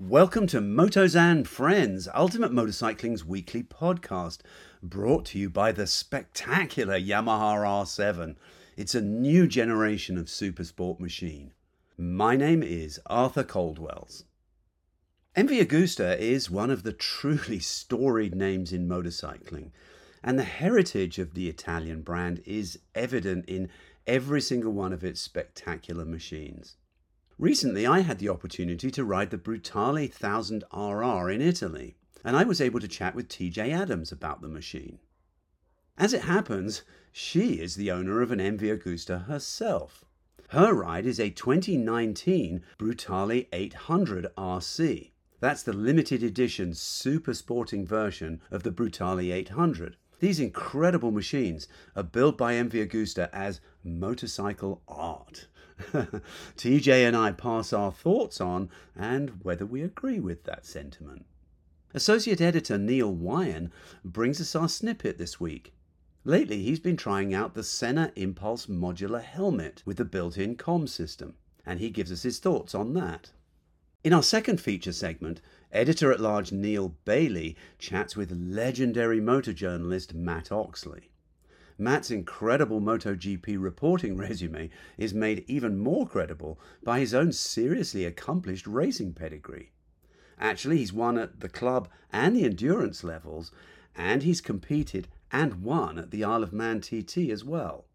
Welcome to Motos and Friends, Ultimate Motorcycling's weekly podcast, brought to you by the spectacular Yamaha R7. It's a new generation of supersport machine. My name is Arthur Coldwells. MV Agusta is one of the truly storied names in motorcycling, and the heritage of the Italian brand is evident in every single one of its spectacular machines. Recently, I had the opportunity to ride the Brutale 1000 RR in Italy, and I was able to chat with Teejay Adams about the machine. As it happens, she is the owner of an MV Agusta herself. Her ride is a 2019 Brutale 800 RC. That's the limited edition super sporting version of the Brutale 800. These incredible machines are built by MV Agusta as motorcycle art. Teejay and I pass our thoughts on and whether we agree with that sentiment. Associate editor Neil Wyenn brings us our snippet this week. Lately, he's been trying out the Sena Impulse modular helmet with the built in com system, and he gives us his thoughts on that. In our second feature segment, editor at large Neale Bayly chats with legendary motor journalist Mat Oxley. Mat's incredible MotoGP reporting resume is made even more credible by his own seriously accomplished racing pedigree. Actually, he's won at the club and the endurance levels, and he's competed and won at the Isle of Man TT as well.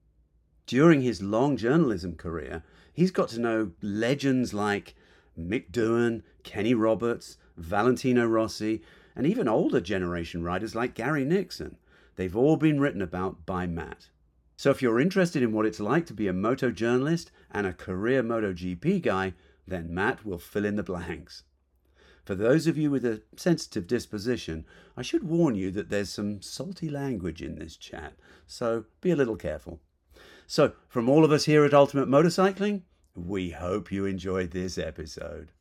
During his long journalism career, he's got to know legends like Mick Doohan, Kenny Roberts, Valentino Rossi, and even older generation riders like Gary Nixon. They've all been written about by Mat. So if you're interested in what it's like to be a moto journalist and a career MotoGP guy, then Mat will fill in the blanks. For those of you with a sensitive disposition, I should warn you that there's some salty language in this chat, so be a little careful. So, from all of us here at Ultimate Motorcycling, we hope you enjoyed this episode.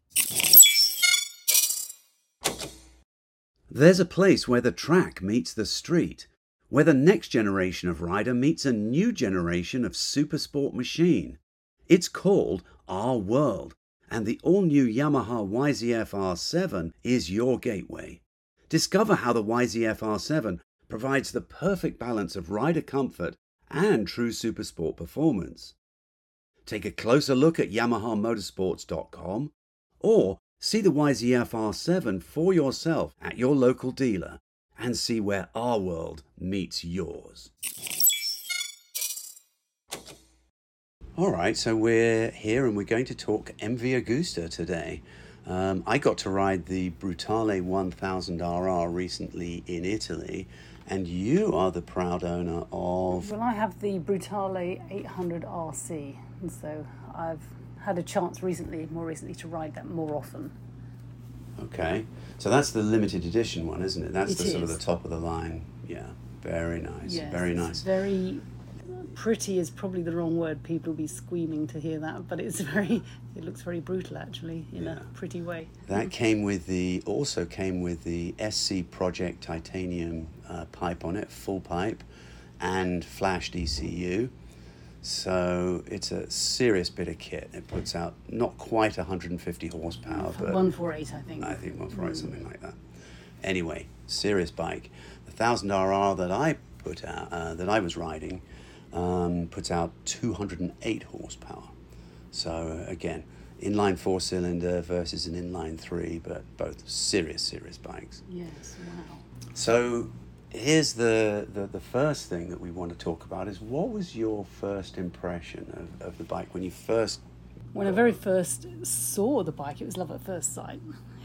There's a place where the track meets the street, where the next generation of rider meets a new generation of supersport machine. It's called Our World, and the all new Yamaha YZF R7 is your gateway. Discover how the YZF R7 provides the perfect balance of rider comfort and true supersport performance. Take a closer look at YamahaMotorsports.com or see the YZF R7 for yourself at your local dealer and see where our world meets yours. All right, so we're here and we're going to talk MV Agusta today. Um, I got to ride the Brutale 1000 RR recently in Italy, and you are the proud owner of. Well, I have the Brutale 800 RC, and so I've had a chance recently, more recently, to ride that more often. Okay, so that's the limited edition one, isn't it? That's It the sort of the top of the line. Yeah, very nice. Yes, very nice. Very pretty is probably the wrong word. People will be screaming to hear that, but it's very. It looks very brutal, actually, in Yeah. a pretty way. That came with the also came with the SC Project titanium uh, pipe on it, full pipe, and flashed ECU. So it's a serious bit of kit. It puts out not quite 150 horsepower, but One four eight, I think. I think one for something like that. Anyway, serious bike. The thousand RR that I put out, uh, that I was riding, um, puts out 208 horsepower. So uh, again, inline four cylinder versus an inline three, but both serious, serious bikes. Yes. Wow. So here's the, the, the first thing that we want to talk about is what was your first impression of, of the bike when you first When I very first saw the bike, it was love at first sight,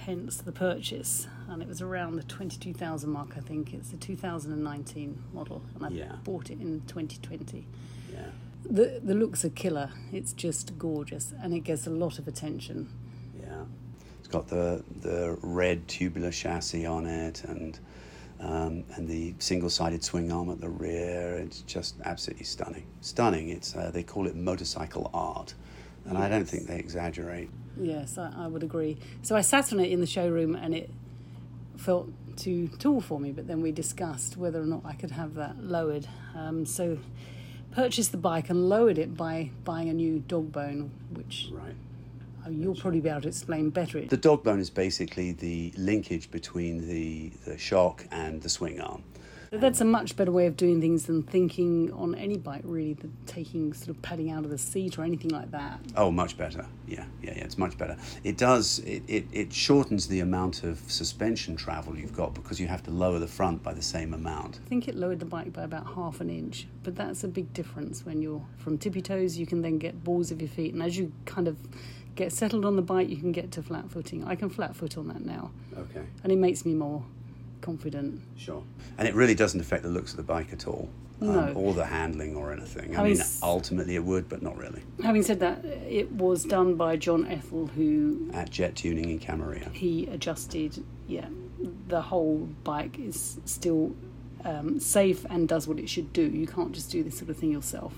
hence the purchase. And it was around the 22,000 mark, I think. It's a 2019 model, and I Yeah. bought it in 2020. yeah The, the looks are killer. It's just gorgeous, and it gets a lot of attention. Yeah, it's got the the red tubular chassis on it, and um, and the single-sided swing arm at the rear. It's just absolutely stunning. Stunning. It's uh, they call it motorcycle art, and I don't think they exaggerate. Yes, I, I would agree. So I sat on it in the showroom, and it felt too tall for me. But then we discussed whether or not I could have that lowered. Um, so purchased the bike and lowered it by buying a new dog bone, which Right. Oh, you'll probably be able to explain better. The dog bone is basically the linkage between the, the shock and the swing arm. That's a much better way of doing things than thinking on any bike, really, than taking sort of padding out of the seat or anything like that. Oh, much better. Yeah, yeah, yeah. It's much better. It does. It, it, it shortens the amount of suspension travel you've got because you have to lower the front by the same amount. I think it lowered the bike by about half an inch, but that's a big difference when you're from tippy toes. You can then get balls of your feet, and as you kind of get settled on the bike, you can get to flat footing. I can flat foot on that now, Okay. and it makes me more confident. Sure. And it really doesn't affect the looks of the bike at all. um, or the handling or anything. I Having mean, s- ultimately it would, but not really. Having said that, it was done by John Ethel, who At Jet Tuning in Camarillo. he adjusted. Yeah, the whole bike is still um, safe and does what it should do. You can't just do this sort of thing yourself.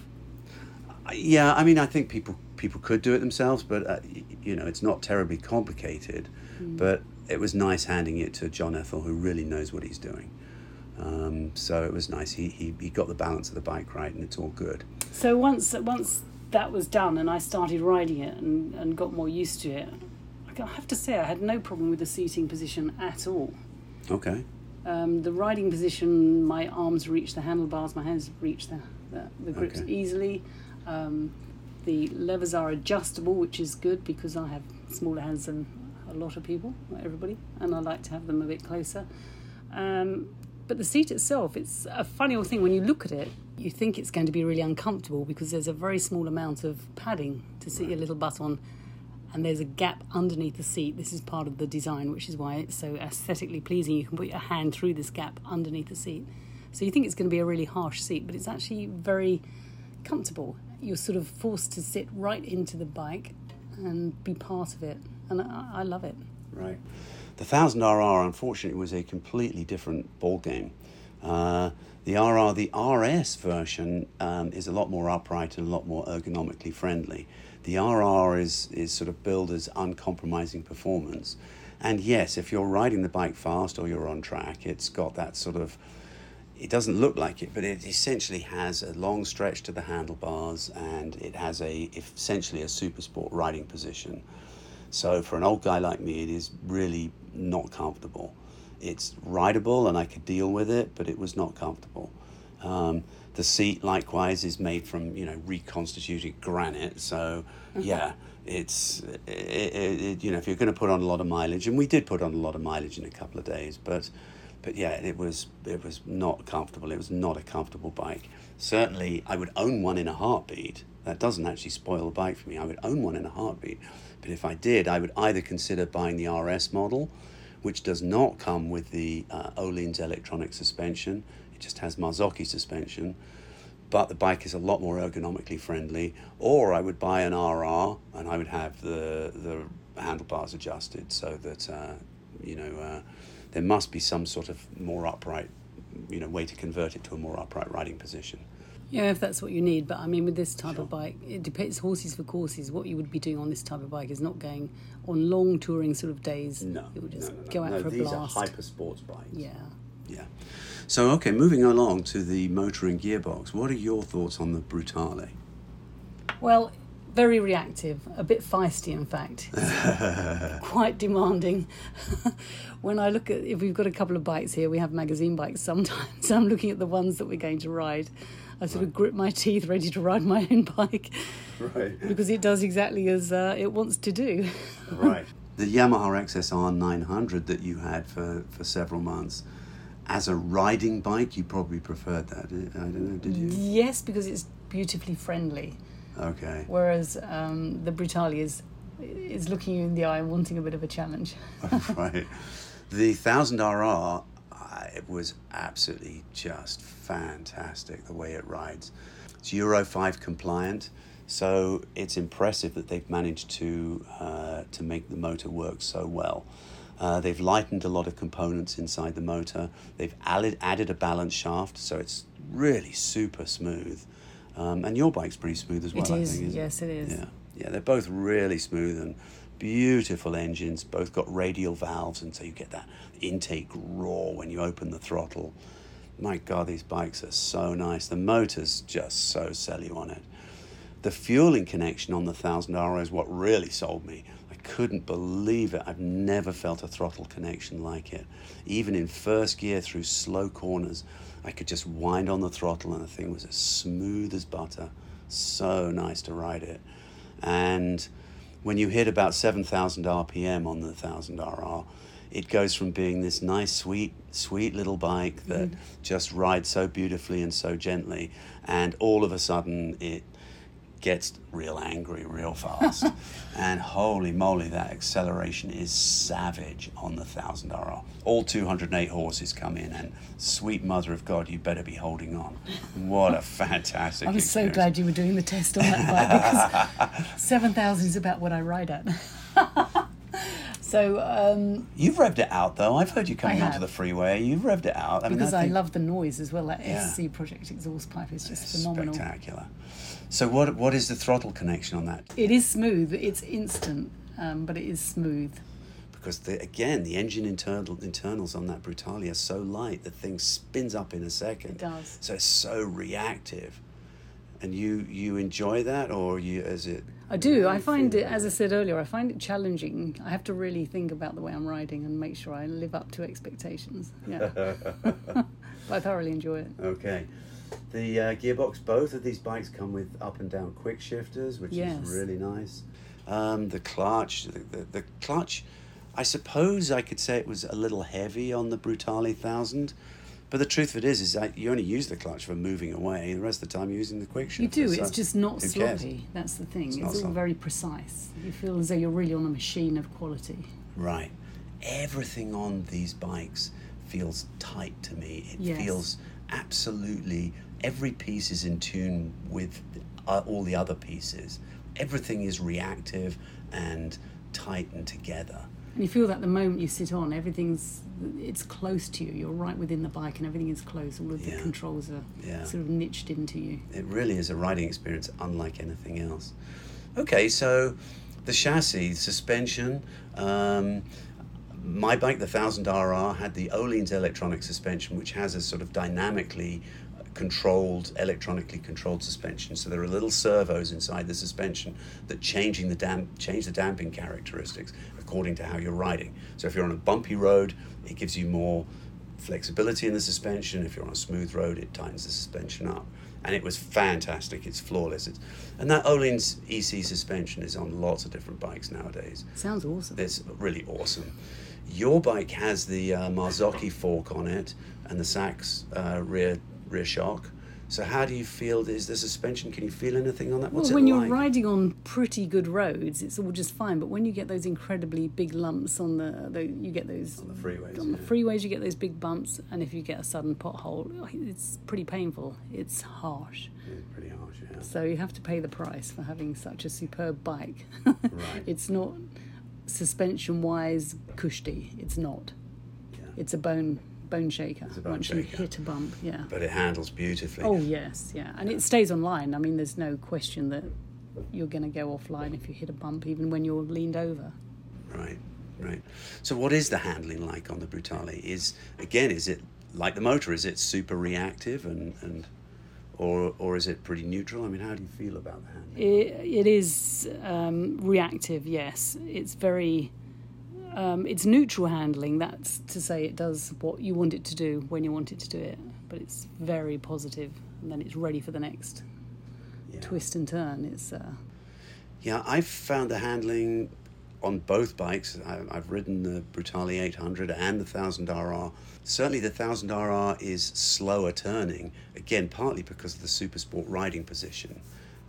Yeah, I mean, I think people people could do it themselves, but uh, you know, it's not terribly complicated. But it was nice handing it to John Ethel, who really knows what he's doing. Um, so it was nice. He, he he got the balance of the bike right, and it's all good. So once once that was done and I started riding it and, and got more used to it, I have to say I had no problem with the seating position at all. Okay. Um, the riding position, my arms reach the handlebars, my hands reach the, the, the grips Okay. easily. Um, the levers are adjustable, which is good because I have smaller hands than a lot of people, not everybody, and I like to have them a bit closer. Um, but the seat itself, it's a funny old thing. When you look at it, you think it's going to be really uncomfortable because there's a very small amount of padding to sit your little butt on, and there's a gap underneath the seat. This is part of the design, which is why it's so aesthetically pleasing. You can put your hand through this gap underneath the seat. So you think it's going to be a really harsh seat, but it's actually very comfortable. You're sort of forced to sit right into the bike and be part of it, and I, I love it. Right. The 1000RR, unfortunately, was a completely different ball game. Uh, the RR, the RS version, um, is a lot more upright and a lot more ergonomically friendly. The RR is, is sort of billed as uncompromising performance. And yes, if you're riding the bike fast or you're on track, it's got that sort of it doesn't look like it, but it essentially has a long stretch to the handlebars and it has a essentially a super sport riding position. So for an old guy like me, it is really not comfortable. It's rideable and I could deal with it, but it was not comfortable. Um, the seat likewise is made from you know reconstituted granite, so yeah, it's it, it, it, you know if you're going to put on a lot of mileage, and we did put on a lot of mileage in a couple of days, but but yeah, it was it was not comfortable. It was not a comfortable bike. Certainly, I would own one in a heartbeat. That doesn't actually spoil the bike for me. I would own one in a heartbeat. But if I did, I would either consider buying the RS model, which does not come with the uh, Öhlins electronic suspension. It just has Marzocchi suspension, but the bike is a lot more ergonomically friendly. Or I would buy an RR and I would have the the handlebars adjusted so that uh, you know uh, there must be some sort of more upright you know way to convert it to a more upright riding position. Yeah, if that's what you need. But I mean, with this type of bike, it depends horses for courses. What you would be doing on this type of bike is not going on long touring sort of days. No, it would just no, no, no. go out No, for a these blast. are hyper sports bikes. yeah. Yeah. So okay, moving along to the motor and gearbox. What are your thoughts on the Brutale? Well, very reactive, a bit feisty, in fact. Quite demanding. when I look at, if we've got a couple of bikes here, we have magazine bikes sometimes. I'm looking at the ones that we're going to ride. I sort of grip my teeth, ready to ride my own bike, Right. because it does exactly as uh, it wants to do. right. The Yamaha XSR 900 that you had for, for several months, as a riding bike, you probably preferred that. I don't know, did you? Yes, because it's beautifully friendly. Okay. Whereas um, the Brutale is is looking you in the eye and wanting a bit of a challenge. right. The 1000RR, uh, it was absolutely just fantastic the way it rides. It's Euro 5 compliant, so it's impressive that they've managed to, uh, to make the motor work so well. Uh, they've lightened a lot of components inside the motor. They've added, added a balance shaft, so it's really super smooth. Um, and your bike's pretty smooth as well, It I think. yes, it is. Yeah, yeah, they're both really smooth and beautiful engines. Both got radial valves, and so you get that intake roar when you open the throttle. My God, these bikes are so nice. The motor's just so sell you on it. The fueling connection on the 1000R is what really sold me. I couldn't believe it. I've never felt a throttle connection like it. Even in first gear through slow corners, I could just wind on the throttle and the thing was as smooth as butter. So nice to ride it. And when you hit about 7,000 RPM on the 1000RR, it goes from being this nice, sweet, sweet little bike that Mm-hmm. just rides so beautifully and so gently, and all of a sudden it gets real angry real fast. and holy moly, that acceleration is savage on the 1000RR. All 208 horses come in, and sweet mother of God, you better be holding on. What a fantastic I was so glad you were doing the test on that bike because 7,000 is about what I ride at. so, um, You've revved it out though. I've heard you coming I onto the freeway. You've revved it out. I mean, because that I love the noise as well, that Yeah. SC Project exhaust pipe is just it's phenomenal. spectacular. So what what is the throttle connection on that? It is smooth, it's instant, um, but it is smooth. Because the, again, the engine internal internals on that Brutale are so light, the thing spins up in a second. It does. So it's so reactive. And you you enjoy that, or you as it? I do. I find it, as I said earlier, I find it challenging. I have to really think about the way I'm riding and make sure I live up to expectations. Yeah. but I thoroughly enjoy it. Okay. The uh, gearbox, both of these bikes come with up and down quick shifters, which Yes. is really nice. Um, the clutch, the, the, the clutch, I suppose I could say it was a little heavy on the Brutale 1000. But the truth of it is, is that you only use the clutch for moving away. The rest of the time, you're using the quick shifter. You do. so It's just not cares? sloppy. That's the thing. It's It's, all sloppy. very precise. You feel as though you're really on a machine of quality. Right. Everything on these bikes feels tight to me. It Yes. feels absolutely every piece is in tune with uh, all the other pieces. Everything is reactive and tight and together. And you feel that the moment you sit on, everything's it's close to you. You're right within the bike, and everything is close. All of the Yeah. controls are Yeah. sort of niched into you. It really is a riding experience unlike anything else. Okay, so the chassis, suspension. Um, my bike, the 1000RR, had the Öhlins electronic suspension, which has a sort of dynamically controlled, electronically controlled suspension. So there are little servos inside the suspension that changing the damp, change the damping characteristics according to how you're riding. So if you're on a bumpy road, it gives you more flexibility in the suspension. If you're on a smooth road, it tightens the suspension up. And it was fantastic. It's flawless. It's, and that Öhlins EC suspension is on lots of different bikes nowadays. Sounds awesome. It's really awesome. Your bike has the uh, Marzocchi fork on it and the Sachs uh, rear rear shock. So how do you feel? Is the suspension? Can you feel anything on that? What's well, when you're like? riding on pretty good roads, it's all just fine. But when you get those incredibly big lumps on the, the you get those on the freeways. on the freeways, you get those big bumps, and if you get a sudden pothole, it's pretty painful. It's harsh. Yeah, pretty harsh. Yeah. So you have to pay the price for having such a superb bike. Right. it's not suspension wise cushy. It's not. Yeah. It's a bone bone shaker It's a bone once you hit a bump. Yeah. But it handles beautifully. Oh yes, yeah, and it stays online. I mean, there's no question that you're going to go offline if you hit a bump, even when you're leaned over. Right, right. So, what is the handling like on the Brutale? Is again, is it like the motor? Is it super reactive and and, or or is it pretty neutral? I mean, how do you feel about the handling? It, it is um, reactive, yes. It's very, um, it's neutral handling. That's to say, it does what you want it to do when you want it to do it. But it's very positive, and then it's ready for the next Yeah. twist and turn. It's uh, Yeah, I've found the handling on both bikes. I've ridden the Brutale 800 and the 1000RR. Certainly, the 1000RR is slower turning, again, partly because of the super sport riding position.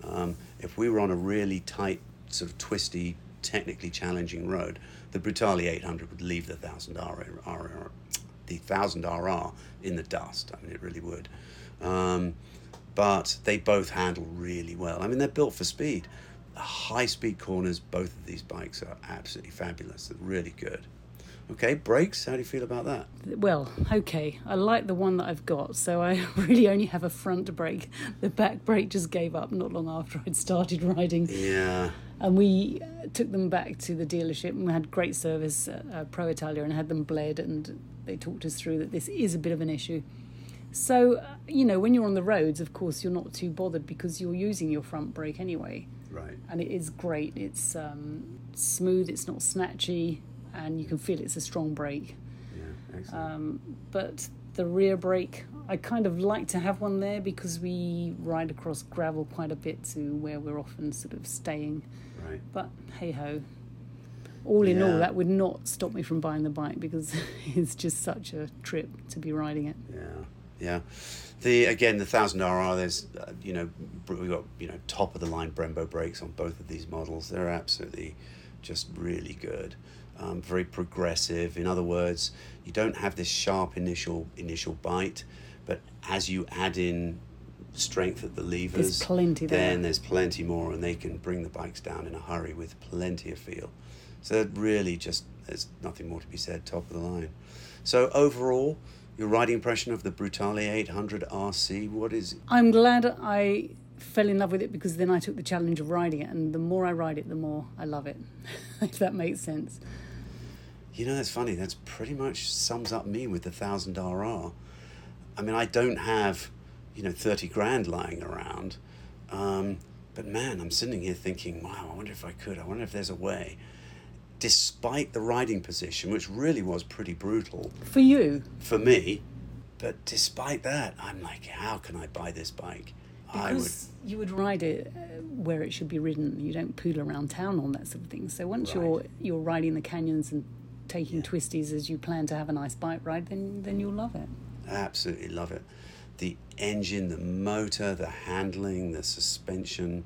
Um, if we were on a really tight, sort of twisty, technically challenging road, the Brutale 800 would leave the 1000RR, the 1000RR in the dust. I mean, it really would. Um, but they both handle really well. I mean, they're built for speed. High speed corners, both of these bikes are absolutely fabulous. They're really good. Okay, brakes, how do you feel about that? well, okay. I like the one that I've got, so I really only have a front brake. The back brake just gave up not long after I'd started riding. Yeah, And we uh, took them back to the dealership and we had great service at uh, Pro Italia and had them bled and they talked us through that this is a bit of an issue. So, uh, you know, when you're on the roads, of course, you're not too bothered because you're using your front brake anyway. Right. and it is great. It's um, smooth. It's not snatchy, and you can feel it's a strong brake. Yeah. Excellent. Um, but the rear brake, I kind of like to have one there because we ride across gravel quite a bit to where we're often sort of staying. right. But hey ho. All in Yeah. all, that would not stop me from buying the bike because it's just such a trip to be riding it. Yeah, yeah. The again the thousand RR. There's uh, you know we've got you know top of the line Brembo brakes on both of these models. They're absolutely just really good. Um, very progressive. In other words, you don't have this sharp initial initial bite, but as you add in strength at the levers, plenty there. then there's plenty more, and they can bring the bikes down in a hurry with plenty of feel. So really, just there's nothing more to be said. Top of the line. So overall, your riding impression of the Brutale 800 RC, what is? I'm glad I fell in love with it because then I took the challenge of riding it, and the more I ride it, the more I love it. if that makes sense. You know, that's funny. That's pretty much sums up me with the thousand RR. I mean, I don't have, you know, thirty grand lying around, um, but man, I'm sitting here thinking, wow, I wonder if I could. I wonder if there's a way. Despite the riding position, which really was pretty brutal For you, for me, but despite that, I'm like, how can I buy this bike? I would. because you would ride it uh, where it should be ridden. You don't poodle around town on that sort of thing. So once you're you're riding the canyons and taking twisties as you plan to have a nice bike ride, then then you'll love it. Absolutely love it. The engine, the motor, the handling, the suspension,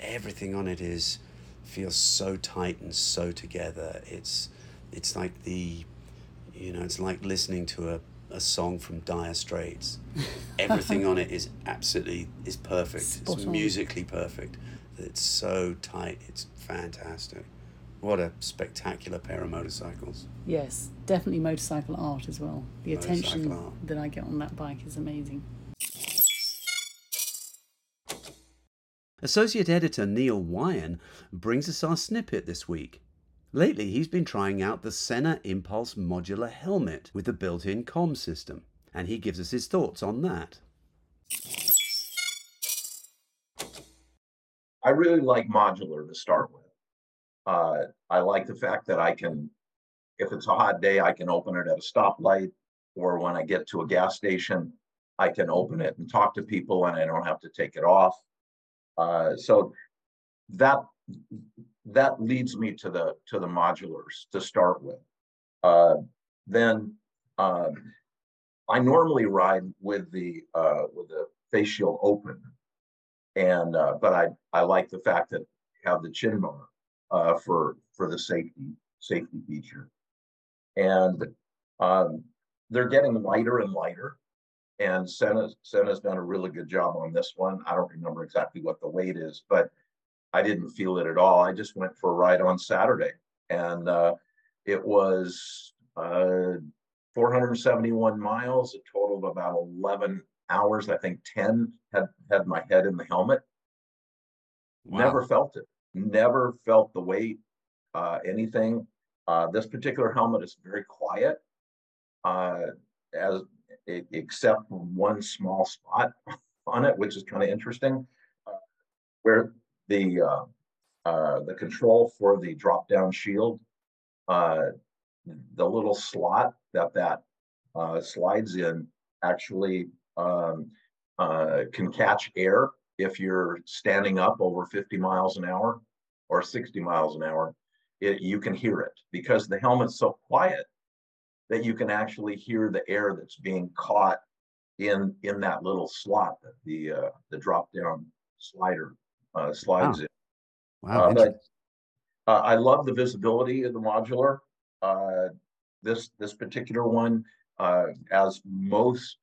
everything on it is feels so tight and so together. It's it's like the you know, it's like listening to a, a song from Dire Straits. Everything on it is absolutely is perfect. Spot it's on. musically perfect. It's so tight. It's fantastic. What a spectacular pair of motorcycles. Yes, definitely motorcycle art as well. The attention art. that I get on that bike is amazing. Associate editor Neil Wyenn brings us our snippet this week. Lately, he's been trying out the Sena Impulse modular helmet with the built in comm system, and he gives us his thoughts on that. I really like modular to start with. Uh, I like the fact that I can, if it's a hot day, I can open it at a stoplight, or when I get to a gas station, I can open it and talk to people, and I don't have to take it off. Uh, so that that leads me to the to the modulars to start with. Uh, then um, I normally ride with the uh, with the face shield open, and uh, but I I like the fact that you have the chin bar uh, for for the safety safety feature, and um, they're getting lighter and lighter. And Sena Sena's done a really good job on this one. I don't remember exactly what the weight is, but I didn't feel it at all. I just went for a ride on Saturday, and uh, it was uh, 471 miles, a total of about 11 hours. I think 10 had had my head in the helmet. Never felt it. Never felt the weight, uh, anything. Uh, this particular helmet is very quiet, uh, as except for one small spot on it, which is kind of interesting, uh, where the uh, uh, the control for the drop down shield, uh, the little slot that that uh, slides in actually um, uh, can catch air if you're standing up over 50 miles an hour or 60 miles an hour. It, you can hear it because the helmet's so quiet that you can actually hear the air that's being caught in in that little slot that the uh, the drop down slider uh, slides Wow. in. Wow. Uh, but uh, I love the visibility of the modular. Uh, this this particular one, uh, as most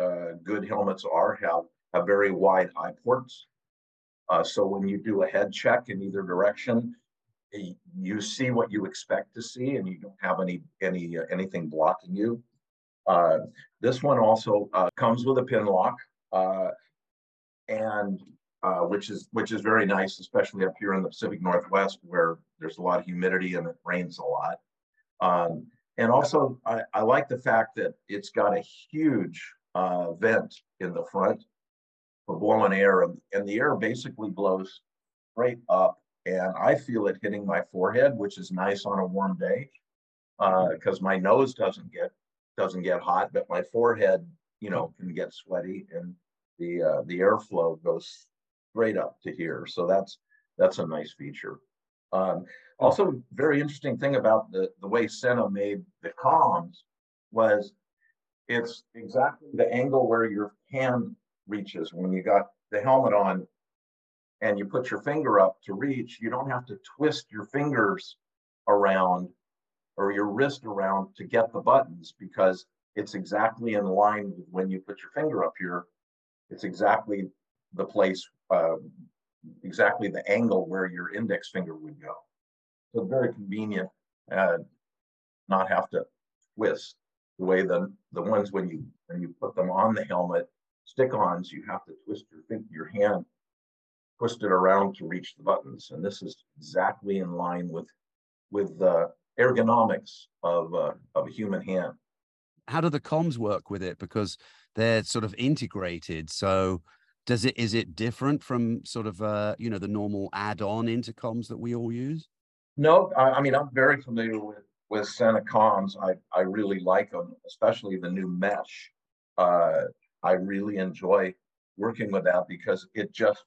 uh, good helmets are, have have very wide eye ports. Uh, so when you do a head check in either direction, you see what you expect to see, and you don't have any any uh, anything blocking you. Uh, this one also uh, comes with a pin lock, uh, and uh, which is which is very nice, especially up here in the Pacific Northwest where there's a lot of humidity and it rains a lot. Um, and also, I, I like the fact that it's got a huge uh, vent in the front for blowing air, and, and the air basically blows straight up, and I feel it hitting my forehead, which is nice on a warm day, because uh, my nose doesn't get doesn't get hot, but my forehead, you know, can get sweaty, and the uh, the airflow goes straight up to here. So that's that's a nice feature. Um, also, very interesting thing about the the way Sena made the comms was it's exactly the angle where your hand reaches when you got the helmet on and you put your finger up to reach, you don't have to twist your fingers around or your wrist around to get the buttons because it's exactly in line with when you put your finger up here. It's exactly the place, uh, exactly the angle where your index finger would go. So very convenient, uh, not have to twist the way the the ones when you when you put them on the helmet stick-ons, you have to twist your finger your hand, twist it around to reach the buttons, and this is exactly in line with with the ergonomics of uh, of a human hand. How do the comms work with it? Because they're sort of integrated. So does it is it different from sort of uh, you know the normal add-on intercoms that we all use? No, I, I mean I'm very familiar with with Sena comms. I I really like them, especially the new mesh. Uh, I really enjoy working with that because it just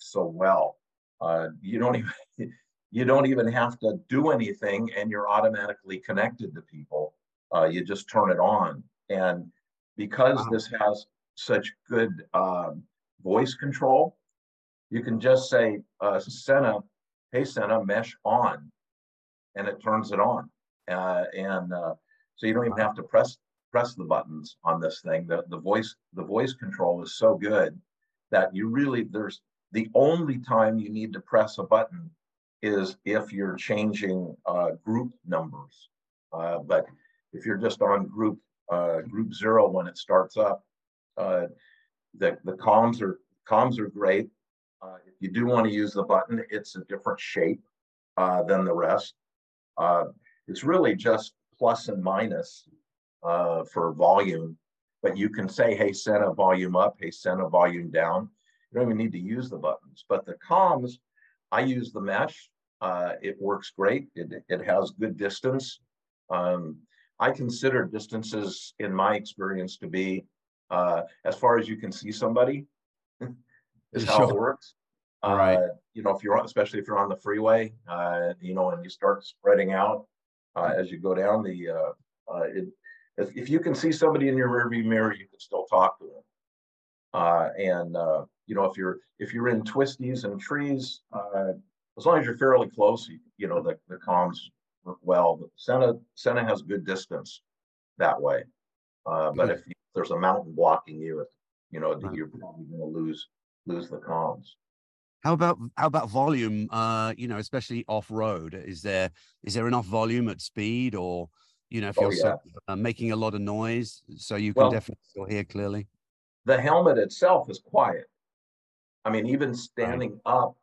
so well. Uh, you don't even you don't even have to do anything, and you're automatically connected to people. Uh, you just turn it on, and because wow. this has such good um, voice control, you can just say, uh, "Sena, hey Sena, mesh on," and it turns it on, uh, and uh, so you don't even have to press press the buttons on this thing. The, the voice the voice control is so good that you really there's the only time you need to press a button is if you're changing uh, group numbers. Uh, but if you're just on group uh, group zero when it starts up, uh, the the comms are comms are great. Uh, if you do want to use the button, it's a different shape uh, than the rest. it's really just plus and minus for volume, but you can say, hey, Sena volume up, hey, Sena volume down. You don't even need to use the buttons. But the comms, I use the mesh. Uh, it works great. It, it has good distance. Um, I consider distances, in my experience, to be uh, as far as you can see somebody. is how it works. All right. Uh, you know, if you're especially if you're on the freeway, uh, you know, and you start spreading out uh, as you go down the, uh, uh, it if, if you can see somebody in your rearview mirror, you can still talk to them. Uh, and uh, you know, if you're if you're in twisties and trees, uh, as long as you're fairly close, you, you know the the comms work well. But Sena Sena has good distance that way. Uh, but if, you, there's a mountain blocking you, you know, right. you're probably going to lose lose the comms. How about how about volume? Uh, you know, especially off road, is there is there enough volume at speed or you know, if you're oh, yeah. uh, making a lot of noise, so you can well, definitely still hear clearly. The helmet itself is quiet. I mean, even standing right. up,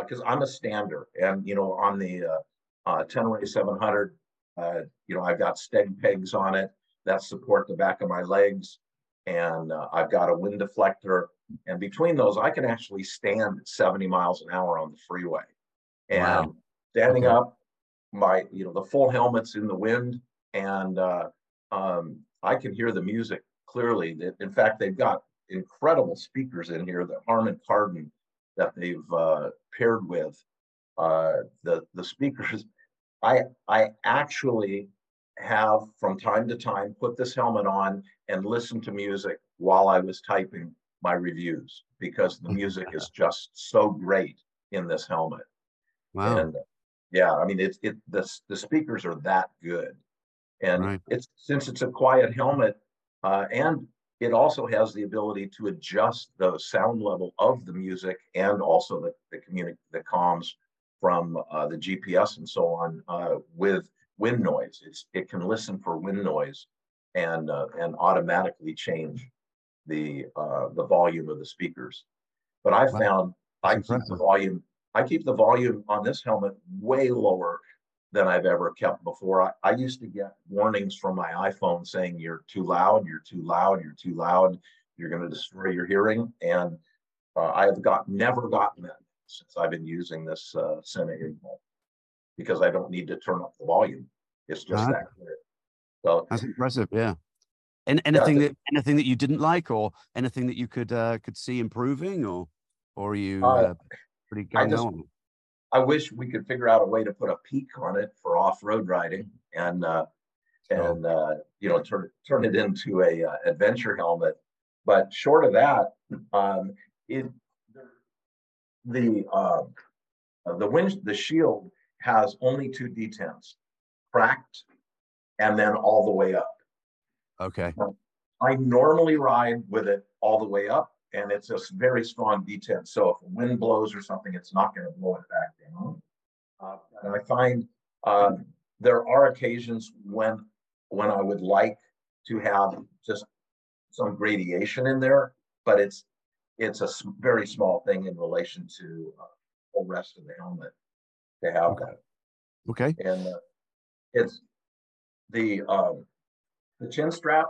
because uh, I'm a stander, and you know, on the uh, uh, Tenere 700, uh, you know, I've got steg pegs on it that support the back of my legs, and uh, I've got a wind deflector, and between those, I can actually stand 70 miles an hour on the freeway. And wow. standing okay. up, my you know, the full helmet's in the wind and uh, um, I can hear the music clearly. That In fact, they've got incredible speakers in here that Harman Kardon that they've uh, paired with. Uh, the the speakers, I I actually have from time to time put this helmet on and listen to music while I was typing my reviews because the music is just so great in this helmet. Wow. And yeah, I mean it's it the the speakers are that good. And right. it's since it's a quiet helmet, uh, and it also has the ability to adjust the sound level of the music and also the the communi- the comms from uh, the GPS and so on uh, with wind noise. It's it can listen for wind noise and uh, and automatically change the uh, the volume of the speakers. But I wow. found That's I impressive. keep the volume I keep the volume on this helmet way lower than I've ever kept before. I, I used to get warnings from my iPhone saying you're too loud, you're too loud, you're too loud, you're going to destroy your hearing. And uh, I've got never gotten that since I've been using this uh, because I don't need to turn up the volume. It's just Ah. that clear. So That's impressive. Yeah. And anything the- that anything that you didn't like, or anything that you could uh, could see improving, or or are you Uh, uh, pretty I just- on? I wish we could figure out a way to put a peak on it for off-road riding and uh, and uh, you know turn turn it into a uh, adventure helmet. But short of that, um, it the uh, the wind the shield has only two detents, cracked, and then all the way up. Okay. I normally ride with it all the way up, and it's a very strong detent. So if the wind blows or something, it's not going to blow it back down. Uh, and I find uh, there are occasions when when I would like to have just some gradation in there, but it's it's a very small thing in relation to uh, the rest of the helmet to have Okay. that Okay. and uh, it's the um, the chin strap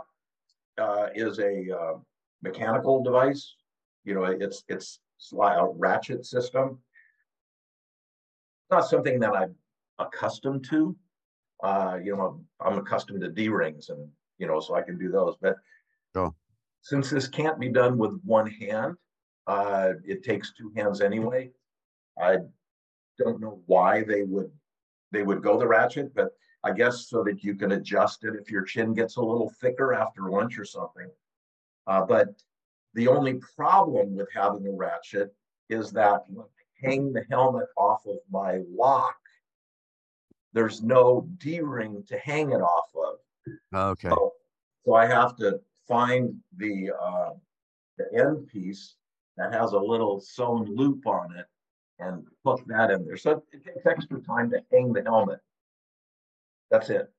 uh, is a uh, mechanical device. You know, it's it's a ratchet system. Not something that I'm accustomed to. Uh, you know, I'm accustomed to D rings, and you know, so I can do those. But Sure. since this can't be done with one hand, uh, it takes two hands anyway. I don't know why they would they would go the ratchet, but I guess so that you can adjust it if your chin gets a little thicker after lunch or something. Uh, but the only problem with having a ratchet is that when I hang the helmet off of my lock, there's no D-ring to hang it off of. Okay. So, so I have to find the uh, the end piece that has a little sewn loop on it and hook that in there. So it takes extra time to hang the helmet. That's it.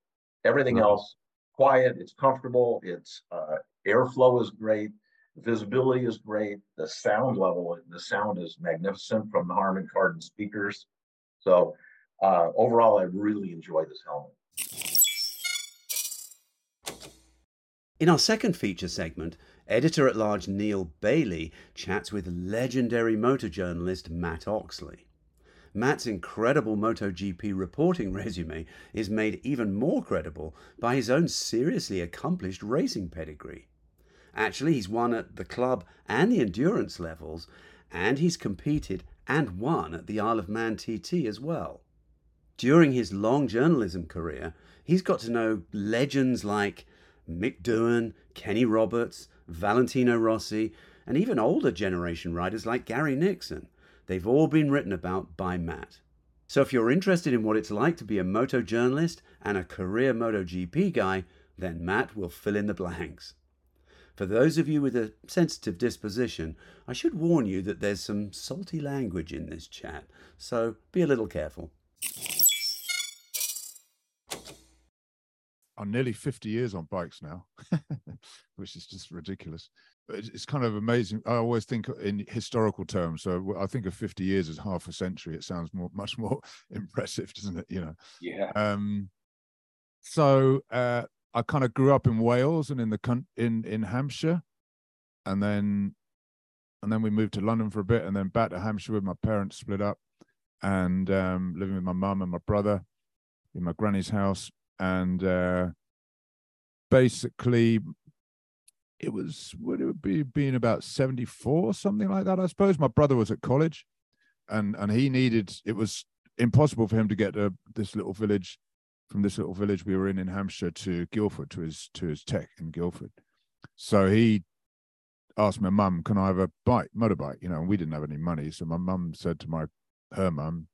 Everything else quiet. It's comfortable. It's uh, airflow is great. Visibility is great. The sound level, the sound is magnificent from the Harman Kardon speakers. So uh, overall, I really enjoy this helmet. In our second feature segment, editor at large Neale Bayly chats with legendary motor journalist Mat Oxley. Mat's incredible MotoGP reporting resume is made even more credible by his own seriously accomplished racing pedigree. Actually, he's won at the club and the endurance levels, and he's competed and won at the Isle of Man TT as well. During his long journalism career, he's got to know legends like Mick Doohan, Kenny Roberts, Valentino Rossi, and even older generation riders like Gary Nixon. They've all been written about by Mat. So if you're interested in what it's like to be a moto journalist and a career MotoGP guy, then Mat will fill in the blanks. For those of you with a sensitive disposition, I should warn you that there's some salty language in this chat, so be a little careful. I'm nearly 50 years on bikes now, which is just ridiculous. But it's, it's kind of amazing. I always think in historical terms. So I think of 50 years as half a century. It sounds more, much more impressive, doesn't it? You know. Yeah. Um, so uh, I kind of grew up in Wales and in the in in Hampshire, and then and then we moved to London for a bit, and then back to Hampshire with my parents split up, and um, living with my mum and my brother in my granny's house, and uh, basically it was would it be being about 74 something like that i suppose. My brother was at college and and he needed it was impossible for him to get to this little village from this little village we were in in hampshire to guildford to his to his tech in guildford. So he asked my mum can i have a bike motorbike? You know and we didn't have any money. So my mum said to my her mum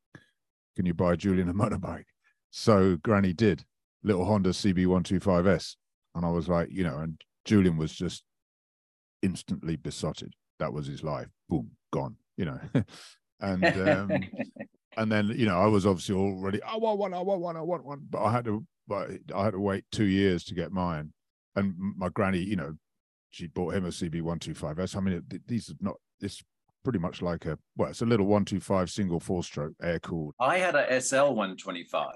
can you buy julian a motorbike? So granny did little honda cb125s and i was like you know and julian was just instantly besotted. That was his life. Boom gone you know. And um and then you know i was obviously already i want one i want one i want one but i had to but i had to wait two years to get mine and my granny you know she bought him a cb125s i mean th- these are not this pretty much like a well it's a little 125 single four stroke air cooled I had a SL 125.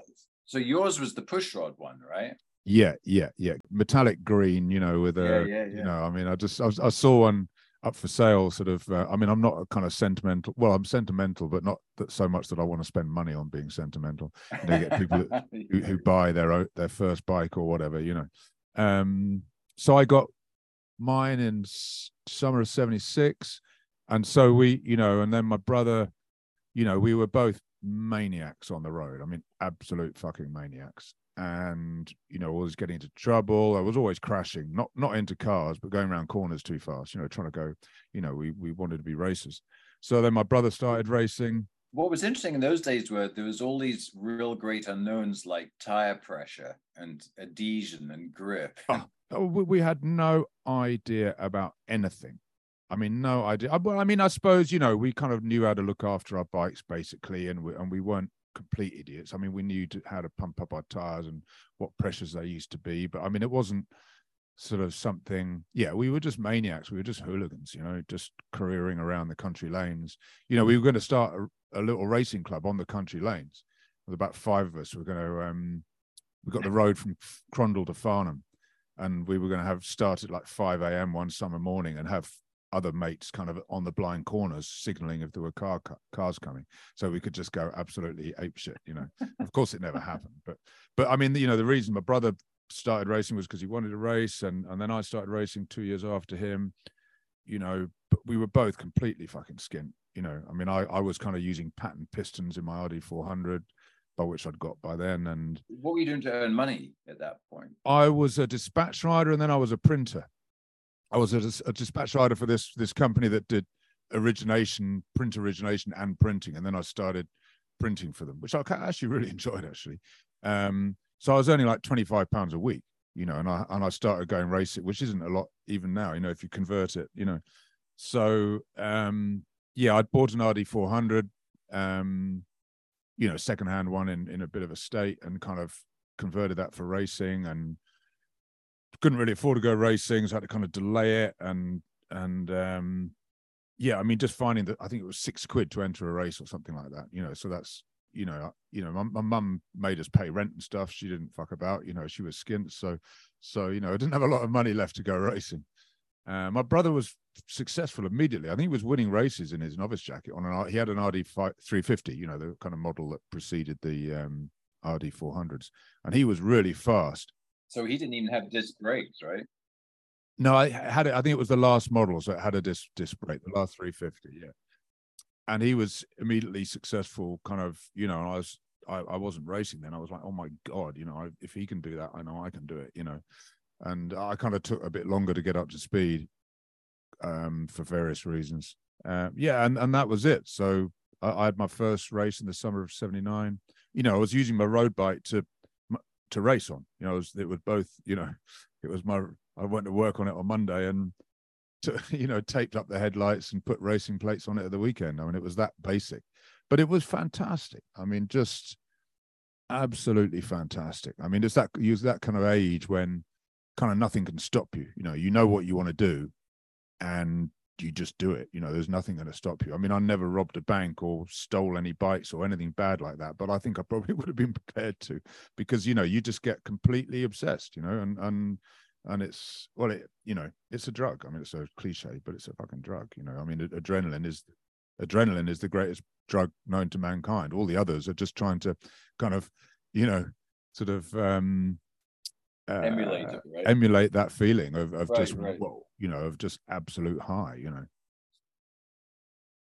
So yours was the push rod one, right? Yeah, yeah, yeah. Metallic green, you know, with a, Yeah, yeah, you know, I mean, I just, I, I saw one, up for sale. Sort of. Uh, I mean, I'm not a kind of sentimental. Well, I'm sentimental, but not that so much that I want to spend money on being sentimental. You know, you get people that, who, who buy their their first bike or whatever. You know. Um, so I got mine in summer of '76, and so we, you know, and then my brother, you know, we were both maniacs on the road. I mean, absolute fucking maniacs. And you know, always getting into trouble. I was always crashing, not not into cars, but going around corners too fast. You know, trying to go. You know, we we wanted to be racers. So then my brother started racing. What was interesting in those days were there was all these real great unknowns like tire pressure and adhesion and grip. Oh, oh, we, had no idea about anything. I mean, no idea. Well, I mean, I suppose you know we kind of knew how to look after our bikes basically, and we, and we weren't complete idiots. I mean, we knew how to pump up our tires and what pressures they used to be, but I mean, it wasn't sort of something. Yeah, we were just maniacs. We were just hooligans, you know, just careering around the country lanes. You know, we were going to start a, a little racing club on the country lanes. With about five of us, we we're going to. Um, we got the road from Crondall to Farnham, and we were going to have started like 5 a.m. one summer morning and have other mates kind of on the blind corners signaling if there were car cars coming so we could just go absolutely ape shit you know of course it never happened but but i mean you know the reason my brother started racing was because he wanted to race and and then i started racing two years after him you know but we were both completely fucking skint you know i mean i i was kind of using patent pistons in my rd 400 by which i'd got by then and What were you doing to earn money at that point? I was a dispatch rider and then I was a printer. I was a, a dispatch rider for this this company that did origination, print origination, and printing, and then I started printing for them, which I actually really enjoyed. Actually, um, so I was earning like twenty five pounds a week, you know, and I and I started going racing, which isn't a lot even now, you know, if you convert it, you know. So um, yeah, I'd bought an RD four hundred, um, you know, second hand one in in a bit of a state, and kind of converted that for racing and couldn't really afford to go racing so I had to kind of delay it and and um yeah i mean just finding that i think it was six quid to enter a race or something like that you know so that's you know you know my, mum made us pay rent and stuff she didn't fuck about you know she was skint so so you know i didn't have a lot of money left to go racing uh, my brother was successful immediately. I think he was winning races in his novice jacket on an. He had an RD 350, you know, the kind of model that preceded the um, RD 400s, and he was really fast. So he didn't even have disc brakes, right? No, I had it. I think it was the last model, so it had a disc disc brake, the last 350, yeah. And he was immediately successful. Kind of, you know, I was, I, I wasn't racing then. I was like, oh my god, you know, I, if he can do that, I know I can do it, you know. And I kind of took a bit longer to get up to speed, um, for various reasons. Uh, yeah, and and that was it. So I, I had my first race in the summer of '79. You know, I was using my road bike to to race on. You know, it was, it was both. You know, it was my. I went to work on it on Monday and, to, you know, taped up the headlights and put racing plates on it at the weekend. I mean, it was that basic, but it was fantastic. I mean, just absolutely fantastic. I mean, it's that use that kind of age when kind of nothing can stop you. You know, you know what you want to do, and you just do it. You know, there's nothing going to stop you. I mean, I never robbed a bank or stole any bikes or anything bad like that, but I think I probably would have been prepared to because you know you just get completely obsessed. You know, and and and it's well, it you know, it's a drug. I mean, it's a cliche, but it's a fucking drug. You know, I mean, adrenaline is adrenaline is the greatest drug known to mankind. All the others are just trying to kind of, you know, sort of um uh, Emulate it, right? emulate that feeling of, of Right, just right. whoa, you know, of just absolute high, you know.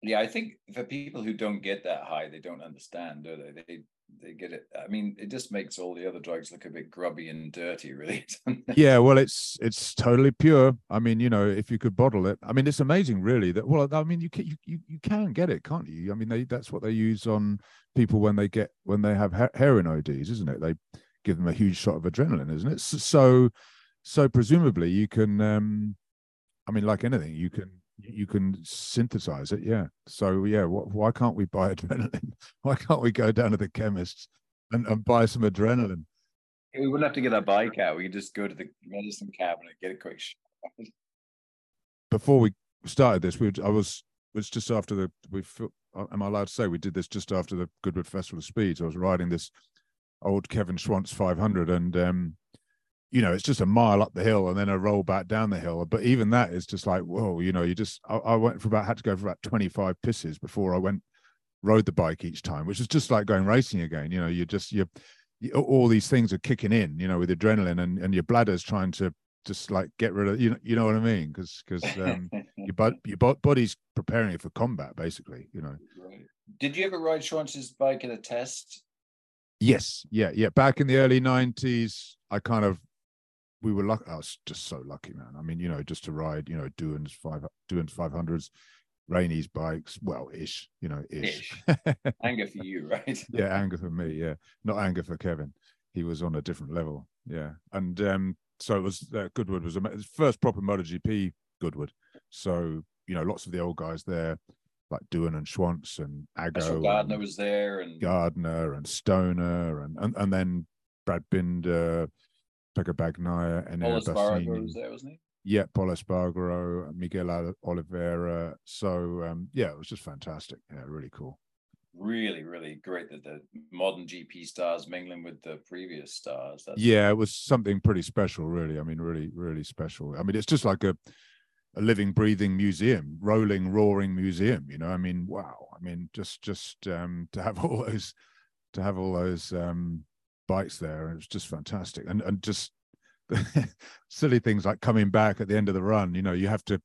Yeah, I think for people who don't get that high, they don't understand, do they? They they get it. I mean, it just makes all the other drugs look a bit grubby and dirty, really. yeah well it's it's totally pure i mean you know if you could bottle it i mean it's amazing really that well i mean you can you, you, you can get it can't you i mean they that's what they use on people when they get when they have he- heroin ods isn't it they give them a huge shot of adrenaline isn't it so so presumably you can um i mean like anything you can you can synthesize it yeah so yeah wh- why can't we buy adrenaline why can't we go down to the chemists and, and buy some adrenaline We wouldn't have to get our bike out. We could just go to the medicine cabinet, get a quick shot. before we started this, we I was was just after the we uh, am I allowed to say we did this just after the Goodwood Festival of Speeds. I was riding this old Kevin Schwantz 500, and um, you know, it's just a mile up the hill and then a roll back down the hill. But even that is just like, whoa, you know, you just, I, I went for about, had to go for about 25 pisses before I went, rode the bike each time, which is just like going racing again. You know, you just, you, all these things are kicking in, you know, with adrenaline and, and your bladder's trying to just like get rid of, you know, you know what I mean? Cause, cause, um, your, but your body's preparing you for combat basically, you know. Right. Did you ever ride Schwantz's bike at a test? Yes. Yeah. Yeah. Back in the early 90s, I kind of we were lucky. I was just so lucky, man. I mean, you know, just to ride, you know, Doohan's five Doohan's five hundreds, Rainey's bikes, well, ish, you know, ish. ish. anger for you, right? yeah, anger for me. Yeah, not anger for Kevin. He was on a different level. Yeah, and um, so it was uh, Goodwood was the first proper MotoGP Goodwood. So you know, lots of the old guys there, like Doohan and Schwantz and Ago. Gardner was there, and Gardner and Stoner, and and, and then Brad Binder Pecco Bagnaia, and Pol Espargaro was there, wasn't he? Yeah, Pol Espargaro, Miguel Oliveira. So um, yeah, it was just fantastic. Yeah, really cool. Really, really great that the modern GP stars mingling with the previous stars. That's... Yeah, it was something pretty special, really. I mean, really, really special. I mean, it's just like a a living, breathing museum, rolling, roaring museum. You know, I mean, wow. I mean, just just um, to have all those to have all those um, bikes there, it was just fantastic. And and just silly things like coming back at the end of the run. You know, you have to.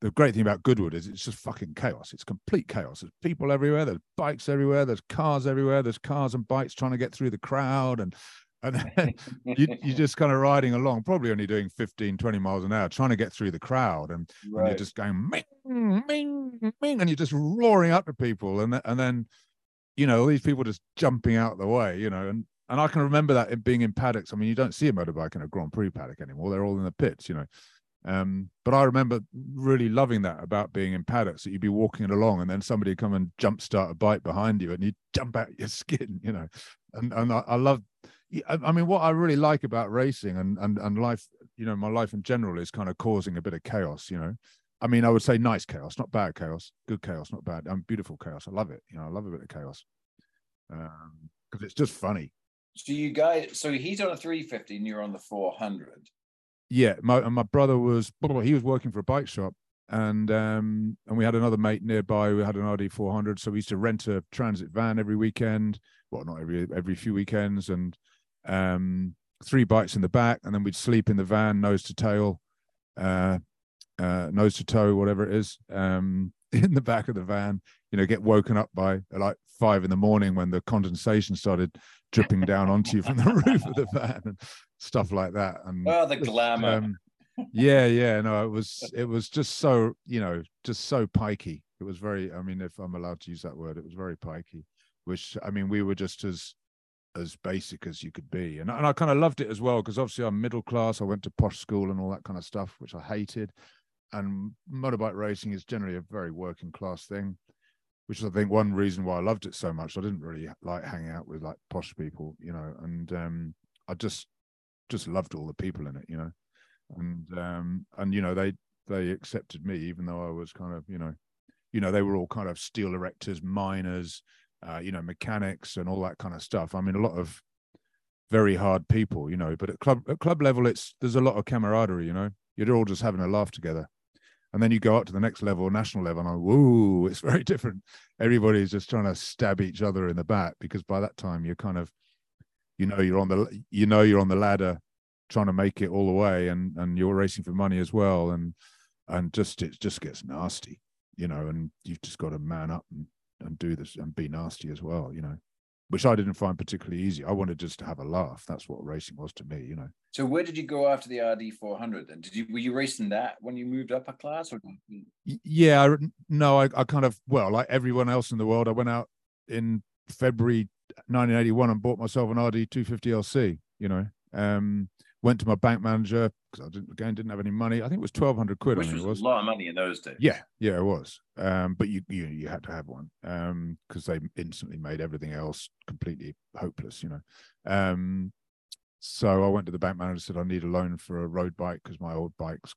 The great thing about Goodwood is it's just fucking chaos. It's complete chaos. There's people everywhere. There's bikes everywhere. There's cars everywhere. There's cars and bikes trying to get through the crowd and and you, you're just kind of riding along, probably only doing 15, 20 miles an hour, trying to get through the crowd, and, right. and you're just going ming, ming, ming, and you're just roaring up to people, and and then, you know, all these people just jumping out of the way, you know, and and I can remember that in being in paddocks. I mean, you don't see a motorbike in a Grand Prix paddock anymore; they're all in the pits, you know. Um, but I remember really loving that about being in paddocks that you'd be walking along and then somebody come and jump start a bike behind you and you jump out your skin, you know. And and I, I love. I mean, what I really like about racing and and and life, you know, my life in general is kind of causing a bit of chaos, you know. I mean, I would say nice chaos, not bad chaos, good chaos, not bad. I'm beautiful chaos. I love it. You know, I love a bit of chaos because um, it's just funny. So you guys, so he's on a 350 and you're on the 400. Yeah, my my brother was he was working for a bike shop, and um and we had another mate nearby who had an RD 400, so we used to rent a transit van every weekend. Well, not every every few weekends, and um three bikes in the back, and then we'd sleep in the van, nose to tail, uh, uh, nose to toe, whatever it is, um, in the back of the van. You know, get woken up by like five in the morning when the condensation started dripping down onto you from the roof of the van and stuff like that. And oh, the glamour. Um, yeah, yeah. No, it was it was just so you know just so pikey. It was very. I mean, if I'm allowed to use that word, it was very pikey. Which I mean, we were just as as basic as you could be, and and I kind of loved it as well because obviously I'm middle class. I went to posh school and all that kind of stuff, which I hated. And motorbike racing is generally a very working class thing which is I think one reason why I loved it so much. I didn't really like hanging out with like posh people, you know, and um, I just just loved all the people in it, you know, and um, and you know they they accepted me even though I was kind of you know, you know they were all kind of steel erectors, miners, uh, you know, mechanics and all that kind of stuff. I mean, a lot of very hard people, you know, but at club at club level, it's there's a lot of camaraderie, you know. You're all just having a laugh together and then you go up to the next level, national level, and I'm, it's very different. Everybody's just trying to stab each other in the back because by that time you're kind of, you know, you're on the, you know, you're on the ladder, trying to make it all the way, and and you're racing for money as well, and and just it just gets nasty, you know, and you've just got to man up and and do this and be nasty as well, you know which I didn't find particularly easy. I wanted just to have a laugh. That's what racing was to me, you know. So where did you go after the RD 400 then? Did you were you racing that when you moved up a class or Yeah, I, no, I, I kind of well, like everyone else in the world, I went out in February 1981 and bought myself an RD 250 LC, you know. Um went to my bank manager because I didn't again didn't have any money. I think it was twelve hundred quid. Which was, was, a lot of money in those days. Yeah, yeah, it was. Um, but you you you had to have one um because they instantly made everything else completely hopeless. You know. Um, so I went to the bank manager and said I need a loan for a road bike because my old bike's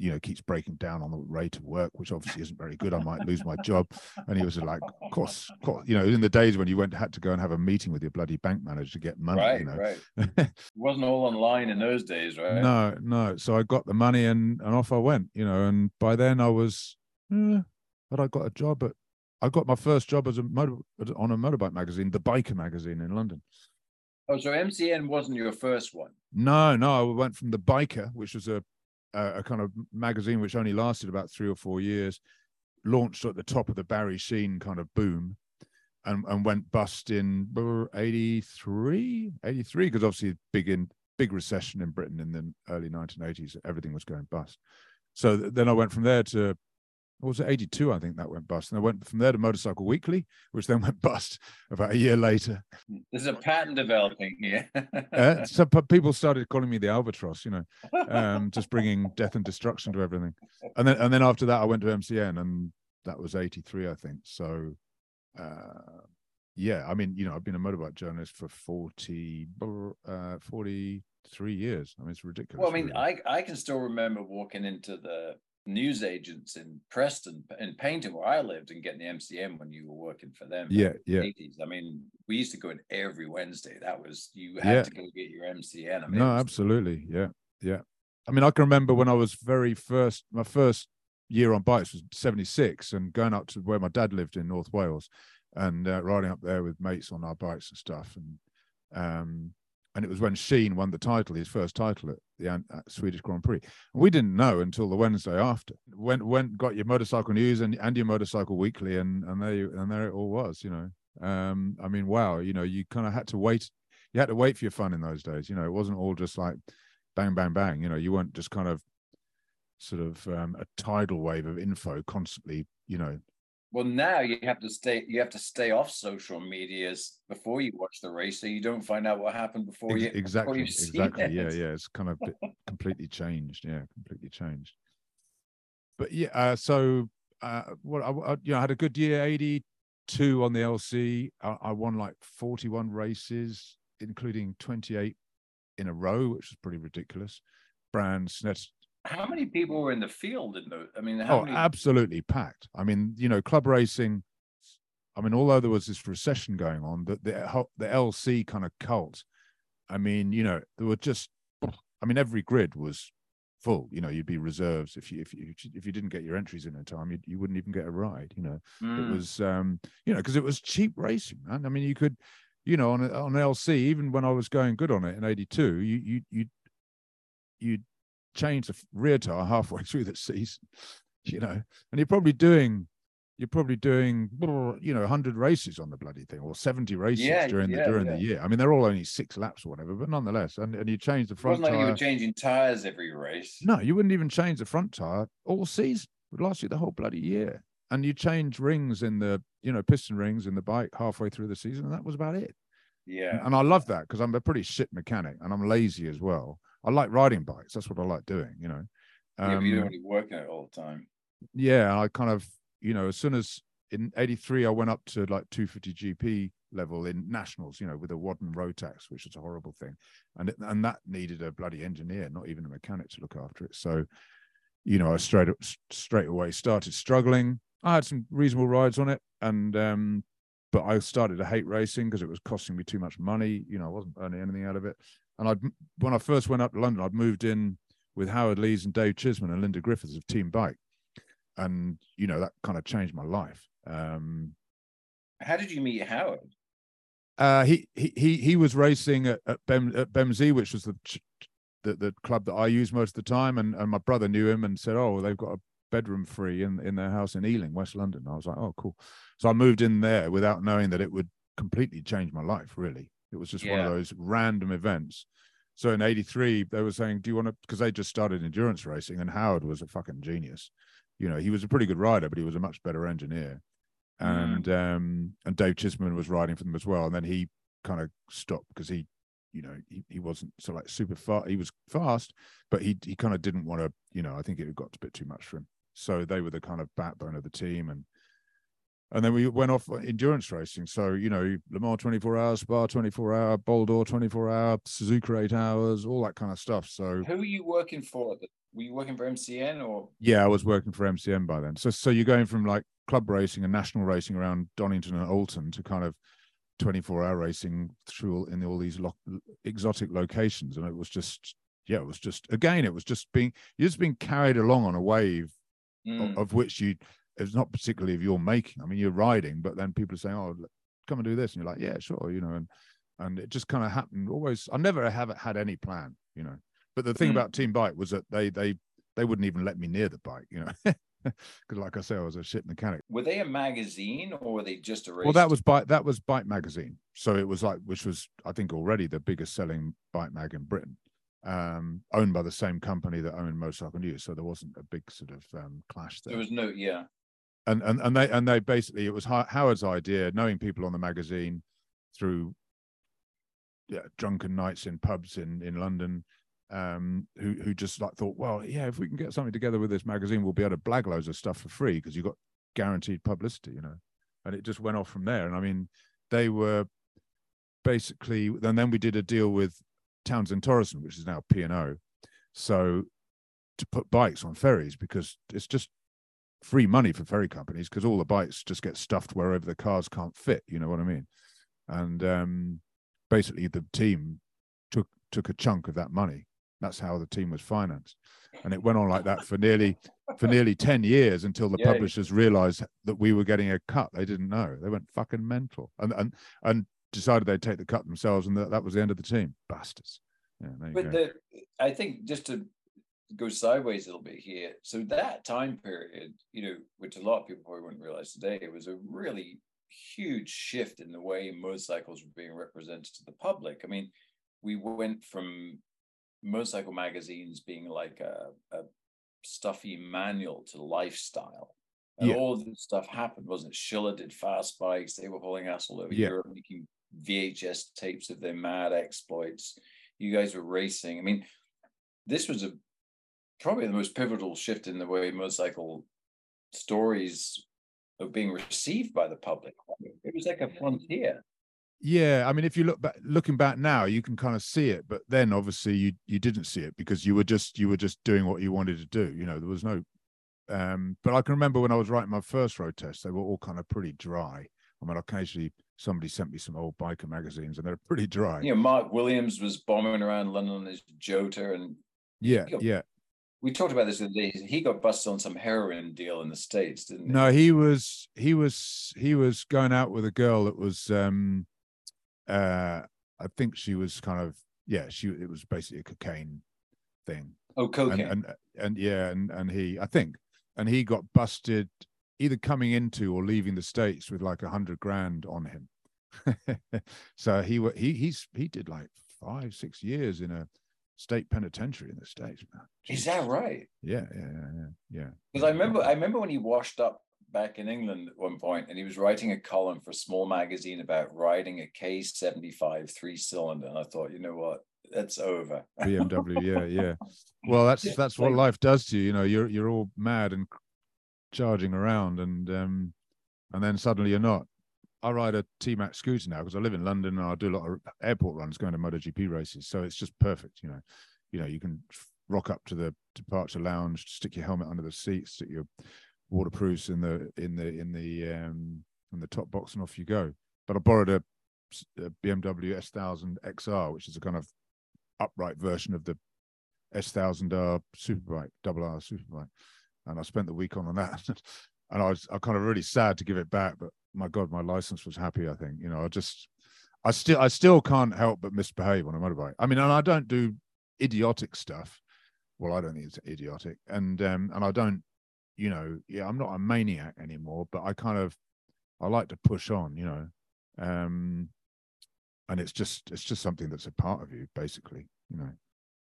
you know keeps breaking down on the rate of work, which obviously isn't very good. I might lose my job. And he was like, of course, of course, you know, in the days when you went had to go and have a meeting with your bloody bank manager to get money, right, you know. right. It wasn't all online in those days, right? No, no. So I got the money and and off I went, you know. And by then I was, eh, but I got a job at, I got my first job as a motor on a motorbike magazine, the Biker magazine in London. Oh, so MCN wasn't your first one. No, no. I went from the Biker, which was a a, a kind of magazine which only lasted about three or four years, launched at the top of the Barry Sheene kind of boom. And, and went bust in 83 83 because obviously big in big recession in britain in the early 1980s everything was going bust so then i went from there to was it 82 i think that went bust and i went from there to motorcycle weekly which then went bust about a year later There's a pattern developing here. uh, so people started calling me the albatross you know um, just bringing death and destruction to everything. And then and then after that, I went to MCN, and that was '83, I think. So, uh, yeah, I mean, you know, I've been a motorbike journalist for 40, uh, 43 years. I mean, it's ridiculous. well, I mean, really. I I can still remember walking into the news agents in Preston in Paignton where I lived and getting the MCN when you were working for them. yeah, yeah. 80s. I mean, we used to go in every Wednesday. That was you had Yeah. to go get your MCN. I mean, No, was- absolutely. Yeah, yeah. I mean, I can remember when I was very first, my first year on bikes was 76 and going up to where my dad lived in North Wales and uh, riding up there with mates on our bikes and stuff. And, um, and it was when Sheene won the title, his first title at the at Swedish Grand Prix. And we didn't know until the Wednesday after. Went, went, got your motorcycle news and, and your motorcycle weekly, and and there you, and there it all was. You know, um, I mean, wow. You know, you kind of had to wait. You had to wait for your fun in those days. You know, it wasn't all just like bang, bang, bang. You know, you weren't just kind of sort of um, a tidal wave of info constantly. You know, Well, now you have to stay. You have to stay off social medias before you watch the race, so you don't find out what happened before you. before exactly, seen exactly. Yeah, it. yeah. It's kind of completely changed. Yeah, completely changed. But yeah, uh, so uh, what I, I, you know, I had a good year. Eighty-two on the LC. I, I won like forty-one races, including twenty-eight in a row, which was pretty ridiculous. Brands, that's How many people were in the field in the? I mean, how oh, many? absolutely packed. I mean, you know, club racing. I mean, although there was this recession going on, the the, the LC kind of cult. I mean, you know, there were just. I mean, every grid was full. You know, you'd be reserves if you if you if you didn't get your entries in in time, you you wouldn't even get a ride. You know, it Mm. was um you know because it was cheap racing, man. I mean, you could, you know, on on LC, even when I was going good on it in '82, you you you you change the rear tire halfway through the season, you know, and you're probably doing you're probably doing you know 100 races on the bloody thing or 70 races Yeah, during the yeah, during yeah. the year. I mean, they're all only six laps or whatever, but nonetheless, and, and you change the It front wasn't like you tire. were changing tires every race. No, you wouldn't even change the front tire all season. It would last you the whole bloody year. And you change rings in the, you know, piston rings in the bike halfway through the season, and that was about it. Yeah. And I love that because I'm a pretty shit mechanic and I'm lazy as well. I like riding bikes. That's what I like doing, you know. yeah, but you're Um, working it all the time. yeah, I kind of, you know, as soon as in 83, I went up to like 250 GP level in nationals, you know, with a Waddon Rotax, which was a horrible thing. And and that needed a bloody engineer, not even a mechanic to look after it. So, you know, I straight s- straight away started struggling. I had some reasonable rides on it. And, um, but I started to hate racing because it was costing me too much money. You know, I wasn't earning anything out of it. And I'd, when I first went up to London, I'd moved in with Howard Lees and Dave Chisman and Linda Griffiths of Team Bike and you know that kind of changed my life. Um, How did you meet Howard? uh, he he he he was racing at, at Bem at Bemsee, which was the, ch- the the club that I used most of the time, and and my brother knew him and said, "Oh, they've got a bedroom free in in their house in Ealing, West London." I was like, "Oh, cool." So I moved in there without knowing that it would completely change my life. Really, it was just one of those random events. So in '83, they were saying, "Do you want to?" Because they just started endurance racing, and Howard was a fucking genius. You know, he was a pretty good rider, but he was a much better engineer. Mm. And um, and Dave Chisman was riding for them as well. And then he kind of stopped because he, you know, he, he wasn't so like super fast. He was fast, but he he kind of didn't want to. You know, I think it got a bit too much for him. So they were the kind of backbone of the team, and and then we went off endurance racing. So you know, Le Mans 24 hours, Spa 24 hour, Bol d'Or 24 hour, Suzuka eight hours, all that kind of stuff. So Who were you working for were you working for MCN or? Yeah, I was working for MCN by then. So so you're going from like club racing and national racing around Donington and Oulton to kind of 24 hour racing through all, in all these lo- exotic locations, and it was just yeah, it was just again, it was just being you're just being carried along on a wave Mm. of which you it's not particularly of your making. I mean, you're riding, but then people are saying, "Oh, come and do this," and you're like, "Yeah, sure," you know, and and it just kind of happened. Always, I never have had any plan, you know. But the thing Mm. about Team Bike was that they they they wouldn't even let me near the bike, you know, because like I say, I was a shit mechanic. Were they a magazine or were they just a race? Well, that was bike that was Bike Magazine, so it was like which was I think already the biggest selling bike mag in Britain, um, owned by the same company that owned Motorcycle News, so there wasn't a big sort of um, clash there. There was no, yeah. And and and they and they basically it was Howard's idea, knowing people on the magazine through yeah, drunken nights in pubs in in London, um, who who just like thought, well, yeah, if we can get something together with this magazine, we'll be able to blag loads of stuff for free because you've got guaranteed publicity, you know. And it just went off from there. And I mean, they were basically, and then we did a deal with Townsend Thoresen, which is now P and O, so to put bikes on ferries because it's just free money for ferry companies because all the bikes just get stuffed wherever the cars can't fit. You know what I mean? And um, basically, the team took took a chunk of that money. That's how the team was financed, and it went on like that for nearly for nearly ten years until the Yeah. publishers realised that we were getting a cut. They didn't know. They went fucking mental, and and and decided they'd take the cut themselves, and that, that was the end of the team. Bastards. Yeah, But the, I think just to go sideways a little bit here. So that time period, you know, which a lot of people probably wouldn't realize today, it was a really huge shift in the way motorcycles were being represented to the public. I mean, we went from motorcycle magazines being like a, a stuffy manual to lifestyle. And Yeah. all this stuff happened, wasn't it? Schiller did fast bikes. They were hauling ass all over Yeah. Europe, making VHS tapes of their mad exploits. You guys were racing. I mean, this was a probably the most pivotal shift in the way motorcycle stories are being received by the public. It was like a frontier. Yeah, I mean, if you look back, looking back now, you can kind of see it, but then obviously you you didn't see it because you were just you were just doing what you wanted to do. You know, there was no. Um, but I can remember when I was writing my first road test, they were all kind of pretty dry. I mean, occasionally somebody sent me some old biker magazines, and they're pretty dry. You know, Mark Williams was bombing around London on his Jota, and yeah, you know, yeah. We talked about this the other day. He got busted on some heroin deal in the states, didn't he? No, he was he was he was going out with a girl that was um uh I think she was kind of yeah, she it was basically a cocaine thing. Oh, cocaine. and, and and yeah, and and he I think and he got busted either coming into or leaving the states with like a hundred grand on him. so he he he's he did like five six years in a state penitentiary in the states. Man. Is that right? Yeah, yeah, yeah, yeah. yeah. Because I remember, I remember when he washed up back in England at one point, and he was writing a column for a small magazine about riding a K seventy five three cylinder, and I thought, you know what, that's over. BMW. Yeah, yeah. Well, that's Yeah, that's what life does to you. You know, you're you're all mad and charging around, and um, and then suddenly you're not. I ride a T Max scooter now because I live in London and I do a lot of airport runs going to MotoGP races. So it's just perfect. You know, you know, you can rock up to the departure lounge, stick your helmet under the seat, stick your waterproofs in the in the in the um in the top box, and off you go. But I borrowed a BMW S1000 XR, which is a kind of upright version of the S1000R Superbike, double R Superbike, and I spent the week on that. and I was I kind of really sad to give it back, but my God, my license was happy. I think you know I just I still I still can't help but misbehave on a motorbike. I mean, and I don't do idiotic stuff. Well, I don't think it's idiotic, and um and I don't, you know, yeah, I'm not a maniac anymore, but I kind of I like to push on, you know, um, and it's just it's just something that's a part of you, basically, you know.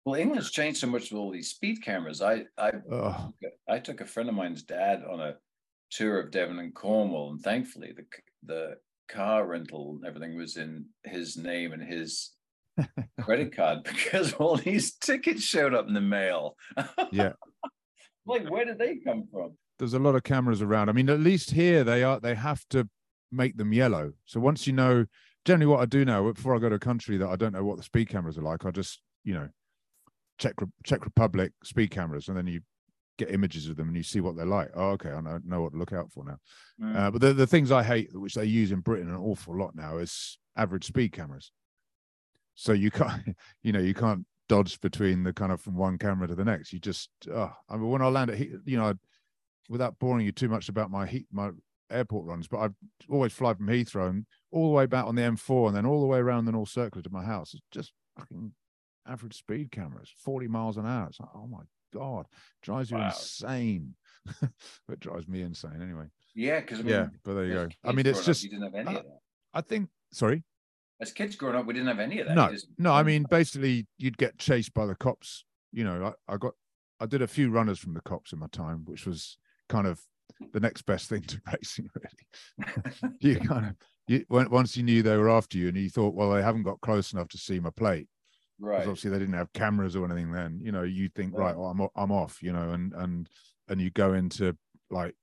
Well, England's changed so much with all these speed cameras. I I Oh, I took a friend of mine's dad on a tour of Devon and Cornwall, and thankfully the the car rental and everything was in his name and his credit card because all these tickets showed up in the mail. Yeah. like where did they come from? there's a lot of cameras around. I mean, at least here they are. They have to make them yellow. So once you know, generally what I do now before I go to a country that I don't know what the speed cameras are like, I just you know Czech Czech Republic speed cameras, and then you get images of them and you see what they're like. Oh, okay, I know, know what to look out for now. Mm. Uh, but the, the things I hate, which they use in Britain an awful lot now, is average speed cameras. So you can't, you know, you can't dodge between the kind of from one camera to the next. You just, oh, I mean, when I land at, you know, without boring you too much about my heat, my airport runs, but I've always fly from Heathrow and all the way back on the M4 and then all the way around the North Circular to my house. It's just fucking average speed cameras, 40 miles an hour. It's like, oh my God, drives you Wow. insane. it drives me insane anyway. Yeah, because I mean, yeah, but there you go. I mean, it's growing up, just, you didn't have any uh, of that. I think, sorry. As kids growing up, we didn't have any of that. No, just- no, I mean, basically, you'd get chased by the cops. You know, I, I got, I did a few runners from the cops in my time, which was kind of the next best thing to racing, really. you kind of, you, once you knew they were after you and you thought, well, they haven't got close enough to see my plate. Because right. obviously they didn't have cameras or anything then you know you think right Right. well, I'm, I'm off you know and and and you go into like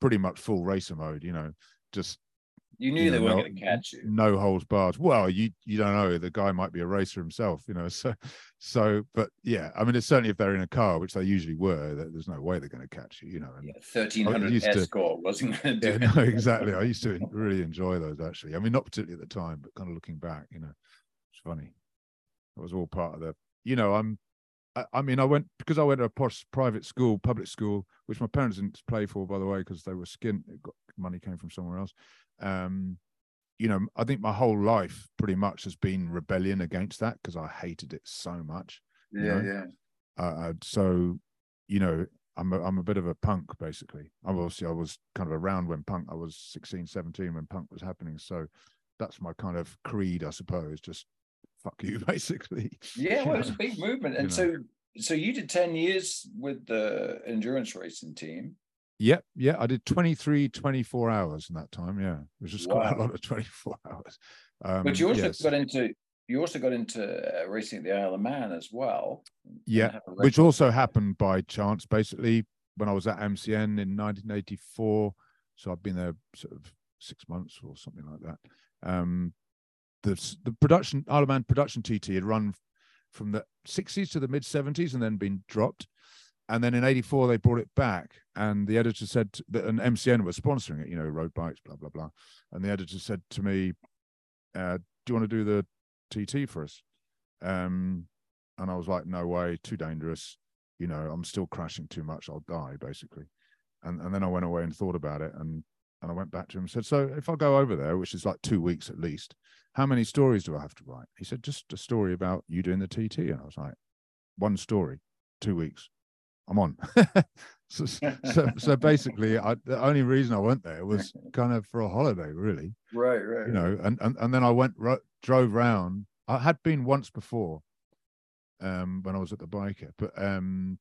pretty much full racer mode you know just You knew you they weren't no- going to catch you. no holes barred well you you don't know the guy might be a racer himself you know so so but yeah i mean it's certainly if they're in a car which they usually were that there's no way they're going to catch you you know and Yeah, thirteen hundred to- escort wasn't going to yeah, do no, it. exactly. I used to really enjoy those actually. I mean, not particularly at the time, but kind of looking back, you know, it's funny. It was all part of the, you know, I'm, I, I mean, I went because I went to a posh private school, public school, which my parents didn't play for, by the way, because they were skint. Got money came from somewhere else. Um, you know, I think my whole life pretty much has been rebellion against that because I hated it so much Yeah, know? yeah. uh, so you know i'm a, i'm a bit of a punk basically i'm obviously i was kind of around when punk i was 16 17 when punk was happening so that's my kind of creed i suppose just fuck you basically Yeah, well, it was a big movement. you And know. so so you did 10 years with the endurance racing team. yep yeah i did 23 24 hours in that time yeah it was just quite a lot of 24 hours um, But you also yes. got into you also got into uh, racing at the Isle of Man as well. Yeah, which also happened by chance basically when i was at mcn in 1984 so i've been there sort of six months or something like that um the the production Isle of Man production tt had run from the 60s to the mid 70s and then been dropped and then in 84 they brought it back and the editor said that an mcn was sponsoring it you know road bikes blah blah blah and the editor said to me uh, do you want to do the tt for us um and I was like, no way, too dangerous. You know, I'm still crashing too much. I'll die, basically. And and then I went away and thought about it, and and I went back to him and said, so if I go over there, which is like two weeks at least, how many stories do I have to write? He said, just a story about you doing the TT, and I was like, one story, two weeks, I'm on. so, so so basically, I, the only reason I went there was kind of for a holiday, really right, right. you know and and, and then i went ro- drove round i had been once before um when i was at the biker but um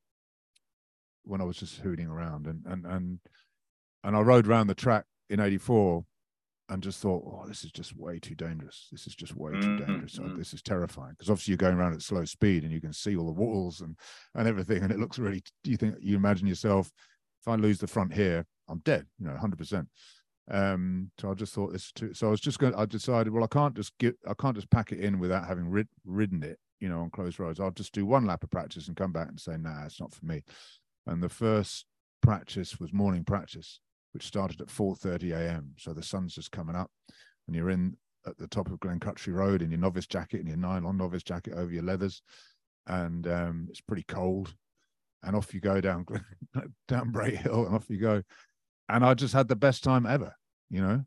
when i was just hooting around and and and and i rode around the track in 84 and just thought oh this is just way too dangerous. This is just way too Mhm, dangerous. Oh, mhm. this is terrifying. Because obviously you're going around at slow speed and you can see all the walls and and everything and it looks really do you think you imagine yourself if i lose the front here i'm dead you know 100% um so i just thought this too so i was just going i decided well i can't just get i can't just pack it in without having rid, ridden it you know on closed roads. I'll just do one lap of practice and come back and say nah it's not for me. And the first practice was morning practice which started at 4:30 a.m so the sun's just coming up and you're in at the top of Glencrutchery Road in your novice jacket and your nylon novice jacket over your leathers and um it's pretty cold and off you go down down Bray Hill and off you go and I just had the best time ever, you know.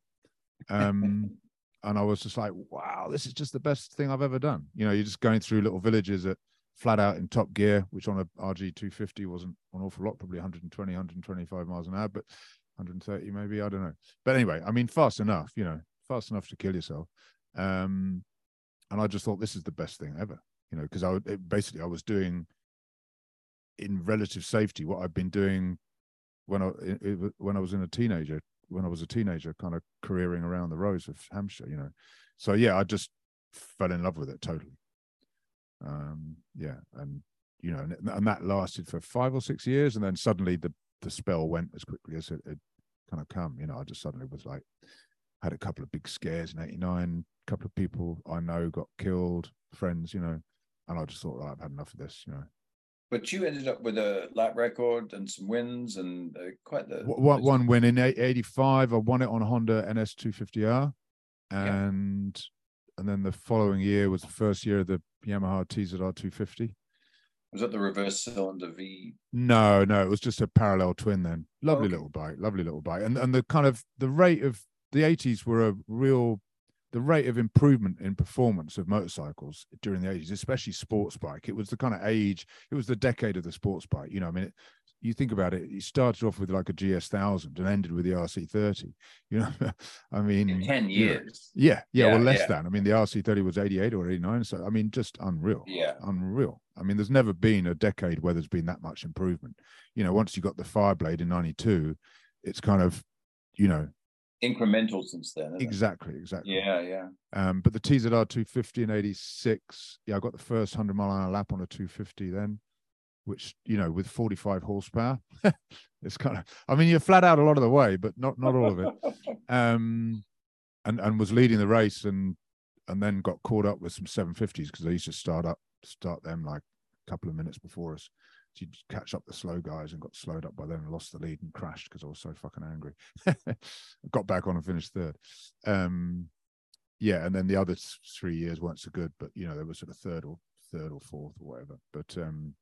Um, and I was just like, wow, this is just the best thing I've ever done. You know, you're just going through little villages at flat out in top gear, which on a RG 250 wasn't an awful lot, probably 120, 125 miles an hour, but 130 maybe, I don't know. But anyway, I mean, fast enough, you know, fast enough to kill yourself. Um, and I just thought this is the best thing ever, you know, because I it, basically I was doing in relative safety what I've been doing when I it, when I was in a teenager, when I was a teenager, kind of careering around the roads of Hampshire, you know. So yeah, I just fell in love with it totally. Um, yeah, and you know, and, and that lasted for five or six years, and then suddenly the the spell went as quickly as it had kind of come. You know, I just suddenly was like, had a couple of big scares in '89. A couple of people I know got killed, friends, you know, and I just thought, right, I've had enough of this, you know. but you ended up with a lap record and some wins and uh, quite the one, one win in '85. I won it on a Honda NS 250R, and yeah. and then the following year was the first year of the Yamaha TZR 250. Was that the reverse cylinder V? No, no, it was just a parallel twin. Then lovely okay. little bike, lovely little bike, and and the kind of the rate of the 80s were a real the rate of improvement in performance of motorcycles during the 80s, especially sports bike. It was the kind of age, it was the decade of the sports bike. You know, I mean, it, you think about it, you started off with like a GS thousand and ended with the RC thirty. You know, I mean, in ten years. You know, yeah, yeah, yeah, well, less yeah. than. I mean, the RC thirty was eighty eight or eighty nine. So I mean, just unreal. Yeah, unreal. I mean, there's never been a decade where there's been that much improvement. You know, once you got the Fireblade in ninety two, it's kind of, you know, incremental since then. Exactly, it? exactly. Yeah, yeah. Um, but the TZR 250 in 86, yeah, I got the first 100 mile an hour lap on a 250 then, which, you know, with 45 horsepower, it's kind of, I mean, you're flat out a lot of the way, but not not all of it. um, and, and was leading the race and and then got caught up with some 750s because they used to start up, start them like a couple of minutes before us to catch up the slow guys and got slowed up by them and lost the lead and crashed because I was so fucking angry. got back on and finished third. Um, yeah, and then the other three years weren't so good, but you know they were sort of third or third or fourth or whatever. But um,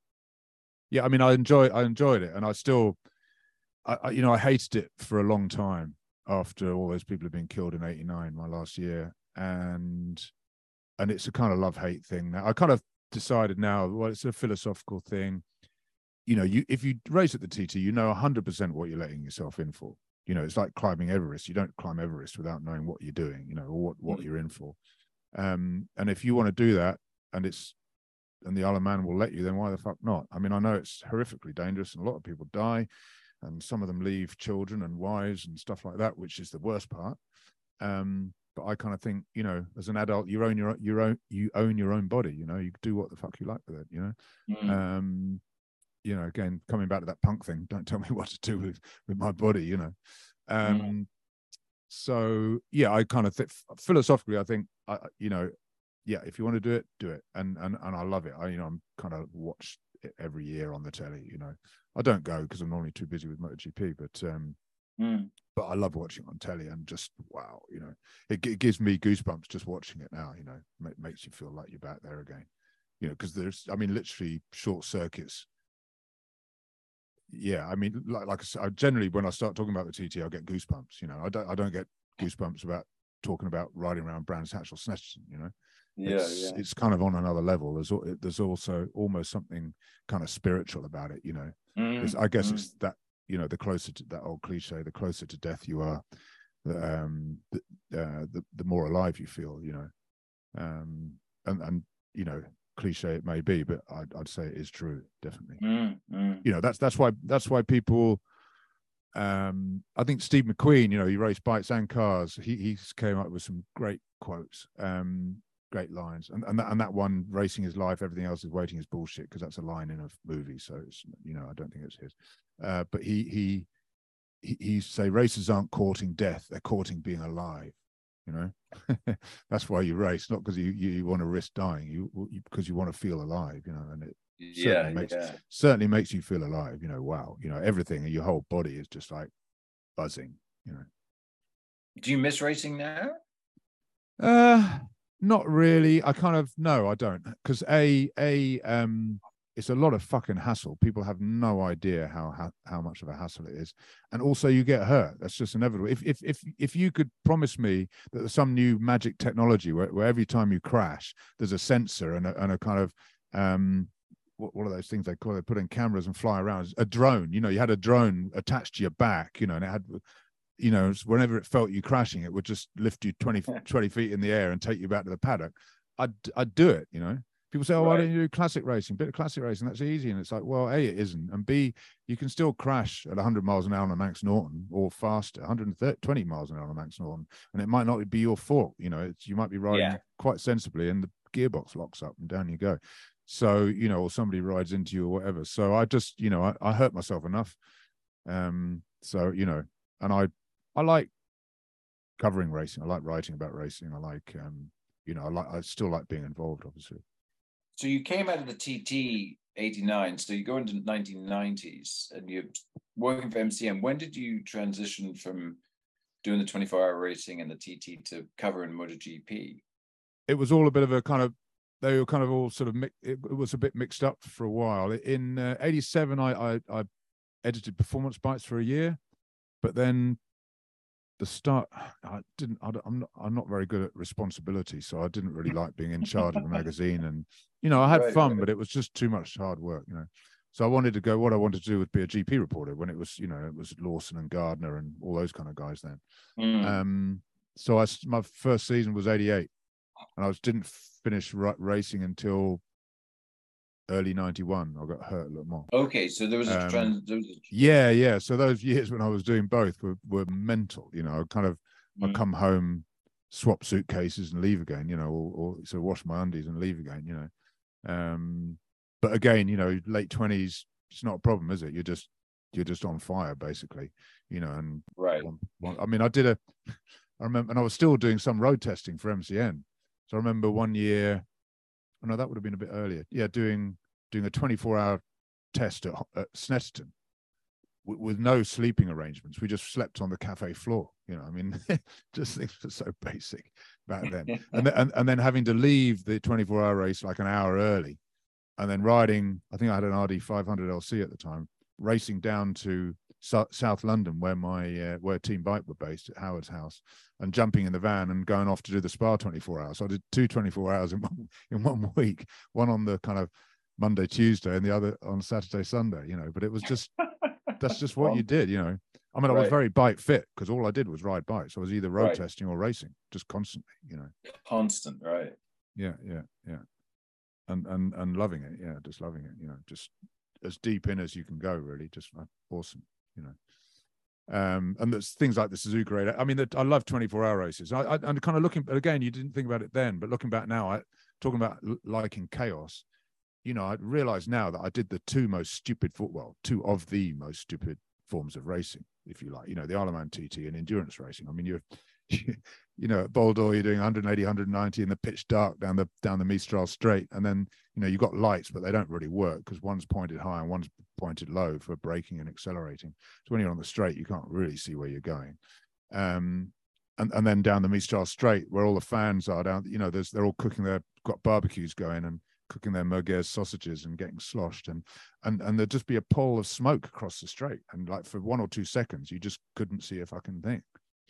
yeah, I mean, I enjoy I enjoyed it, and I still, I, I you know I hated it for a long time after all those people had been killed in '89, my last year, and and it's a kind of love hate thing now. I kind of decided now, well, it's a philosophical thing you know, you if you race at the TT, you know 100% what you're letting yourself in for. You know, it's like climbing Everest. You don't climb Everest without knowing what you're doing, you know, or what, what mm. you're in for. Um, and if you want to do that and it's and the Isle of Man will let you, then why the fuck not? I mean, I know it's horrifically dangerous and a lot of people die, and some of them leave children and wives and stuff like that, which is the worst part. Um, but I kind of think, you know, as an adult, you own your your own you own your own body. You know, you do what the fuck you like with it. You know, mm. um, you know, again, coming back to that punk thing, don't tell me what to do with with my body, you know. Um, mm. So yeah, I kind of think philosophically, I think, I, you know, yeah, if you want to do it, do it, and and and I love it. I you know, I'm kind of watch it every year on the telly. You know, I don't go because I'm normally too busy with MotoGP, but um, mm. but I love watching on telly and just wow, you know, it, it gives me goosebumps just watching it now. You know, it makes you feel like you're back there again. You know, because there's, I mean, literally short circuits yeah, I mean, like, like I said, I generally when I start talking about the TT, I get goosebumps. You know, I don't I don't get goosebumps about talking about riding around Brands Hatch or Snetterton. You know, yeah, it's, yeah. it's kind of on another level. There's there's also almost something kind of spiritual about it. You know, mm, I guess mm. it's that you know the closer to that old cliche, the closer to death you are, the um, the, uh, the the more alive you feel. You know, um, and and you know cliche it may be, but I'd, I'd say it is true, definitely. Mm, mm. You know, that's that's why that's why people. Um, I think Steve McQueen, you know, he raced bikes and cars. He he came up with some great quotes, um, great lines, and and that, and that one, racing is life, everything else is waiting is bullshit, because that's a line in a movie. So it's you know, I don't think it's his. Uh, but he he he, he say racers aren't courting death; they're courting being alive you know that's why you race not because you, you, you want to risk dying you, you because you want to feel alive you know and it yeah certainly makes, yeah. certainly makes you feel alive you know wow you know everything and your whole body is just like buzzing you know do you miss racing now uh not really i kind of no i don't because a a um it's a lot of fucking hassle. People have no idea how, how how much of a hassle it is, and also you get hurt. That's just inevitable. If if if if you could promise me that there's some new magic technology where, where every time you crash, there's a sensor and a, and a kind of um what, what are those things they call? They put in cameras and fly around. A drone. You know, you had a drone attached to your back. You know, and it had you know, whenever it felt you crashing, it would just lift you 20, 20 feet in the air and take you back to the paddock. I'd I'd do it, you know. People say, "Oh, right. why don't you do classic racing? Bit of classic racing, that's easy." And it's like, well, a it isn't, and b you can still crash at 100 miles an hour on a Manx Norton or faster, 120 miles an hour on a Manx Norton, and it might not be your fault. You know, it's you might be riding yeah. quite sensibly, and the gearbox locks up, and down you go. So you know, or somebody rides into you or whatever. So I just, you know, I, I hurt myself enough. Um, so you know, and I, I like covering racing. I like writing about racing. I like, um, you know, I like, I still like being involved, obviously. So you came out of the TT 89. So you go into 1990s and you're working for MCN. When did you transition from doing the 24 hour racing and the TT to covering MotoGP? It was all a bit of a kind of they were kind of all sort of it, it was a bit mixed up for a while. In uh, '87, I, I, I edited Performance Bikes for a year, but then the start i didn't I, am not i'm not very good at responsibility so i didn't really like being in charge of the magazine and you know i had right, fun right. but it was just too much hard work you know so i wanted to go what i wanted to do was be a gp reporter when it was you know it was lawson and gardner and all those kind of guys then mm. um so i my first season was 88 and i was didn't finish racing until early 91 i got hurt a little more. Okay so there was a um, trans a... yeah yeah so those years when i was doing both were, were mental you know i kind of mm. i come home swap suitcases and leave again you know or, or so wash my undies and leave again you know. Um but again you know late 20s it's not a problem is it? You're just you're just on fire basically you know and right. one, one, i mean i did a i remember and i was still doing some road testing for mcn so i remember one year oh no, that would have been a bit earlier. Yeah, doing doing a 24 hour test at, at Snetterton with, with, no sleeping arrangements. We just slept on the cafe floor. You know, I mean, just mm. things were so basic back then. and, then and, and then having to leave the 24 hour race like an hour early, and then riding. I think I had an RD 500 LC at the time, racing down to South London, where my uh, where Team Bike were based at Howard's house, and jumping in the van and going off to do the Spa 24 hours. So I did two 24 hours in one in one week, one on the kind of Monday, Tuesday, and the other on Saturday, Sunday. You know, but it was just that's just what you did. You know, I mean, I was very bike fit because all I did was ride bikes. I was either road right. testing or racing, just constantly. You know, constant, right? Yeah, yeah, yeah, and and and loving it. Yeah, just loving it. You know, just as deep in as you can go. Really, just awesome you know. Um, and there's things like the Suzuka 8. I mean, the, I love 24 hour races. I, I, am kind of looking, again, you didn't think about it then, but looking back now, I, talking about liking chaos, you know, I realize now that I did the two most stupid football, two of the most stupid forms of racing, if you like, you know, the Isle TT and endurance racing. I mean, you're, you know, at Bol d'Or, you're doing 180, 190 in the pitch dark down the down the Mistral straight, and then you know you've got lights, but they don't really work because one's pointed high and one's pointed low for braking and accelerating. So when you're on the straight, you can't really see where you're going. Um, and and then down the Mistral straight, where all the fans are down, you know, there's they're all cooking their got barbecues going and cooking their merguez sausages and getting sloshed and and and there'd just be a pall of smoke across the straight and like for one or two seconds you just couldn't see a fucking thing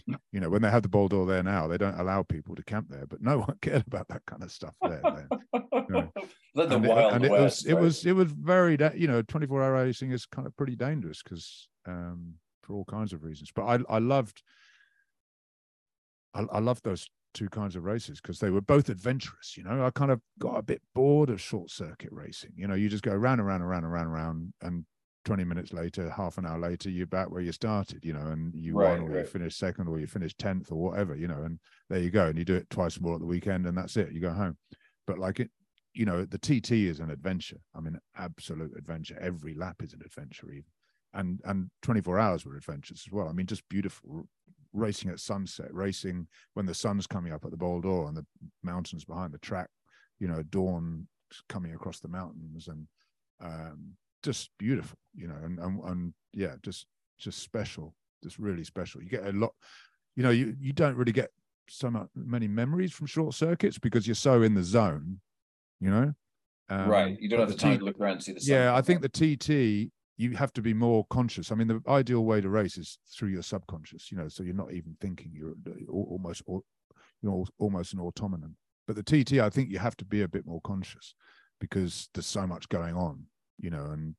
you know, when they have the Bol d'Or there now, they don't allow people to camp there, but no one cared about that kind of stuff there. You know. and, it, and it, was, right? it was, it was very, you know, 24 hour racing is kind of pretty dangerous because um, for all kinds of reasons. But I, I loved, I, I loved those two kinds of races because they were both adventurous. You know, I kind of got a bit bored of short circuit racing. You know, you just go around, and around, and around, around, around, and 20 minutes later, half an hour later, you're back where you started, you know, and you right, won or right. you finished second or you finished 10th or whatever, you know, and there you go. And you do it twice more at the weekend and that's it. You go home. But like it, you know, the TT is an adventure. I mean, absolute adventure. Every lap is an adventure, even. And and 24 hours were adventures as well. I mean, just beautiful racing at sunset, racing when the sun's coming up at the Bol d'Or and the mountains behind the track, you know, dawn coming across the mountains and um, just beautiful, you know, and, and and yeah, just just special, just really special. You get a lot, you know, you you don't really get so much, many memories from short circuits because you're so in the zone, you know. Um, right, you don't have the, time T- to look around and see the. Sun. Yeah, I think the TT you have to be more conscious. I mean, the ideal way to race is through your subconscious, you know, so you're not even thinking. You're almost, you know, almost an automaton. But the TT, I think you have to be a bit more conscious because there's so much going on you know, and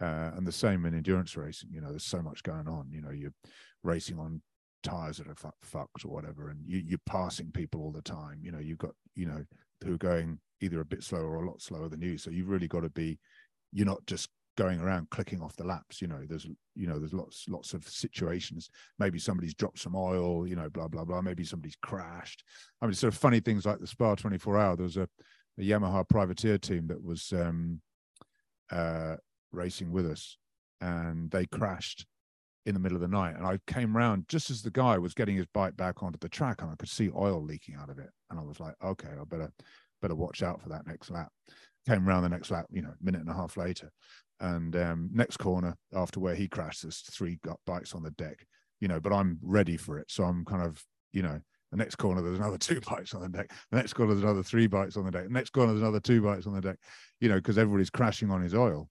uh, and the same in endurance racing. You know, there's so much going on. You know, you're racing on tires that are fu- fucked or whatever, and you, you're passing people all the time. You know, you've got you know who are going either a bit slower or a lot slower than you. So you've really got to be. You're not just going around clicking off the laps you know there's you know there's lots lots of situations maybe somebody's dropped some oil you know blah blah blah maybe somebody's crashed i mean sort of funny things like the spa 24 hour there was a, a yamaha privateer team that was um uh, racing with us, and they crashed in the middle of the night. And I came round just as the guy was getting his bike back onto the track, and I could see oil leaking out of it. And I was like, okay, I better better watch out for that next lap. came around the next lap, you know, minute and a half later. And um, next corner after where he crashed, there's three bikes on the deck, you know, but I'm ready for it. So I'm kind of, you know, the next corner, there's another two bikes on the deck. The next corner, there's another three bikes on the deck. The next corner, there's another two bikes on the deck, you know, because everybody's crashing on his oil.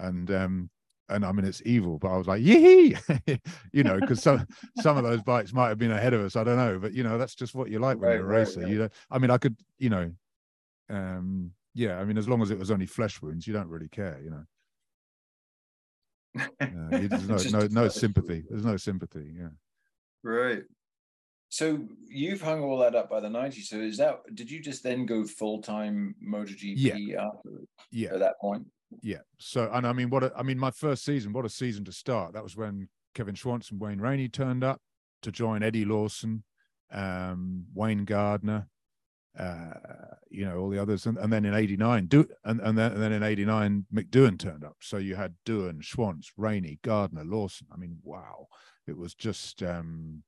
And um, and I mean it's evil, but I was like, yee, you know, because some some of those bikes might have been ahead of us. I don't know, but you know, that's just what you like when right, you're a racer. Right, You know, I mean, I could, you know, um, yeah, I mean, as long as it was only flesh wounds, you don't really care, you know. Uh, there's no no no sympathy. There's no sympathy. Yeah. Right. So you've hung all that up by the 90s. So is that did you just then go full time MotoGP yeah. after yeah. at that point? Yeah. So and I mean what a, I mean my first season, what a season to start. That was when Kevin Schwantz and Wayne Rainey turned up to join Eddie Lawson, um, Wayne Gardner, uh, you know, all the others. And, and then in 89, do and, and then and then in 89, Mick Doohan turned up. So you had Doohan, Schwantz, Rainey, Gardner, Lawson. I mean, wow. It was just um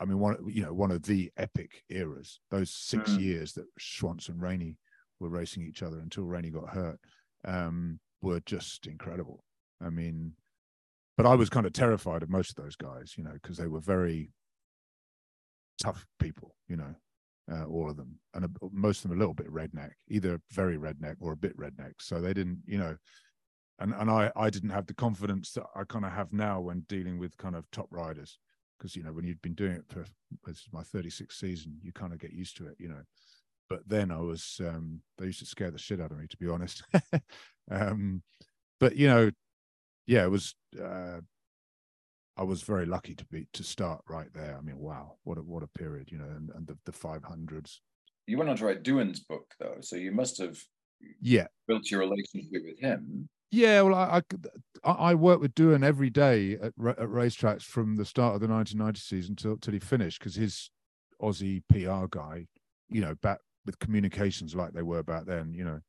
I mean, one you know one of the epic eras. Those six mm. years that Schwantz and Rainey were racing each other until Rainey got hurt um, were just incredible. I mean, but I was kind of terrified of most of those guys, you know, because they were very tough people, you know, uh, all of them, and a, most of them a little bit redneck, either very redneck or a bit redneck. So they didn't, you know, and and I I didn't have the confidence that I kind of have now when dealing with kind of top riders because you know when you've been doing it for this is my 36th season you kind of get used to it you know. But then i was um they used to scare the shit out of me to be honest. Um but you know yeah it was uh i was very lucky to be to start right there. I mean wow what a what a period you know and, and the, the 500s you went on to write Doohan's book though so you must have yeah. built your relationship with him yeah, well, I I, I worked with Doohan every day at, at racetracks from the start of the 1990 season till till he finished because his Aussie PR guy, you know, back with communications like they were back then, you know,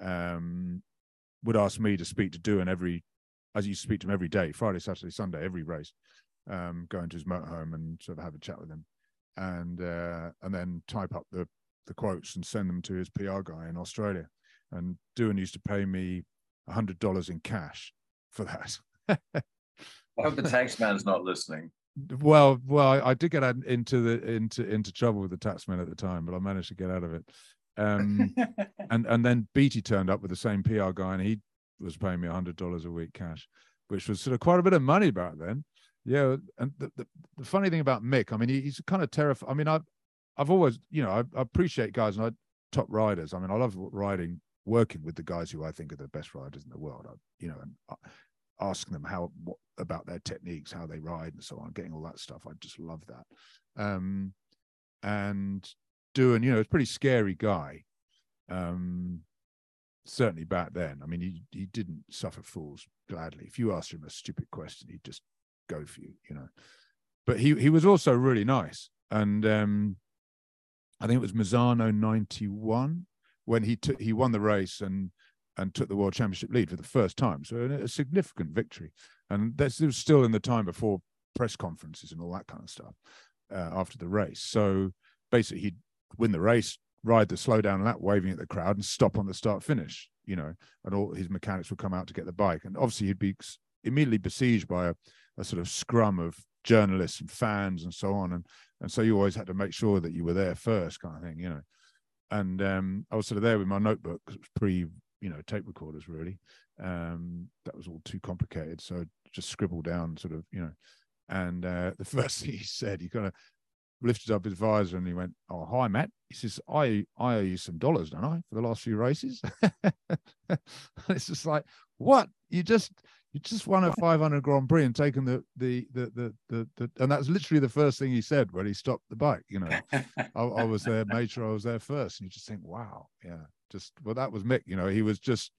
um, would ask me to speak to Doohan every, as you speak to him every day, Friday, Saturday, Sunday, every race, um, going to his motorhome and sort of have a chat with him, and uh, and then type up the the quotes and send them to his PR guy in Australia. And Doohan used to pay me hundred dollars in cash for that. I hope the tax man's not listening. Well, well, I, I, did get into the into into trouble with the taxman at the time, but I managed to get out of it. Um, and and then Beattie turned up with the same PR guy, and he was paying me hundred dollars a week cash, which was sort of quite a bit of money back then. Yeah, and the, the, the funny thing about Mick, I mean, he, he's kind of terrified. I mean, I've I've always, you know, I, I appreciate guys and I top riders. I mean, I love riding working with the guys who I think are the best riders in the world, I, you know, and asking them how what, about their techniques, how they ride, and so on, getting all that stuff. I just love that. Um, and doing, you know, it's a pretty scary guy. Um, certainly back then. I mean, he he didn't suffer fools gladly. If you asked him a stupid question, he'd just go for you, you know. But he he was also really nice, and um, I think it was Misano ninety one when he he won the race and and took the world championship lead for the first time. So a significant victory, and this was still in the time before press conferences and all that kind of stuff uh, after the race. So basically, he'd win the race, ride the slow down lap, waving at the crowd, and stop on the start finish. You know, and all his mechanics would come out to get the bike, and obviously he'd be immediately besieged by a, a sort of scrum of journalists and fans and so on, and and so you always had to make sure that you were there first, kind of thing. You know and um, I was sort of there with my notebook pre, you know, tape recorders really. Um, that was all too complicated, so just scribble down sort of, you know. And uh, the first thing he said, he kind of lifted up his visor and he went, "Oh, hi, Matt." He says, "I I owe you some dollars, don't I, for the last few races?" it's just like, what? You just you just won a 500 Grand Prix and taken the, the the the the the, and that's literally the first thing he said when he stopped the bike. You know, I, I, was there, made sure I was there first, and you just think, wow, yeah, just well, that was Mick. You know, he was just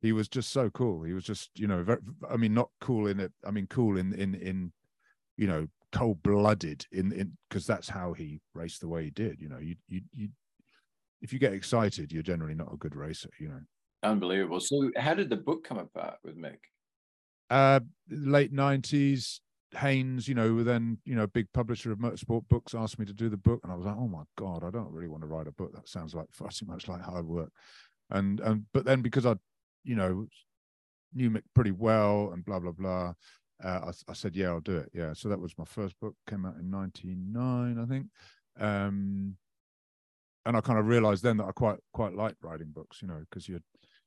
he was just so cool. He was just you know, very, I mean, not cool in it. I mean, cool in in in you know, cold blooded in in because that's how he raced the way he did. You know, you you you if you get excited, you're generally not a good racer. You know. Unbelievable. So, how did the book come about with Mick? Uh, late nineties, Haynes, you know, then you know, big publisher of motorsport books, asked me to do the book, and I was like, oh my god, I don't really want to write a book. That sounds like far too much like hard work. and and but then because I, you know, knew Mick pretty well and blah blah blah, uh, I, I said yeah I'll do it. Yeah, so that was my first book. Came out in '99, I think. Um, and I kind of realized then that I quite quite like writing books, you know, because you're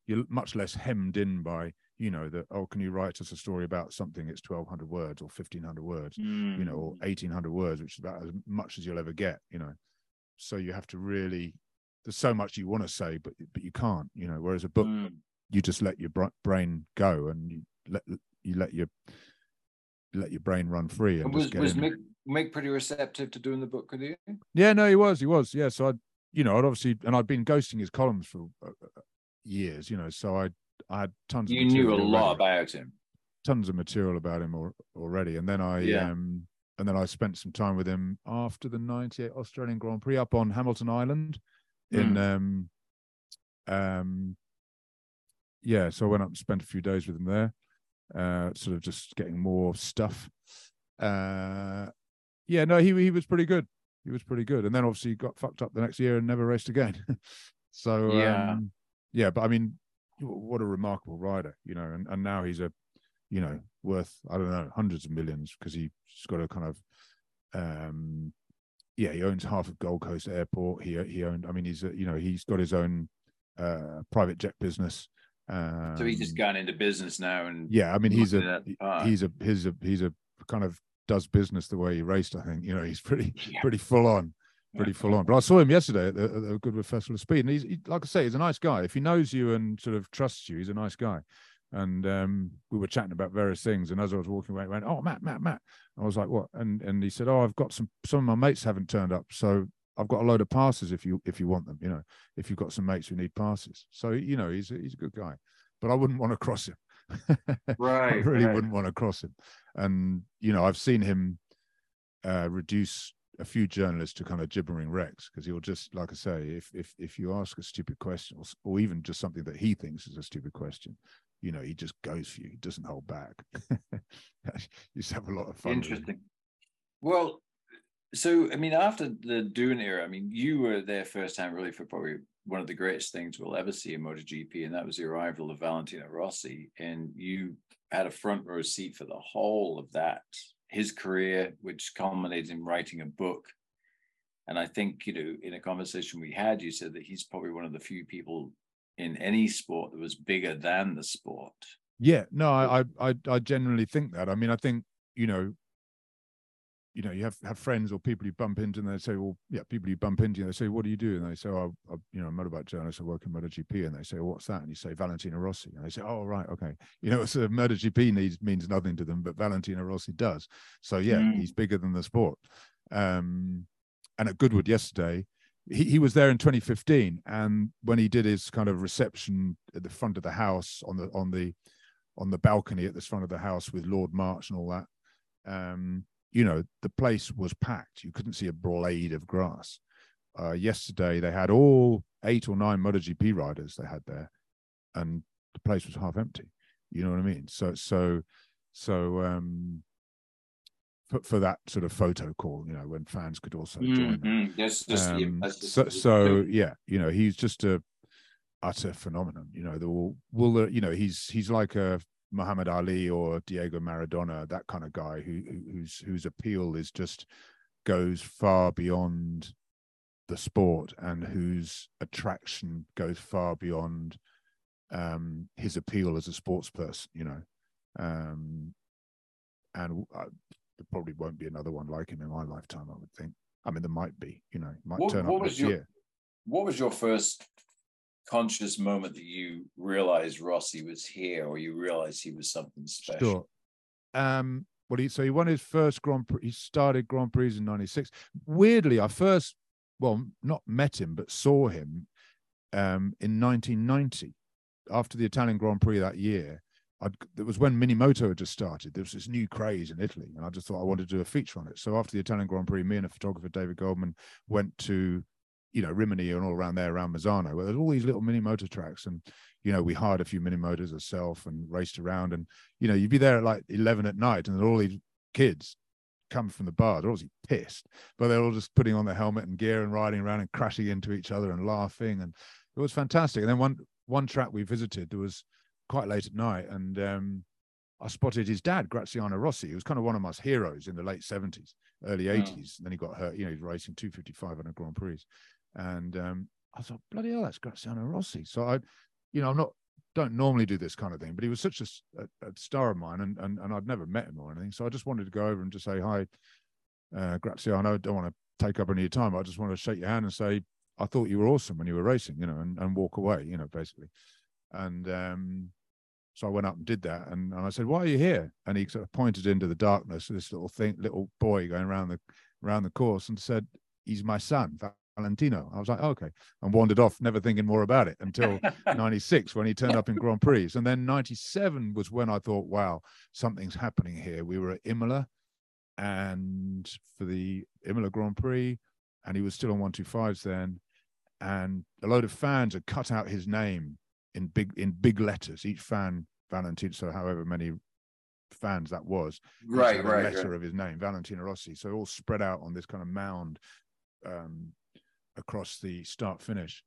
you're much less hemmed in by you know that oh can you write us a story about something it's 1200 words or 1500 words Mm. you know or Mm. 1800 words which is about as much as you'll ever get you know so you have to really there's so much you want to say but but you can't you know whereas a book Mm. you just let your brain go and you let you let your let your brain run free and was get was. Mick, Mick pretty receptive to doing the book with you? Yeah, no, he was, he was. Yeah, so I, you know, I'd obviously, and I'd been ghosting his columns for uh, uh, years, you know, so I, I had tons. You knew a material lot already, about him. tons of material about him al- already, and then I, Yeah. um, and then I spent some time with him after the '98 Australian Grand Prix up on Hamilton Island, in, Hmm. um, um, yeah. So I went up and spent a few days with him there, uh, sort of just getting more stuff. Uh, yeah, no, he he was pretty good he was pretty good. And then obviously got fucked up the next year and never raced again. so Yeah. um, yeah, but I mean, what a remarkable rider, you know. And and now he's a, you know, worth I don't know hundreds of millions because he's got a kind of, um, yeah, he owns half of Gold Coast Airport. He he owned. I mean, he's a, you know he's got his own uh private jet business. Um, So he's just gone into business now and yeah, I mean, he's a he's a he's a he's a kind of does business the way he raced. I think you know he's pretty Yeah. pretty full on, pretty full on. But I saw him yesterday at the, at the Goodwood Festival of Speed, and he's he, like I say, he's a nice guy. If he knows you and sort of trusts you, he's a nice guy. And um, we were chatting about various things, and as I was walking away, he went, "Oh, Matt, Matt, Matt." I was like, "What?" And and he said, "Oh, I've got some. Some of my mates haven't turned up, so I've got a load of passes if you if you want them. You know, if you've got some mates who need passes. So you know, he's a, he's a good guy, but I wouldn't want to cross him. Right, I really right. wouldn't want to cross him. And you know, I've seen him uh, reduce a few journalists to kind of gibbering wrecks because he'll just, like I say, if if if you ask a stupid question or, or even just something that he thinks is a stupid question, you know, he just goes for you. He doesn't hold back. you to have a lot of fun. Interesting. Well, so I mean, after the Doohan era, I mean, you were there first time really for probably one of the greatest things we'll ever see in MotoGP, and that was the arrival of Valentino Rossi, and you had a front row seat for the whole of that, his career, which culminated in writing a book. And I think, you know, in a conversation we had, you said that he's probably one of the few people in any sport that was bigger than the sport. Yeah, no, I, I, I, genuinely think that. I mean, I think you know, you know, you have have friends or people you bump into, and they say, well, yeah, people you bump into, and they say, what do you do? And they say, oh, I, you know, I'm a motorbike journalist, I work in MotoGP, and they say, well, what's that? And you say Valentino Rossi, and they say, oh, right, okay, you know, so MotoGP needs means nothing to them, but Valentino Rossi does. So yeah, Mm. he's bigger than the sport. Um, and at Goodwood yesterday, he, he was there in 2015 and when he did his kind of reception at the front of the house on the on the on the balcony at the front of the house with lord march and all that um you know the place was packed. You couldn't see a blade of grass. Uh yesterday they had all eight or nine MotoGP riders they had there and the place was half empty. You know what i mean? So so so um for, for that sort of photo call you know when fans could also join them. That's just, yeah, um, that's just- so, so yeah, you know, he's just a utter phenomenon. You know, the will, will you know, he's he's like a Muhammad Ali or Diego Maradona, that kind of guy who who- whose whose appeal is just goes far beyond the sport and whose attraction goes far beyond um his appeal as a sports person you know? Um and uh, there probably won't be another one like him in my lifetime i would think. I mean there might be you know might What- turn what up next your- year. what was your first conscious moment that you realized Rossi was here or you realized he was something special? Sure. Um, well, he, so he won his first Grand Prix. He started Grand Prix in '96. Weirdly, I first, well, not met him, but saw him um, in 1990 after the Italian Grand Prix that year. I'd, it was when Minimoto had just started. There was this new craze in Italy, and I just thought I wanted to do a feature on it. So after the Italian Grand Prix, me and a photographer, David Goldman, went to, you know, Rimini and all around there, around Misano, where there's all these little mini motor tracks, and you know, we hired a few mini motors ourselves and raced around, and you know, you'd be there at like 11 at night, and all these kids come from the bar. They're obviously pissed, but they're all just putting on their helmet and gear and riding around and crashing into each other and laughing, and it was fantastic. And then one one track we visited, there was quite late at night, and um, I spotted his dad, Graziano Rossi, who was kind of one of my heroes in the late 70s, early 80s. And then he got hurt, you know, he's racing 255 on a Grand Prix. And um, I thought, bloody hell, that's Graziano Rossi. So I, you know, I'm not, don't normally do this kind of thing, but he was such a, a, a star of mine and, and, and I'd never met him or anything. So I just wanted to go over and just say, hi, uh, Graziano, I don't want to take up any of your time. I just want to shake your hand and say, I thought you were awesome when you were racing, you know, and, and walk away, you know, basically. And um, so I went up and did that, and, and I said, "Why are you here?" And he sort of pointed into the darkness, this little thing, little boy going around the around the course, and said, "He's my son, Valentino." I was like, oh, "Okay," and wandered off, never thinking more about it until '96 when he turned up in Grand Prix, and then '97 was when I thought, "Wow, something's happening here." We were at Imola, and for the Imola Grand Prix, and he was still on one two fives then, and a load of fans had cut out his name in big in big letters. Each fan Valentino, so however many fans that was, right, right, letter right. of his name, Valentino Rossi. So all spread out on this kind of mound um, across the start finish.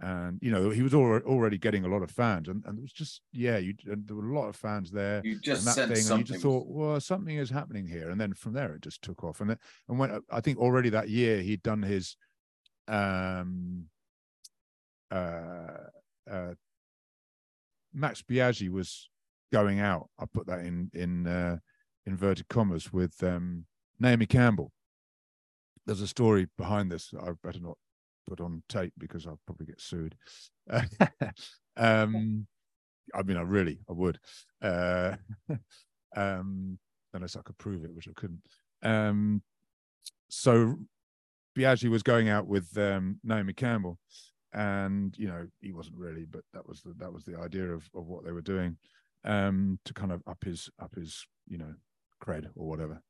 And you know he was already getting a lot of fans, and, and it was just yeah, you and there were a lot of fans there. You just and that thing, and you just thought, well, something is happening here. And then from there, it just took off. And then, and when I think already that year he'd done his um uh, uh Max Biaggi was going out. I put that in in uh, inverted commas with um, Naomi Campbell. There's a story behind this. I better not put on tape because I'll probably get sued. um, I mean, I really, I would, uh, um, unless I could prove it, which I couldn't. Um, so Biaggi was going out with um, Naomi Campbell, and you know he wasn't really but that was the that was the idea of of what they were doing um to kind of up his up his you know cred or whatever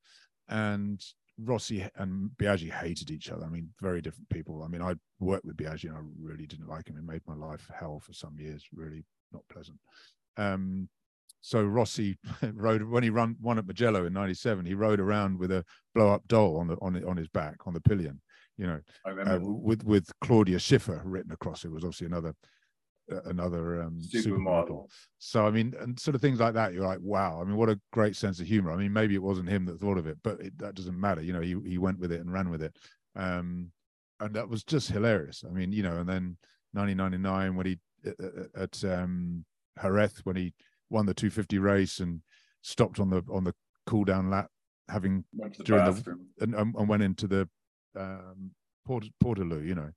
and Rossi and Biaggi hated each other. I mean, very different people. I mean, I worked with Biaggi and I really didn't like him. It made my life hell for some years, really not pleasant. Um, so Rossi rode when he run won at Mugello in '97. He rode around with a blow up doll on the on the, on his back on the pillion, you know, uh, with with Claudia Schiffer written across it was obviously another another um, supermodel. supermodel. So I mean, and sort of things like that. You're like, wow. I mean, what a great sense of humor. I mean, maybe it wasn't him that thought of it, but it, that doesn't matter. You know, he he went with it and ran with it, um, and that was just hilarious. I mean, you know, and then 1999 when he at um, Jerez when he won the 250 race and stopped on the on the cool down lap having the during bathroom. the and, and went into the um, Port Portaloo, you know,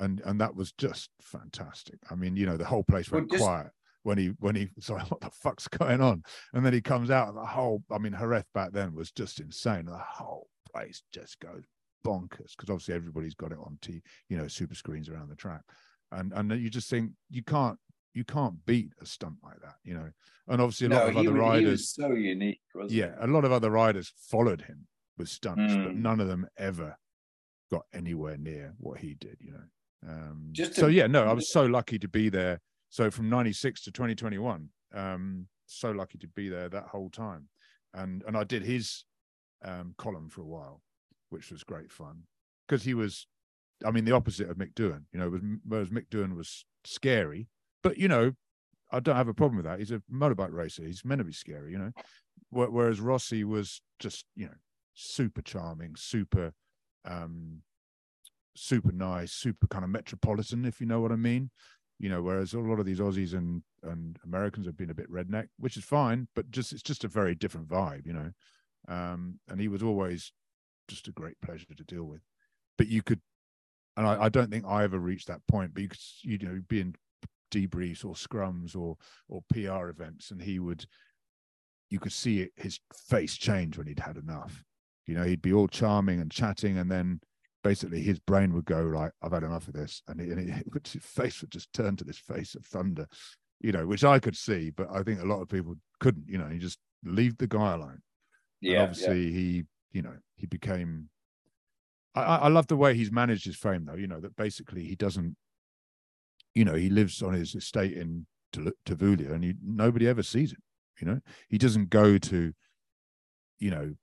and and that was just fantastic. I mean, you know, the whole place went well, just... quiet when he when he sorry, what the fuck's going on? And then he comes out, and the whole I mean, Jerez back then was just insane. The whole place just goes bonkers because obviously everybody's got it on t you know super screens around the track and and you just think you can't you can't beat a stunt like that you know and obviously a no, lot of other riders so unique yeah he? a lot of other riders followed him with stunts mm. but Hmm. none of them ever got anywhere near what he did, you know. Um, Just so yeah, no, I was so lucky to be there. So from '96 to 2021, um, so lucky to be there that whole time, and and I did his um, column for a while, which was great fun because he was, I mean, the opposite of Mick Doohan. You know, was, whereas Mick Doohan was scary, but you know, I don't have a problem with that. He's a motorbike racer. He's meant to be scary, you know. Whereas Rossi was just, you know, super charming, super um, super nice, super kind of metropolitan, if you know what I mean. You know, whereas a lot of these Aussies and and Americans have been a bit redneck, which is fine, but just it's just a very different vibe, you know. Um, and he was always just a great pleasure to deal with. But you could, and I, I don't think I ever reached that point, but you you know, be in debriefs or scrums or or PR events, and he would, you could see it, his face change when he'd had enough you know, he'd be all charming and chatting, and then basically his brain would go like, "I've had enough of this," and, he, and he, his face would just turn to this face of thunder, you know, which I could see, but I think a lot of people couldn't. You know, he just leave the guy alone. Yeah. And obviously, yeah. he, you know, he became. I, I love the way he's managed his fame, though. You know that basically he doesn't. You know, he lives on his estate in Tavullia, and he, nobody ever sees him. You know, he doesn't go to, you know,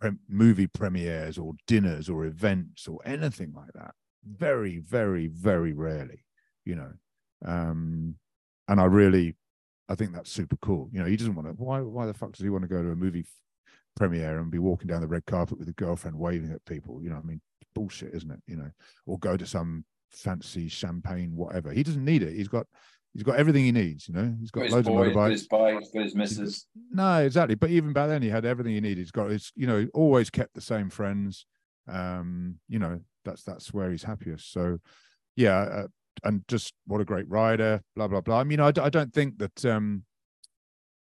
pre- movie premieres or dinners or events or anything like that. Very, very, very rarely, you know. Um, and I really, I think that's super cool. You know, he doesn't want to. Why? Why the fuck does he want to go to a movie premiere and be walking down the red carpet with a girlfriend waving at people? You know, I mean, bullshit, isn't it? You know, or go to some fancy champagne, whatever. He doesn't need it. He's got he's got everything he needs. You know, he's got his loads boys, of motorbikes. his bikes, his missus. No, exactly. But even back then, he had everything he needed. He's got his, you know, always kept the same friends. Um, you know, that's that's where he's happiest. So, yeah, uh, and just what a great rider. Blah blah blah. I mean, I, I don't think that. um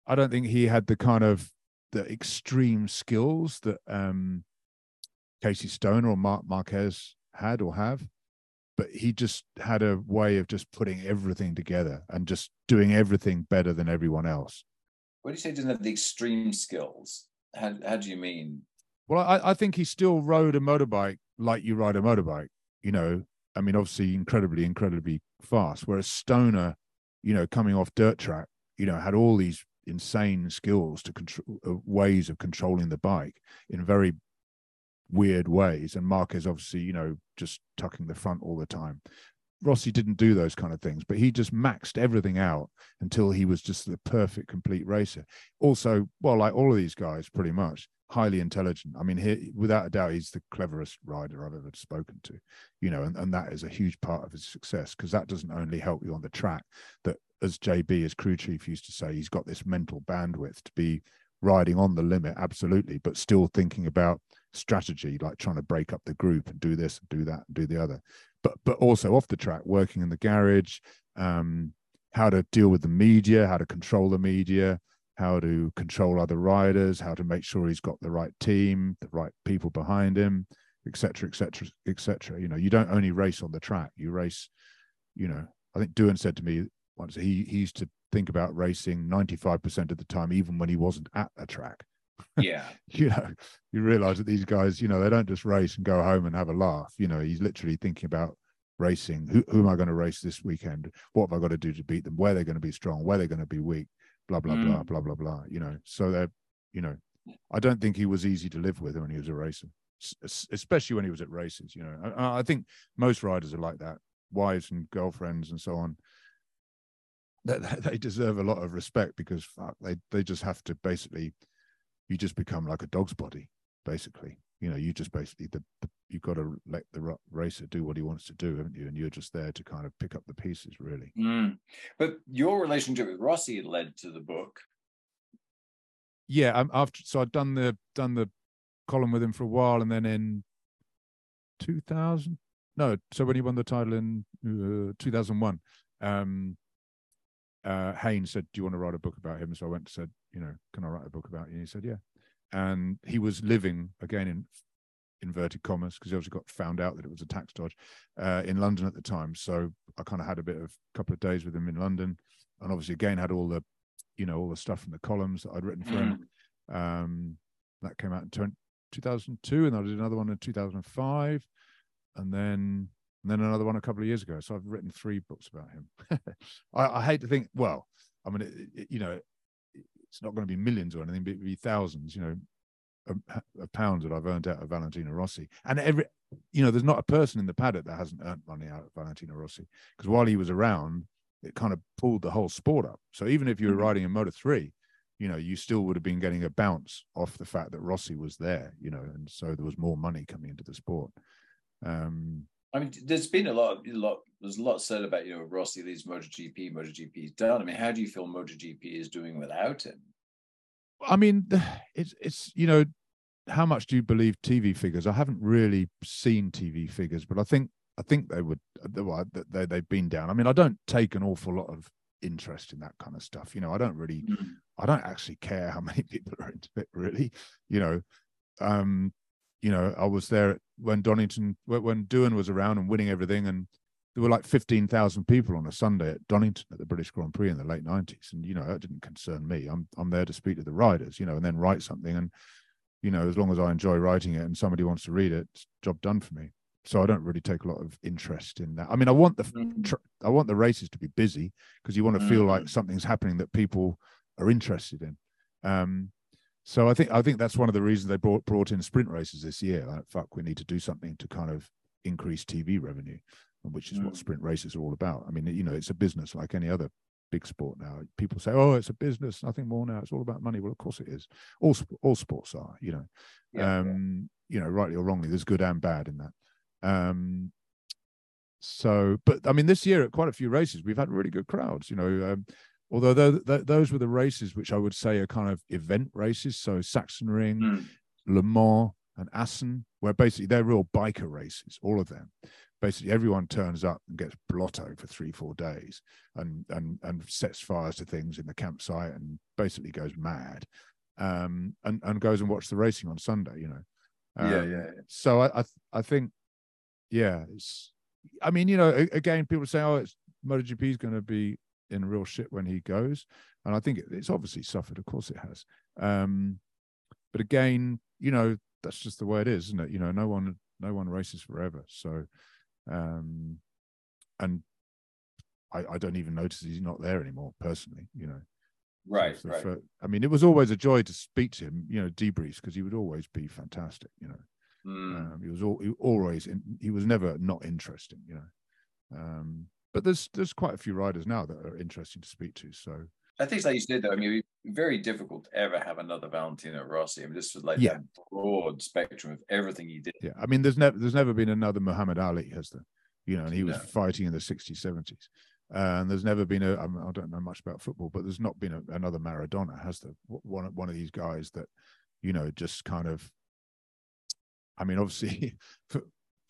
I don't think he had the kind of the extreme skills that um Casey Stoner or Marc Marquez had or have but he just had a way of just putting everything together and just doing everything better than everyone else. What do you say? Doesn't have the extreme skills. How how do you mean? Well, I, I think he still rode a motorbike like you ride a motorbike. You know, I mean, obviously incredibly, incredibly fast. Whereas Stoner, you know, coming off dirt track, you know, had all these insane skills to control uh, ways of controlling the bike in very weird ways. And Marquez obviously, you know, just tucking the front all the time. Rossi didn't do those kind of things, but he just maxed everything out until he was just the perfect, complete racer. Also, well, like all of these guys, pretty much highly intelligent. I mean, he, without a doubt, he's the cleverest rider I've ever spoken to, you know, and, and that is a huge part of his success because that doesn't only help you on the track, that as JB, as crew chief used to say, he's got this mental bandwidth to be riding on the limit, absolutely, but still thinking about strategy, like trying to break up the group and do this and do that and do the other. But but also off the track, working in the garage, um, how to deal with the media, how to control the media, how to control other riders, how to make sure he's got the right team, the right people behind him, etc., etc., etc. You know, you don't only race on the track; you race. You know, I think Doohan said to me once he he used to think about racing 95% of the time, even when he wasn't at the track. Yeah. you know, you realize that these guys, you know, they don't just race and go home and have a laugh. You know, he's literally thinking about racing. Who, who am I going to race this weekend? What have I got to do to beat them? Where they're going to be strong? Where they're going to be weak? Blah blah Mm. blah blah blah blah. You know, so they're, you know, I don't think he was easy to live with when he was a racer, s- especially when he was at races. You know, I, I think most riders are like that, wives and girlfriends and so on. That they deserve a lot of respect because fuck, they they just have to basically, you just become like a dog's body, basically. You know, you just basically the, the you've got to let the racer do what he wants to do, haven't you? And you're just there to kind of pick up the pieces, really. Mm. But your relationship with Rossi led to the book. yeah um, after so i'd done the done the column with him for a while and then in 2000 no so when he won the title in uh, 2001 um uh haynes said do you want to write a book about him so i went and said you know can i write a book about you and he said yeah and he was living again in inverted commas because he obviously got found out that it was a tax dodge uh, in london at the time so i kind of had a bit of a couple of days with him in london and obviously again had all the you know all the stuff from the columns that i'd written for him Mm. um, that came out in 20, 2002, and I did another one in 2005, and then and then another one a couple of years ago. So I've written three books about him. I, I hate to think. Well, I mean, it, it- you know, it's not going to be millions or anything, but it'd be thousands. You know, of, of pounds that I've earned out of Valentino Rossi, and every. You know, there's not a person in the paddock that hasn't earned money out of Valentino Rossi because while he was around, it kind of pulled the whole sport up. So even if you were Mhm. riding in Moto 3, you know, you still would have been getting a bounce off the fact that Rossi was there, you know, and so there was more money coming into the sport. Um, I mean, there's been a lot, a lot. There's a lot said about you know Rossi leads MotoGP, MotoGP's done. I mean, how do you feel MotoGP is doing without him? I mean, it's it's you know, how much do you believe TV figures? I haven't really seen TV figures, but I think I think they would well, they they've been down. I mean, I don't take an awful lot of interest in that kind of stuff. You know, I don't really Mm. I don't actually care how many people are into it, really. You know, um, you know, I was there when Donington, when when Doohan was around and winning everything, and there were like fifteen thousand people on a Sunday at Donington at the British Grand Prix in the late nineties, and you know that didn't concern me. I'm I'm there to speak to the riders, you know, and then write something, and you know, as long as I enjoy writing it and somebody wants to read it, it's job done for me. So I don't really take a lot of interest in that. I mean, I want the Mm. tr- I want the races to be busy because you want to feel like Mm. something's happening that people are interested in. Um, so I think I think that's one of the reasons they brought brought in sprint races this year. Like, fuck, we need to do something to kind of increase TV revenue, which is what Mm. sprint races are all about. I mean, you know, it's a business like any other big sport now. People say, "Oh, it's a business, nothing more now. It's all about money." Well, of course it is. All all sports are, you know. Yeah, um, you know, rightly or wrongly, there's good and bad in that. Um, so, but I mean, this year at quite a few races, we've had really good crowds. You know, um, although th- th- those were the races which I would say are kind of event races. So Sachsenring, Mm. Le Mans, and Assen, where basically they're real biker races, all of them. Basically, everyone turns up and gets blotto for three, four days, and and and sets fires to things in the campsite, and basically goes mad, um, and and goes and watch the racing on Sunday. You know, yeah, Um, yeah, yeah. so I, I, I think, yeah, it's. I mean, you know, again, people say, "Oh, it's MotoGP is going to be in real shit when he goes," and I think it, it's obviously suffered. Of course, it has. Um, but again, you know, that's just the way it is, isn't it? You know, no one, no one races forever. So, um, and I, I don't even notice he's not there anymore personally. You know, Right, the right. fir- I mean, it was always a joy to speak to him. You know, debriefs because he would always be fantastic. You know. Mm. Um, he was all, he always in, he was never not interesting, you know. Um, but there's there's quite a few riders now that are interesting to speak to. So I think, like you said, though, I mean, very difficult to ever have another Valentino Rossi. I mean, this was like Yeah. broad spectrum of everything he did. yeah, I mean, there's never there's never been another Muhammad Ali, has there? You know, and he was No. fighting in the 60s, 70s. Uh, and there's never been a I, mean, I don't know much about football, but there's not been a, another Maradona, has there? One one of these guys that, you know, just kind of. I mean, obviously, for,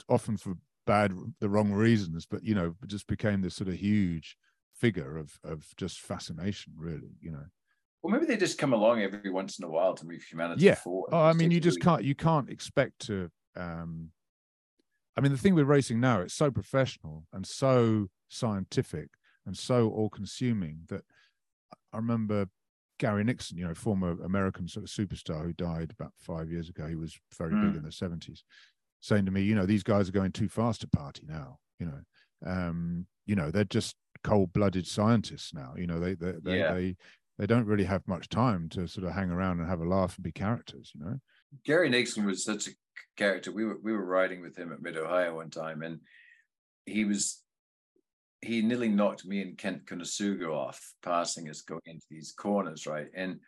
often for bad, the wrong reasons, but you know, just became this sort of huge figure of of just fascination, really. You know. Well, maybe they just come along every once in a while to move humanity Yeah. forward. Oh, I mean, you just can't you can't expect to. um I mean, the thing with racing now, it's so professional and so scientific and so all-consuming that I remember Gary Nixon, you know, former American sort of superstar who died about five years ago. He was very big Mm. in the seventies, saying to me, you know, these guys are going too fast to party now. You know, um, you know, they're just cold-blooded scientists now. You know, they they they, Yeah. they they don't really have much time to sort of hang around and have a laugh and be characters. You know. Gary Nixon was such a character. We were we were riding with him at Mid Ohio one time, and he was he nearly knocked me and Kent Kunitsugu off passing us going into these corners, right? And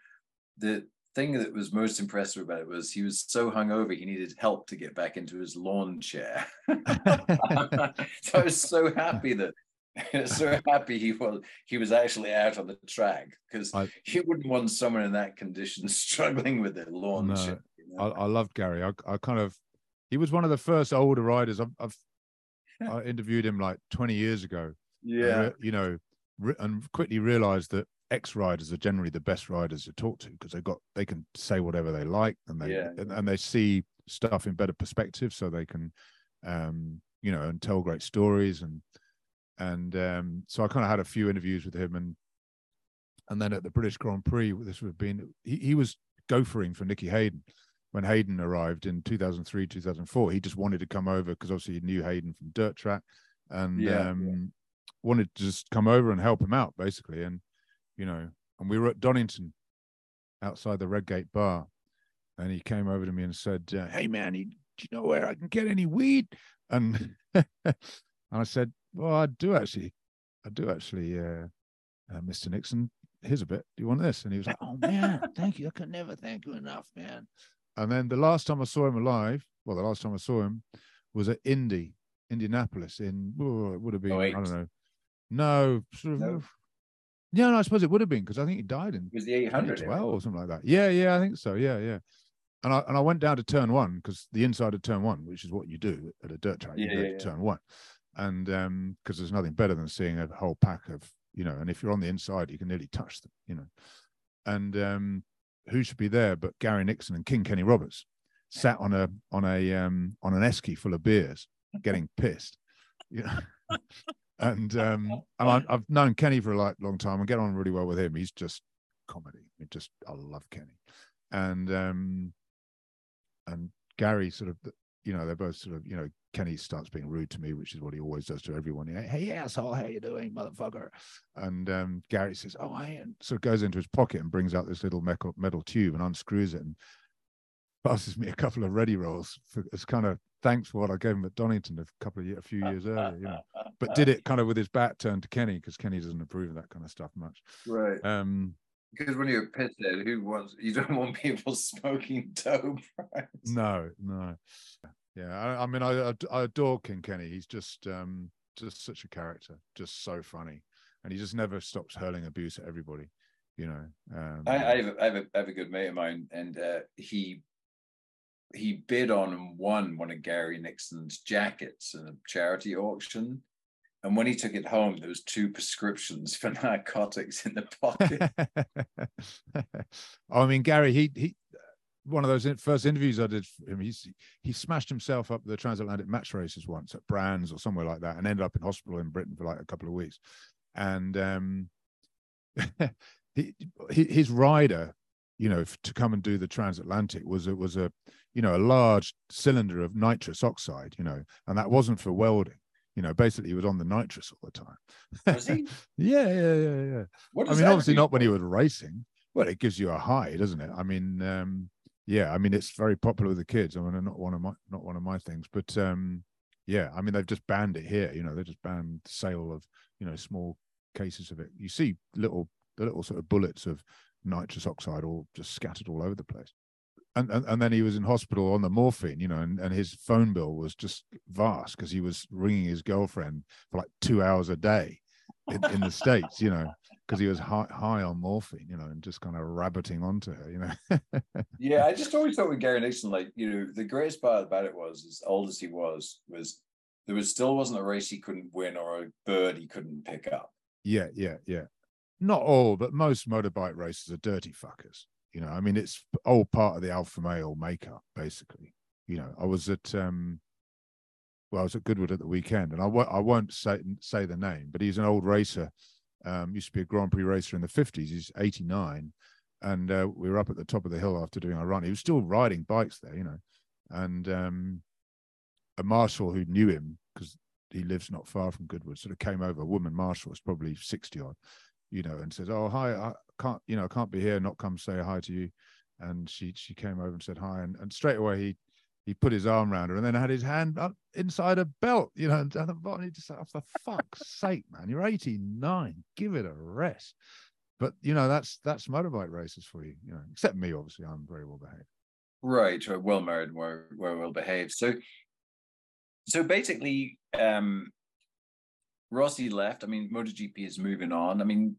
the thing that was most impressive about it was he was so hungover he needed help to get back into his lawn chair. so I was so happy that so happy he was he was actually out on the track because you wouldn't want someone in that condition struggling with their lawn No, you know? I, I loved Gary. I, I kind of, he was one of the first older riders. I've, I've I interviewed him like 20 years ago. yeah. re- you know, and quickly realized that ex riders are generally the best riders to talk to because they got they can say whatever they like and they Yeah. and, and they see stuff in better perspective, so they can, um, you know, and tell great stories and and um, so I kind of had a few interviews with him and and then at the British Grand Prix, this would have been he, he was gophering for Nicky Hayden when Hayden arrived in 2003, 2004. He just wanted to come over because obviously he knew Hayden from dirt track and Yeah, yeah. um, wanted to just come over and help him out basically. And, you know, and we were at Donington outside the Redgate bar and he came over to me and said, uh, Hey man, do you know where I can get any weed? And, and I said, Well, I do actually, I do actually, uh, uh, Mr. Nixon, here's a bit. Do you want this? And he was like, Oh man, thank you. I can never thank you enough, man. And then the last time I saw him alive, well, the last time I saw him was at Indy, Indianapolis in, oh, it would have been, I don't know. No, sort of, No. yeah, no, I suppose it would have been because I think he died in It was the 800. 2012 or something like that. Yeah, yeah, I think so. Yeah, yeah. And I and I went down to turn one because the inside of turn one, which is what you do at a dirt track, you Yeah, go yeah, to yeah. turn one, and um, because there's nothing better than seeing a whole pack of you know, and if you're on the inside, you can nearly touch them, you know, and um, who should be there but Gary Nixon and King Kenny Roberts sat on a on a um on an esky full of beers, getting pissed, you know. And um, and I, I've known Kenny for a like long time and get on really well with him. He's just comedy. It just I love Kenny, and um, and Gary sort of, you know, they're both sort of, you know, Kenny starts being rude to me, which is what he always does to everyone. You know, hey asshole, how you doing, motherfucker? And um, Gary says, oh, I am. So goes into his pocket and brings out this little metal metal tube and unscrews it and passes me a couple of ready rolls for, as kind of thanks for what I gave him at Donington a couple of years, a few years earlier, you know. But did it kind of with his back turned to Kenny because Kenny doesn't approve of that kind of stuff much. right. Um, Because when you're a pithead, who wants you don't want people smoking dope, right? no, no, yeah. I, I mean, I, I adore King Kenny. He's just um just such a character, just so funny, and he just never stops hurling abuse at everybody. You know. Um, I, I, have a, I, have a, I have a good mate of mine, and uh, he he bid on and won one of Gary Nixon's jackets in a charity auction. And when he took it home, there was two prescriptions for narcotics in the pocket. I mean, Gary, he he, one of those first interviews I did for him, he's he smashed himself up the transatlantic match races once at Brands or somewhere like that, and ended up in hospital in Britain for like a couple of weeks. And um, he, his rider, you know, to come and do the transatlantic was a was a you know a large cylinder of nitrous oxide, you know, and that wasn't for welding. You know, basically, he was on the nitrous all the time. Was he? yeah, yeah, yeah, yeah. What I mean, obviously do not when he was racing. Well, it gives you a high, doesn't it? I mean, um, yeah, I mean, it's very popular with the kids. I mean, not one of my not one of my things, but um, yeah, I mean, they've just banned it here. You know, they just banned the sale of you know small cases of it. You see little the little sort of bullets of nitrous oxide all just scattered all over the place. And, and and then he was in hospital on the morphine, you know, and, and his phone bill was just vast because he was ringing his girlfriend for like two hours a day in, in the states, you know, because he was high, high on morphine, you know, and just kind of rabbiting onto her, you know. Yeah, I just always thought with Gary Nixon, like, you know, the greatest part about it was, as old as he was, was there was still wasn't a race he couldn't win or a bird he couldn't pick up. yeah, yeah, yeah. Not all, but most motorbike races are dirty fuckers. You know, I mean, it's all part of the alpha male makeup, basically. You know, I was at um, well, I was at Goodwood at the weekend, and I w- I won't say say the name, but he's an old racer. Um, used to be a Grand Prix racer in the fifties. He's eighty nine, and uh, we were up at the top of the hill after doing our run. He was still riding bikes there, you know, and um, a marshal who knew him because he lives not far from Goodwood sort of came over. A woman marshal was probably sixty odd, you know, and says, "Oh, hi, I can't, you know, I can't be here, not come say hi to you." And she she came over and said hi, and, and straight away he he put his arm around her and then had his hand up inside her belt, you know, and down the bottom. He just said, "Oh, for fuck's sake, man, you're 89, give it a rest." But you know, that's that's motorbike races for you, you know. Except me, obviously, I'm very well behaved. Right, well married, well, well behaved. So, so basically, um, Rossi left. I mean, MotoGP is moving on. I mean,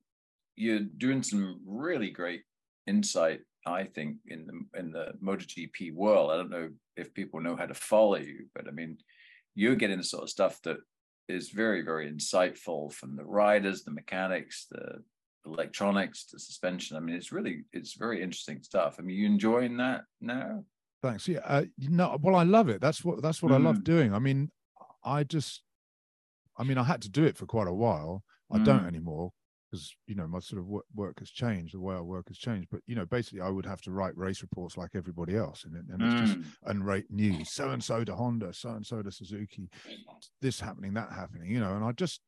you're doing some really great insight, I think, in the in the MotoGP world. I don't know if people know how to follow you, but I mean, you're getting the sort of stuff that is very, very insightful from the riders, the mechanics, the electronics, the suspension. I mean, it's really it's very interesting stuff. I mean, you enjoying that now? Thanks. Yeah. Uh, know, well, I love it. That's what that's what I love Mm. doing. I mean, I just, I mean, I had to do it for quite a while. I don't Mm. anymore because you know my sort of work, work has changed. The way I work has changed. But you know, basically, I would have to write race reports like everybody else, and, and it's just Mm. and rate news. So and so to Honda, so and so to Suzuki, this happening, that happening. You know, and I just.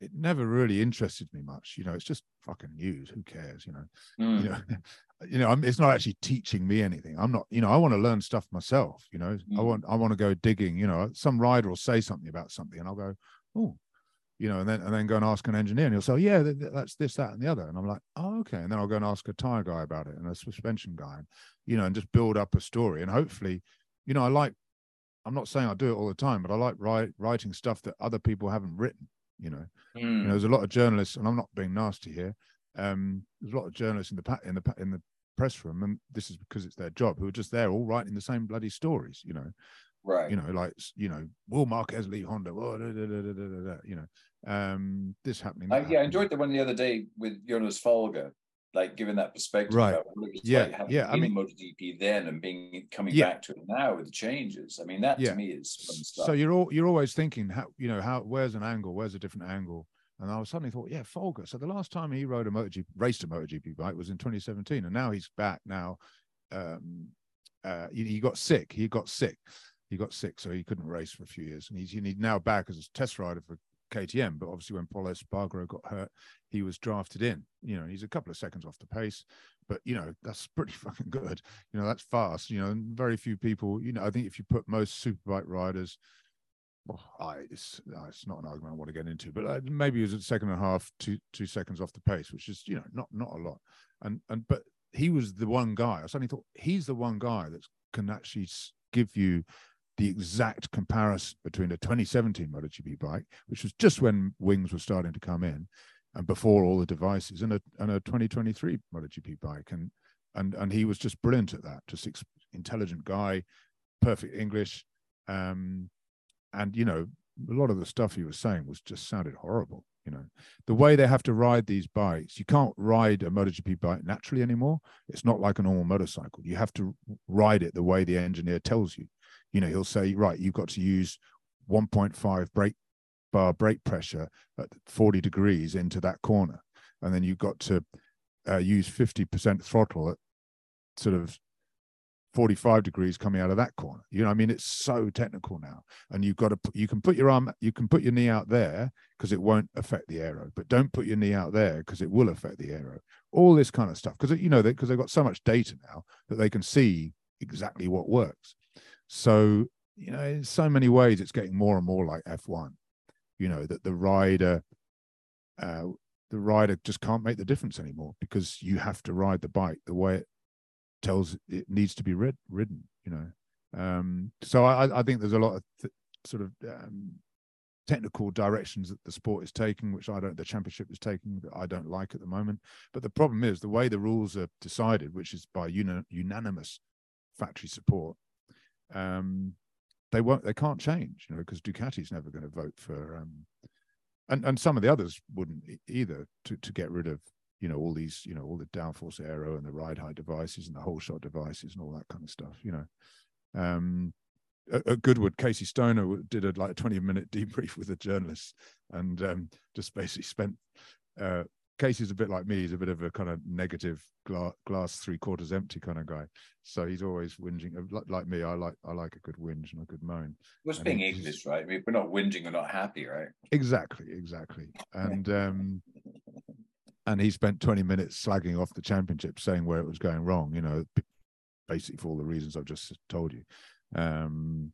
It never really interested me much, you know. It's just fucking news. Who cares, you know? Mm. you know you know I'm, it's not actually teaching me anything i'm not you know i want to learn stuff myself you know i Mm. want i want to go digging you know some rider will say something about something and i'll go oh you know and then and then go and ask an engineer and he'll say yeah th- th- that's this that and the other and i'm like oh okay and then i'll go and ask a tire guy about it and a suspension guy and you know and just build up a story and hopefully you know i like i'm not saying i do it all the time but i like write, writing stuff that other people haven't written you know you know, Mm. there's a lot of journalists, and I'm not being nasty here. Um, there's a lot of journalists in the in the in the press room, and this is because it's their job, who are just there all writing the same bloody stories. You know, right. you know, like you know, will Marquez leave Honda? Oh, da, da, da, da, da, da, da, you know, um, this happening. I, yeah, I enjoyed the one the other day with Jonas Folger, like giving that perspective Right. about what it was Yeah, like having yeah, I mean- MotoGP then and being coming Yeah. back to it now with the changes. I mean, that Yeah. to me is fun stuff. So you're all you're always thinking how you know how where's an angle, where's a different angle, and I was suddenly thought, yeah, Folger. So the last time he rode a MotoGP raced a MotoGP bike was in 2017, and now he's back. Now, um, uh, he, he got sick. He got sick. He got sick, so he couldn't race for a few years, and he's, he's now back as a test rider for KTM, but obviously when Pol Espargaro got hurt, he was drafted in. You know, he's a couple of seconds off the pace, but you know that's pretty fucking good. You know, that's fast. You know, very few people. You know, I think if you put most superbike riders, well, I, it's it's not an argument I want to get into, but uh, maybe it was a second and a half, two two seconds off the pace, which is you know not not a lot. And and but he was the one guy. I suddenly thought he's the one guy that can actually give you the exact comparison between a 2017 MotoGP bike, which was just when wings were starting to come in, and before all the devices, and a and a 2023 MotoGP bike, and and and he was just brilliant at that. Just ex- intelligent guy, perfect English, um, and you know a lot of the stuff he was saying was just sounded horrible. You know, the way they have to ride these bikes, you can't ride a MotoGP bike naturally anymore. It's not like a normal motorcycle. You have to ride it the way the engineer tells you. You know, he'll say, right, you've got to use 1.5 brake bar brake pressure at 40 degrees into that corner. And then you've got to uh, use 50% throttle at sort of 45 degrees coming out of that corner. You know, I mean, it's so technical now. And you've got to put, you can put your arm, you can put your knee out there because it won't affect the aero, but don't put your knee out there because it will affect the aero. All this kind of stuff. Because, you know, because they, they've got so much data now that they can see exactly what works. So, you know, in so many ways, it's getting more and more like F1, you know, that the rider, uh, the rider just can't make the difference anymore because you have to ride the bike the way it tells it needs to be rid- ridden you know. Um, so I, I think there's a lot of th- sort of um, technical directions that the sport is taking which i don't the championship is taking that i don't like at the moment. But the problem is the way the rules are decided which is by uni- unanimous factory support um, they won't they can't change you know because ducati's never going to vote for um, and and some of the others wouldn't either to to get rid of you know all these you know all the downforce aero and the ride height devices and the whole shot devices and all that kind of stuff you know. Um at goodwood casey stoner did a like 20 minute debrief with a journalist and um just basically spent uh casey's a bit like me he's a bit of a kind of negative glass, glass three quarters empty kind of guy. So he's always whinging like me i like i like a good whinge and a good moan. What's being english right I mean, we're not whinging we're not happy right? Exactly exactly. And um and he spent 20 minutes slagging off the championship saying where it was going wrong you know basically for all the reasons i've just told you. Um,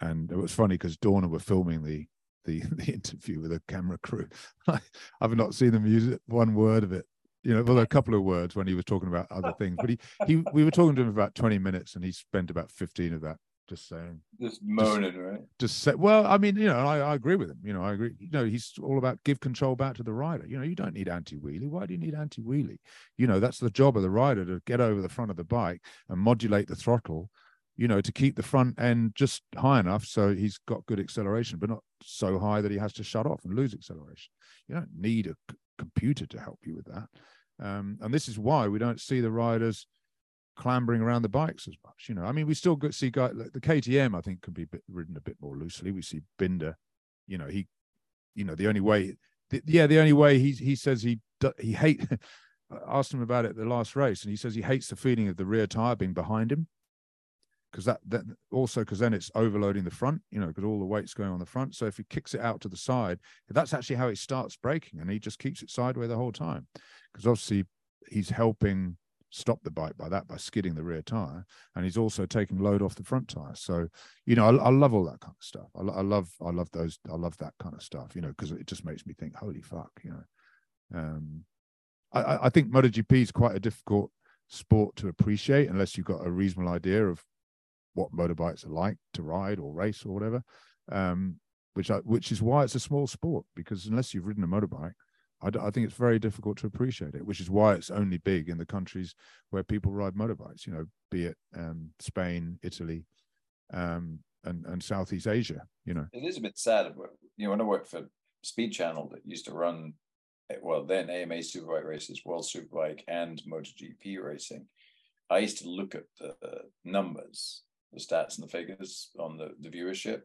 and it was funny because Dorna were filming the the the interview with a camera crew. I've not seen them use it, one word of it. You know well a couple of words when he was talking about other things but he he we were talking to him about 20 minutes and he spent about 15 of that just saying just moaning just, right? just say well i mean you know I, I agree with him you know i agree. You know he's all about give control back to the rider. You know you don't need anti-wheelie. Why do you need anti-wheelie? You know that's the job of the rider to get over the front of the bike and modulate the throttle you know to keep the front end just high enough so he's got good acceleration but not so high that he has to shut off and lose acceleration you don't need a c- computer to help you with that um, and this is why we don't see the riders clambering around the bikes as much. You know, I mean, we still see guys like the KTM. I think can be bit, ridden a bit more loosely. We see Binder. You know, he, you know, the only way, the, yeah, the only way he he says he he hate. Asked him about it the last race, and he says he hates the feeling of the rear tire being behind him because that that also because then it's overloading the front, you know, because all the weight's going on the front. So if he kicks it out to the side, that's actually how it starts breaking, and he just keeps it sideways the whole time. Because obviously he's helping stop the bike by that by skidding the rear tire and he's also taking load off the front tire. So you know i, I love all that kind of stuff. I, I, love i love those i love that kind of stuff you know because it just makes me think holy fuck you know. Um i i think MotoGP is quite a difficult sport to appreciate unless you've got a reasonable idea of what motorbikes are like to ride or race or whatever um which I, which is why it's a small sport because unless you've ridden a motorbike I, I, think it's very difficult to appreciate it, which is why it's only big in the countries where people ride motorbikes. You know, be it um, Spain, Italy, um, and and Southeast Asia. You know, it is a bit sad. You know, when I worked for Speed Channel that used to run, eh, well, then AMA Superbike races, World Superbike, and MotoGP racing. I used to look at the numbers, the stats and the figures on the, the viewership,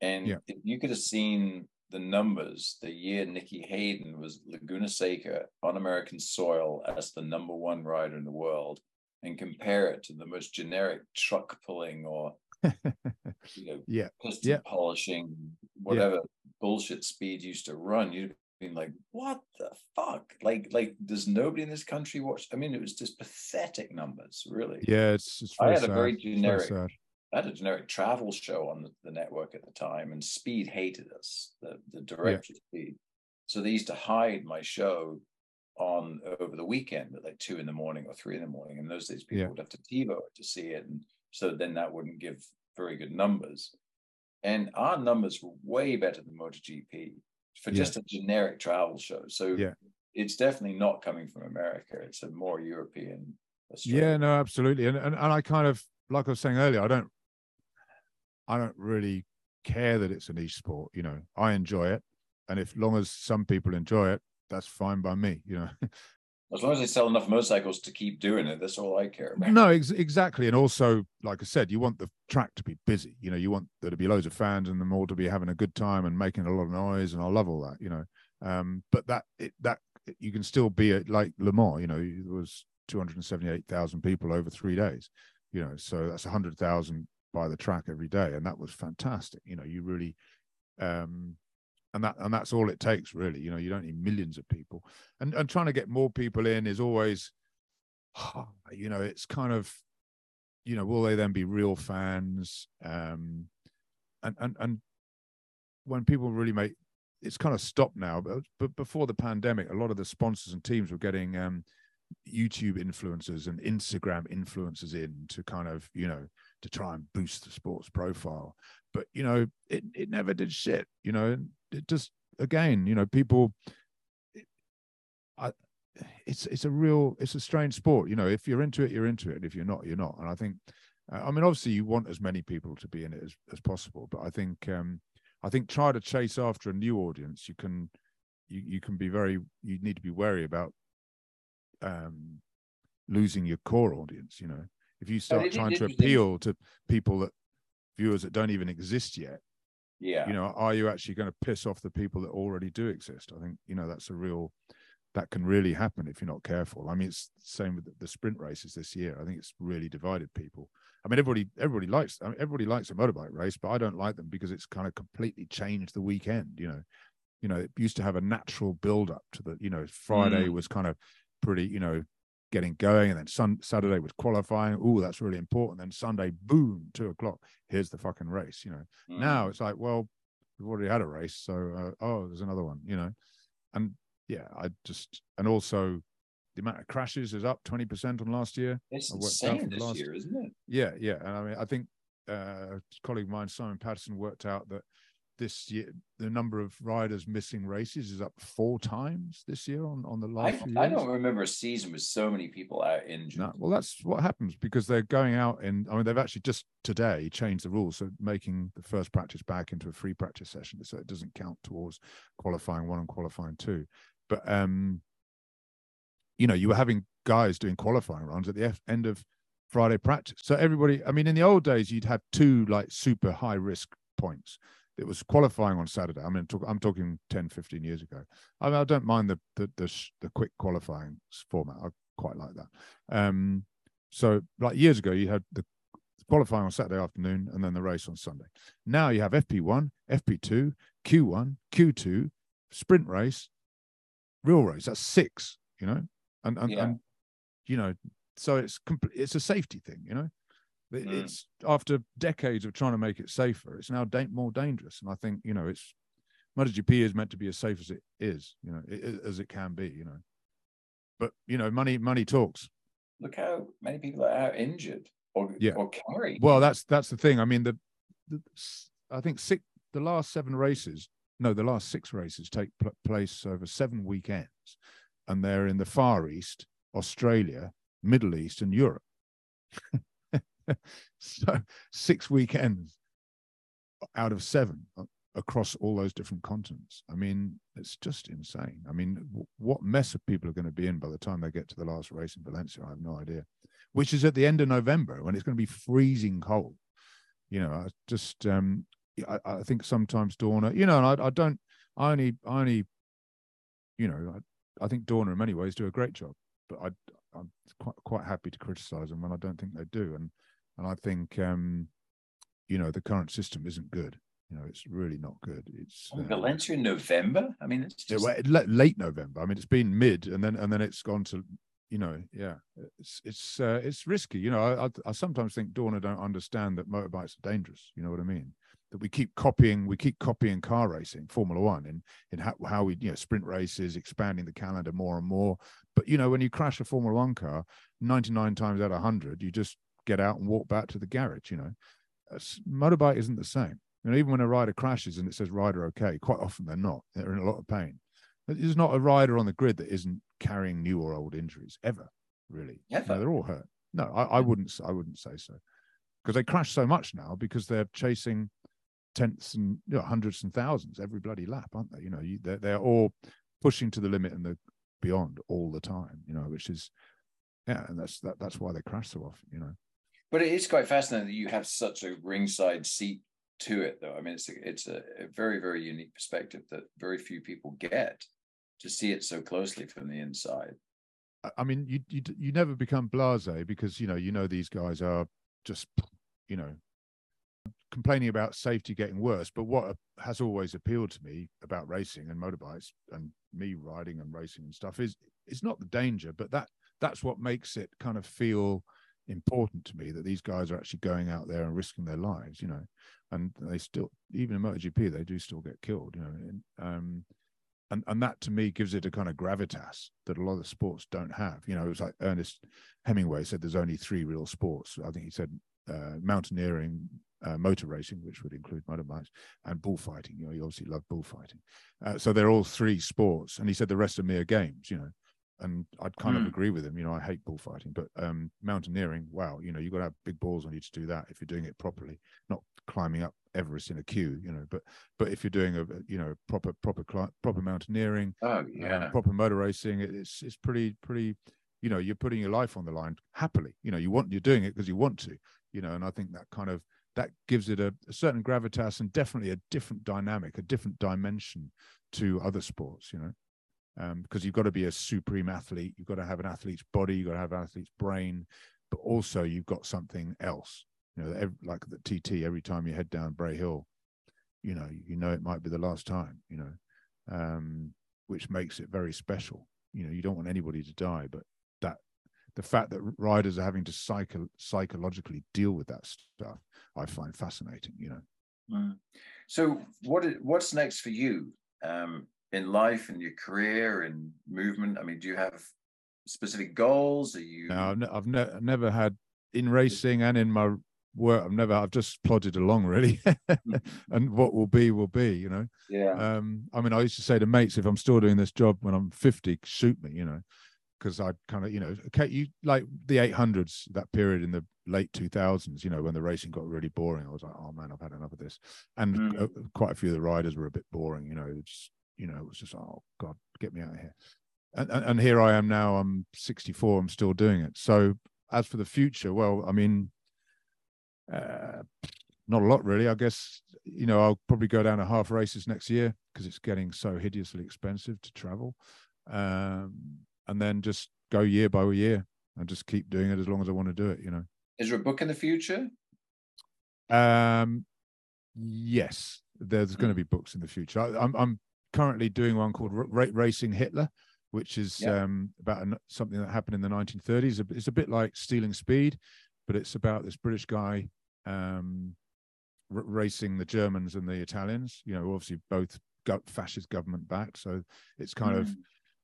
and yeah. you could have seen the numbers the year Nicky Hayden was Laguna Seca on American soil as the number one rider in the world and compare it to the most generic truck pulling or you know yeah piston yeah. polishing whatever bullshit speed used to run, you'd been like, what the fuck? Like, like does nobody in this country watch? I mean, it was just pathetic numbers, really. Yeah, it's. it's I very had a sad. very It's very generic sad. I had a generic travel show on the, the network at the time, and Speed hated us, the, the director of Speed. So they used to hide my show on over the weekend at like two in the morning or three in the morning. And those days, people Yeah. would have to TiVo it to see it, and so then that wouldn't give very good numbers. And our numbers were way better than MotoGP for Yeah. just a generic travel show. So Yeah. it's definitely not coming from America. It's a more European. Yeah, no, absolutely. And, and and I kind of like I was saying earlier, I don't I don't really care that it's a niche sport, you know. I enjoy it. And if long as some people enjoy it, that's fine by me, you know. As long as they sell enough motorcycles to keep doing it, that's all I care about. no, ex- exactly. And also, like I said, you want the track to be busy. You know, you want there to be loads of fans and them all to be having a good time and making a lot of noise. And I love all that, you know. Um, but that it, that you can still be at like Le Mans. You know, it was two hundred and seventy-eight thousand people over three days. You know, so that's a hundred thousand by the track every day, and that was fantastic. You know, you really, um, and that and that's all it takes, really. You know, you don't need millions of people, and and trying to get more people in is always you know, it's kind of, you know, will they then be real fans? Um, and and and when people really make, it's kind of stopped now. But but before the pandemic, a lot of the sponsors and teams were getting um, YouTube influencers and Instagram influencers in to kind of, you know, to try and boost the sports profile. But you know, it it never did shit. You know, it just again, you know, people. I, it's it's a real it's a strange sport. You know if you're into it you're into it. If you're not you're not. And i think uh, i mean obviously you want as many people to be in it as, as possible. But i think um i think try to chase after a new audience. You can you, you can be very you need to be wary about um losing your core audience you know. If you start trying to appeal to people that viewers that don't even exist yet Yeah. you know are you actually going to piss off the people that already do exist? I think you know that's a real that can really happen if you're not careful. I mean it's the same with the, sprint races this year. I think it's really divided people. I mean everybody everybody likes I mean, everybody likes a motorbike race but i don't like them because it's kind of completely changed the weekend you know. You know it used to have a natural build up to the you know friday Mm. was kind of pretty you know getting going and then sun saturday was qualifying. Oh that's really important. Then sunday boom two o'clock here's the fucking race you know. Mm. now it's like well we've already had a race so uh, oh there's another one you know. And yeah i just and also the amount of crashes is up 20% on last year. It's I worked out insane this last- year, isn't it? yeah yeah and i mean i think uh, a colleague of mine simon patterson worked out that this year the number of riders missing races is up four times this year on on the I, last few I don't remember a season with so many people out injured. no, well, that's what happens because they're going out and I mean they've actually just today changed the rules, so making the first practice back into a free practice session, so it doesn't count towards qualifying one and qualifying two. But um, you know, you were having guys doing qualifying runs at the end of Friday practice, so everybody. I mean, in the old days, you'd have two like super high risk points. It was qualifying on Saturday. I mean, talk, I'm talking 10, 15 years ago. I mean, I don't mind the the the, the quick qualifying format. I quite like that. Um, so like years ago, you had the qualifying on Saturday afternoon and then the race on Sunday. Now you have FP1, FP2, Q1, Q2, sprint race, real race. That's six, you know, and and, Yeah. and you know, so it's complete. It's a safety thing, you know. It- Mm. It's after decades of trying to make it safer, it's now da- more dangerous, and I think you know it's MotoGP is meant to be as safe as it is, you know, i- i- as it can be, you know. But you know, money money talks. Look how many people are out injured or Yeah. or carried. Well, that's that's the thing. I mean, the, the I think six the last seven races, no, the last six races take pl- place over seven weekends, and they're in the Far East, Australia, Middle East, and Europe. so six weekends out of seven across all those different continents. I mean, it's just insane. I mean, w- what mess of people are going to be in by the time they get to the last race in Valencia? I have no idea. Which is at the end of November when it's going to be freezing cold. You know, I just um, I, I think sometimes Dorna, you know, and I, I don't, I only, I only, you know, I, I think Dorna in many ways do a great job, but I, I'm quite quite happy to criticize them when I don't think they do, and and I think, um, you know, the current system isn't good. You know, it's really not good. It's Oh, uh, Valencia in November. I mean, it's just late November. I mean, it's been mid, and then and then it's gone to, you know, yeah, it's it's uh, it's risky. You know, I, I I sometimes think Dorna don't understand that motorbikes are dangerous. You know what I mean? That we keep copying, we keep copying car racing, Formula One, in in how, how we you know sprint races, expanding the calendar more and more. But you know, when you crash a Formula One car, ninety nine times out of hundred, you just get out and walk back to the garage. You know, s- motorbike isn't the same. You know, even when a rider crashes and it says rider okay, quite often they're not. They're in a lot of pain. There's not a rider on the grid that isn't carrying new or old injuries ever, really. Ever? they're all hurt. No, I, I wouldn't. I wouldn't say so, because they crash so much now because they're chasing tenths and you know, hundreds and thousands every bloody lap, aren't they? You know, you, they're they're all pushing to the limit and the beyond all the time. You know, which is yeah, and that's that, that's why they crash so often. You know. But it is quite fascinating that you have such a ringside seat to it, though. I mean, it's a, it's a, a very very unique perspective that very few people get to see it so closely from the inside. I- mean, you you you never become blasé because you know you know these guys are just you know complaining about safety getting worse. But what has always appealed to me about racing and motorbikes and me riding and racing and stuff is it's not the danger, but that that's what makes it kind of feel important to me that these guys are actually going out there and risking their lives, you know, and they still even in MotoGP they do still get killed, you know, and um, and and that to me gives it a kind of gravitas that a lot of sports don't have. You know, it was like Ernest Hemingway said, "There's only three real sports." I think he said uh, mountaineering, uh, motor racing, which would include motorbikes, and bullfighting. You know, he obviously loved bullfighting. Uh, so they're all three sports, and he said the rest are mere games. You know, and I'd kind of Mm. agree with him. You know, I hate bullfighting, but um, mountaineering, wow, you know, you've got to have big balls on you to do that if you're doing it properly, not climbing up Everest in a queue. You know, but but if you're doing a you know proper proper proper mountaineering, Oh uh, yeah, proper motor racing, it's it's pretty pretty. You know, you're putting your life on the line happily. You know, you want you're doing it because you want to. You know, and I think that kind of that gives it a, a certain gravitas and definitely a different dynamic, a different dimension to other sports. You know, um, because you've got to be a supreme athlete. You've got to have an athlete's body. You've got to have an athlete's brain, but also you've got something else. You know, ev like the TT. Every time you head down Bray Hill, you know, you know it might be the last time. You know, um, which makes it very special. You know, you don't want anybody to die, but that the fact that riders are having to psycho- psychologically deal with that stuff, I find fascinating. You know. Mm. So what what's next for you um, in life and your career and movement? I mean, do you have specific goals? Are you? No, I've, ne- I've ne- never had in racing and in my work. I've never. I've just plodded along really, and what will be will be. You know. yeah. Um, I mean, I used to say to mates, if I'm still doing this job when I'm 50, shoot me. You know, because I kind of, you know, okay, you like the 800s, that period in the late 2000s. You know, when the racing got really boring, I was like, oh man, I've had enough of this. And Mm. quite a few of the riders were a bit boring. You know, it's you know, it was just oh god, get me out of here. And, and and here I am now. I'm 64. I'm still doing it. So as for the future, well, I mean, uh, not a lot really. I guess you know I'll probably go down to half races next year because it's getting so hideously expensive to travel, um, and then just go year by year and just keep doing it as long as I want to do it. You know. Is there a book in the future? Um, yes, there's going to Mm. be books in the future. I, I'm I'm currently doing one called R- Racing Hitler, which is Yeah. um, about an, something that happened in the 1930s. It's a bit like Stealing Speed, but it's about this British guy um, r- racing the Germans and the Italians. You know, obviously both go- fascist government backed, so it's kind of Mm.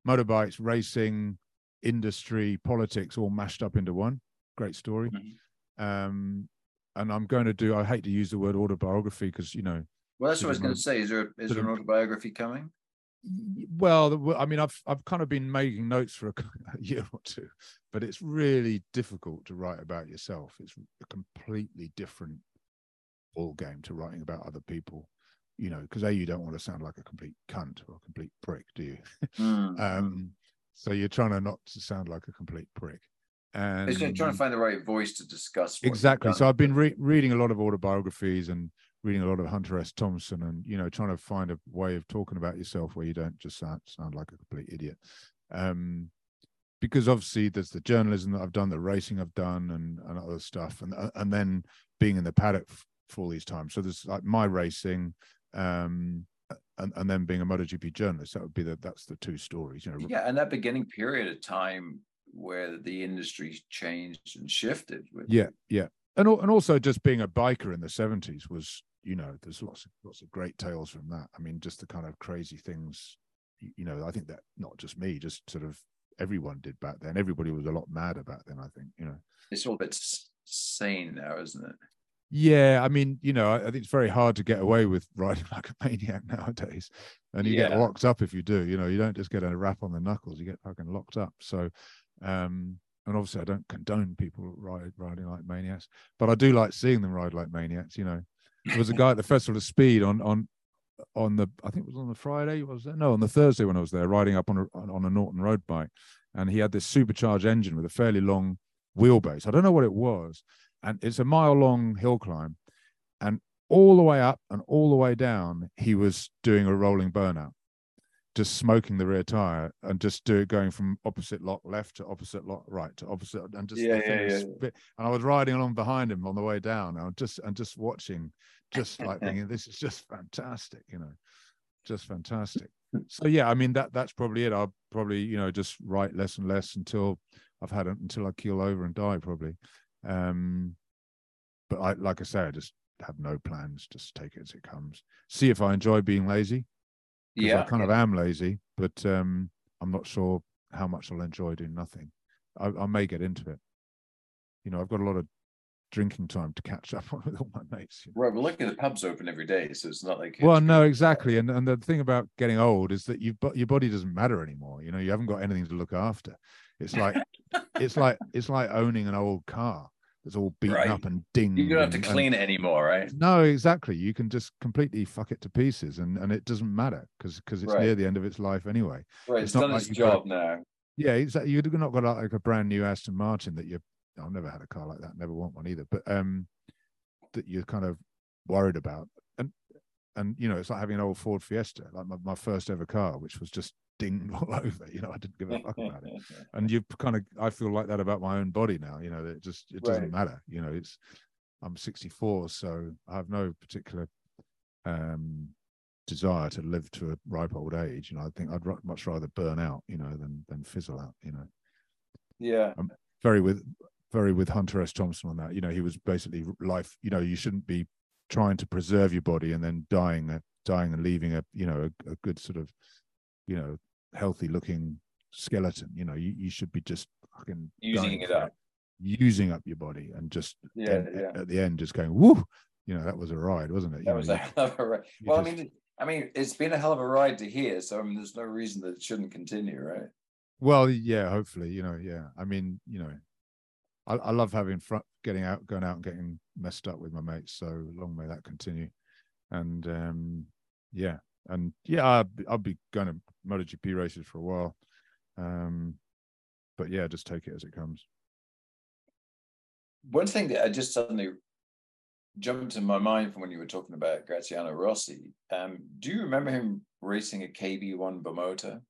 motorbikes, racing, industry, politics, all mashed up into one. Great story. Mhm. Um, and I'm going to do. I hate to use the word autobiography because you know, Well, that's what I was going to say. Is there is there an autobiography coming? well, I mean, I've I've kind of been making notes for a year or two, but it's really difficult to write about yourself. It's a completely different ball game to writing about other people. You know, because a you don't want to sound like a complete cunt or a complete prick, do you? Mm. Um, so you're trying to not to sound like a complete prick. And It's trying to find the right voice to discuss. exactly. So I've been re- reading a lot of autobiographies and reading a lot of Hunter S. Thompson, and you know, trying to find a way of talking about yourself where you don't just sound sound like a complete idiot. Um, because obviously there's the journalism that I've done, the racing I've done, and and other stuff, and uh, and then being in the paddock for all these times. So there's like my racing, um, and and then being a MotoGP journalist. That would be the that's the two stories. You know. Yeah, and that beginning period of time where the industry changed and shifted. With, Yeah, yeah, and and also just being a biker in the seventies was, you know, there's lots of lots of great tales from that. I mean, just the kind of crazy things, you know. I think that not just me, just sort of everyone did back then. Everybody was a lot madder back then. I think, you know. it's all a bit sane now, isn't it? Yeah, I mean, you know, I, I think it's very hard to get away with riding like a maniac nowadays, and you get locked up if you do. You know, you don't just get a rap on the knuckles; you get fucking locked up. So, um, and obviously, I don't condone people ride riding like maniacs, but I do like seeing them ride like maniacs. You know, there was a guy at the Festival of Speed on on on the I think it was on the Friday was there? No, on the Thursday when I was there, riding up on a on a Norton road bike, and he had this supercharged engine with a fairly long wheelbase. I don't know what it was, and it's a mile long hill climb, and all the way up and all the way down, he was doing a rolling burnout, just smoking the rear tire and just do it going from opposite lock left to opposite lock right to opposite, and just Yeah, yeah, yeah. And I was riding along behind him on the way down, and just and just watching, just like thinking, this is just fantastic, you know, just fantastic. So yeah, I mean that that's probably it. I'll probably you know just write less and less until I've had it until I keel over and die probably. Um, but I like I say, I just have no plans. Just take it as it comes. See if I enjoy being lazy. 'cause I kind of am lazy, but um, I'm not sure how much I'll enjoy doing nothing. I, I may get into it. You know, I've got a lot of drinking time to catch up on with all my mates. you know. right. Well, look at the pubs open every day, so it's not like Well, no, exactly. And and the thing about getting old is that you've your body doesn't matter anymore. You know, you haven't got anything to look after. It's like it's like it's like owning an old car that's all beaten Right. up and dinged. You don't have to and- and- clean it anymore, right? No, exactly. You can just completely fuck it to pieces, and and it doesn't matter because because it's Right. near the end of its life anyway. Right. It's It's, not done like its you've got- job now. Yeah, exactly. You've not got like a brand new Aston Martin that you. I've never had a car like that. Never want one either. But um, that you're kind of worried about, and and you know, it's like having an old Ford Fiesta, like my, my first ever car, which was just dinged all over. You know, I didn't give a fuck about it. And you kind of, I feel like that about my own body now. You know, it just it doesn't Right. matter. You know, it's I'm 64, so I have no particular um desire to live to a ripe old age. You know, I think I'd much rather burn out, you know, than than fizzle out. You know, yeah. I'm very with very with Hunter S. Thompson on that. You know, he was basically life. You know, you shouldn't be trying to preserve your body and then dying, uh, dying and leaving a you know a, a good sort of you know healthy looking skeleton. You know, you, you should be just fucking Using it up. using up your body, and just Yeah, and yeah. at the end just going woo. You know, that was a ride, wasn't it? You That know, was you- a hell of a ride. you Well, I mean, I mean, it's been a hell of a ride to here, so I mean, there's no reason that it shouldn't continue, right? Well, yeah, hopefully, you know, yeah. I mean, you know, I, I love having front, getting out, going out and getting messed up with my mates. So long may that continue. And um, yeah, and yeah, I'll, be- I'll be going to MotoGP races for a while. Um, but yeah, just take it as it comes. One thing that I just suddenly jumped in my mind from when you were talking about Graziano Rossi. Um, do you remember him racing a KB1 Bimota?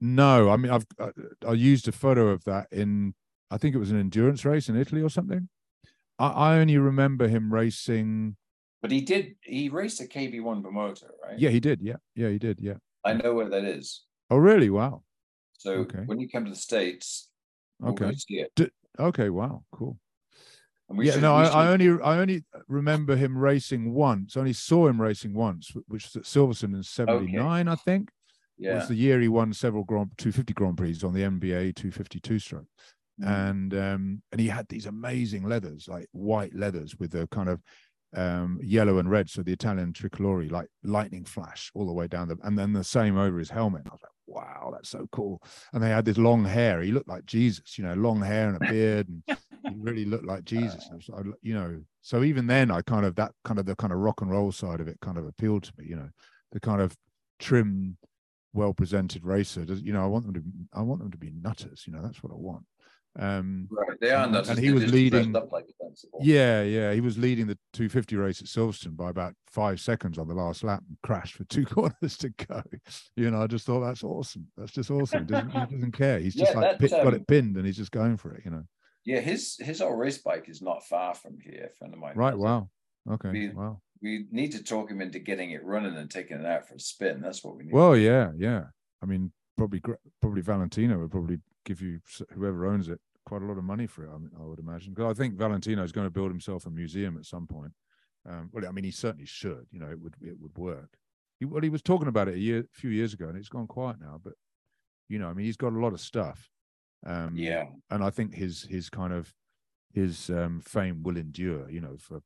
No, I mean, I've I, I used a photo of that in, I think it was an endurance race in Italy or something. I, I only remember him racing. But he did. He raced a KB1 Bimota, right? Yeah, he did. Yeah, yeah, he did. Yeah. I know where that is. Oh, really? Wow. So Okay. when you come to the states, Okay. it. Okay. Wow. Cool. And we yeah, should- no, I, I only I only remember him racing once. Only saw him racing once, which was at Silverstone in '79, I think. Yeah. Was the year he won several Grand 250 Grand Prix on the MBA 252 stroke, Mm. and um, and he had these amazing leathers, like white leathers with the kind of um, yellow and red, so the Italian tricolore, like lightning flash all the way down the, and then the same over his helmet. I was like, wow, that's so cool. And they had this long hair. He looked like Jesus, you know, long hair and a beard, and he really looked like Jesus. And I, you know, so even then, I kind of that kind of the kind of rock and roll side of it kind of appealed to me. You know, the kind of trim, well presented racer. Does you know? I want them to. I want them to be nutters. You know, that's what I want. Um, Right, they are and- nuts. and he was leading- up like yeah, yeah, he was leading the 250 race at Silverstone by about five seconds on the last lap and crashed with two corners to go. You know, I just thought that's awesome. That's just awesome. He doesn't, he doesn't care. He's just Yeah, like pit, got um, it pinned and he's just going for it. You know, Yeah, his his old race bike is not far from here. Friend of mine. right? Wow. Okay. We- wow. We need to talk him into getting it running and taking it out for a spin. That's what we need. Well, yeah, yeah. I mean, probably probably Valentino would probably give you whoever owns it quite a lot of money for it. I, mean, I would imagine because I think Valentino is going to build himself a museum at some point. Um, well, I mean, he certainly should. You know, it would it would work. He, well, he was talking about it a year, a few years ago, and it's gone quiet now. But you know, I mean, he's got a lot of stuff. Um, yeah. and I think his his kind of his um, fame will endure. You know, for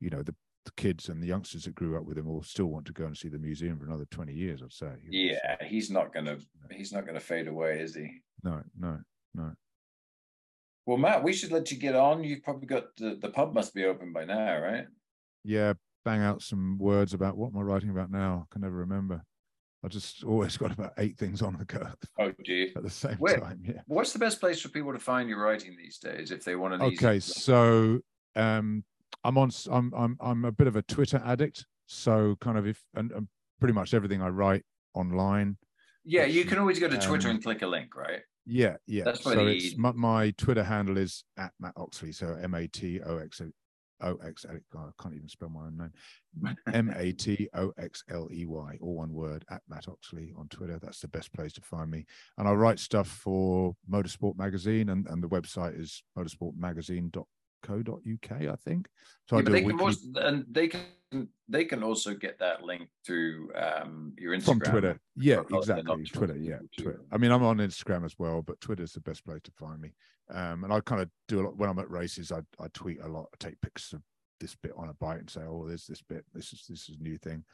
you know the, the kids and the youngsters that grew up with him will still want to go and see the museum for another twenty years. I'd say. Yeah. He's not gonna he's not gonna fade away, is he? No, no, no. Well, Mat, we should let you get on. You've probably got the, the pub must be open by now, right? Yeah, bang out some words about what am I writing about now? I can never remember. I just always got about eight things on the go Oh, do you? at the same Where- time. Yeah. What's the best place for people to find your writing these days if they want an easy- Okay, so um, I'm on. I'm I'm I'm a bit of a Twitter addict. So kind of if and, and pretty much everything I write online. yeah, you can always go to Twitter um, and click a link, right? Yeah, yeah. That's so it's my, my Twitter handle is at Mat Oxley. So M A T O X O X. I can't even spell my own name. M A T O X L E Y, all one word, at Mat Oxley on Twitter. That's the best place to find me. And I write stuff for Motorsport Magazine, and, and the website is motorsportmagazine.co.uk, I think. So yeah, I but do a they can weekly also, and they can they can also get that link through um your Instagram from Twitter. Yeah, exactly. Twitter. Yeah. Twitter. I mean, I'm on Instagram as well, but Twitter's the best place to find me. Um, and I kind of do a lot when I'm at races. I, I tweet a lot. I take pictures of this bit on a bike and say, "Oh, there's this bit. This is this is a new thing."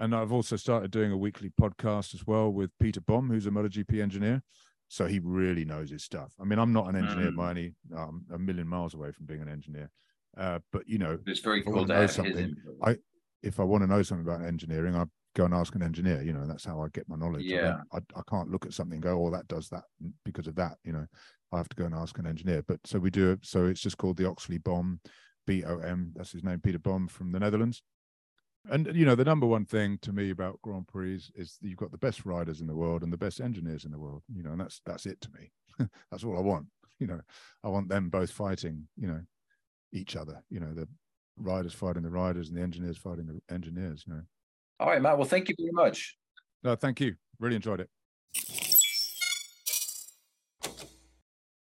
And I've also started doing a weekly podcast as well with Peter Bom, who's a MotoGP engineer. So he really knows his stuff. I mean, I'm not an engineer Mm. by any. I'm a million miles away from being an engineer. Uh, but you know, It's very cool wanna know have something. I- if I want to know something about engineering, I go and ask an engineer. You know, that's how I get my knowledge. I, Yeah. I, I can't look at something and go, "Oh, that does that because of that." You know, I have to go and ask an engineer. But so we do it. So it's just called the Oxley Bom, B O M. That's his name, Peter Bom from the Netherlands. And you know, the number one thing to me about Grand Prix is, is that you've got the best riders in the world and the best engineers in the world. You know, and that's that's it to me. that's all I want. You know, I want them both fighting. You know, each other. You know, the riders fighting the riders and the engineers fighting the engineers. You know. All right, Mat. Well, thank you very much. No, thank you. Really enjoyed it.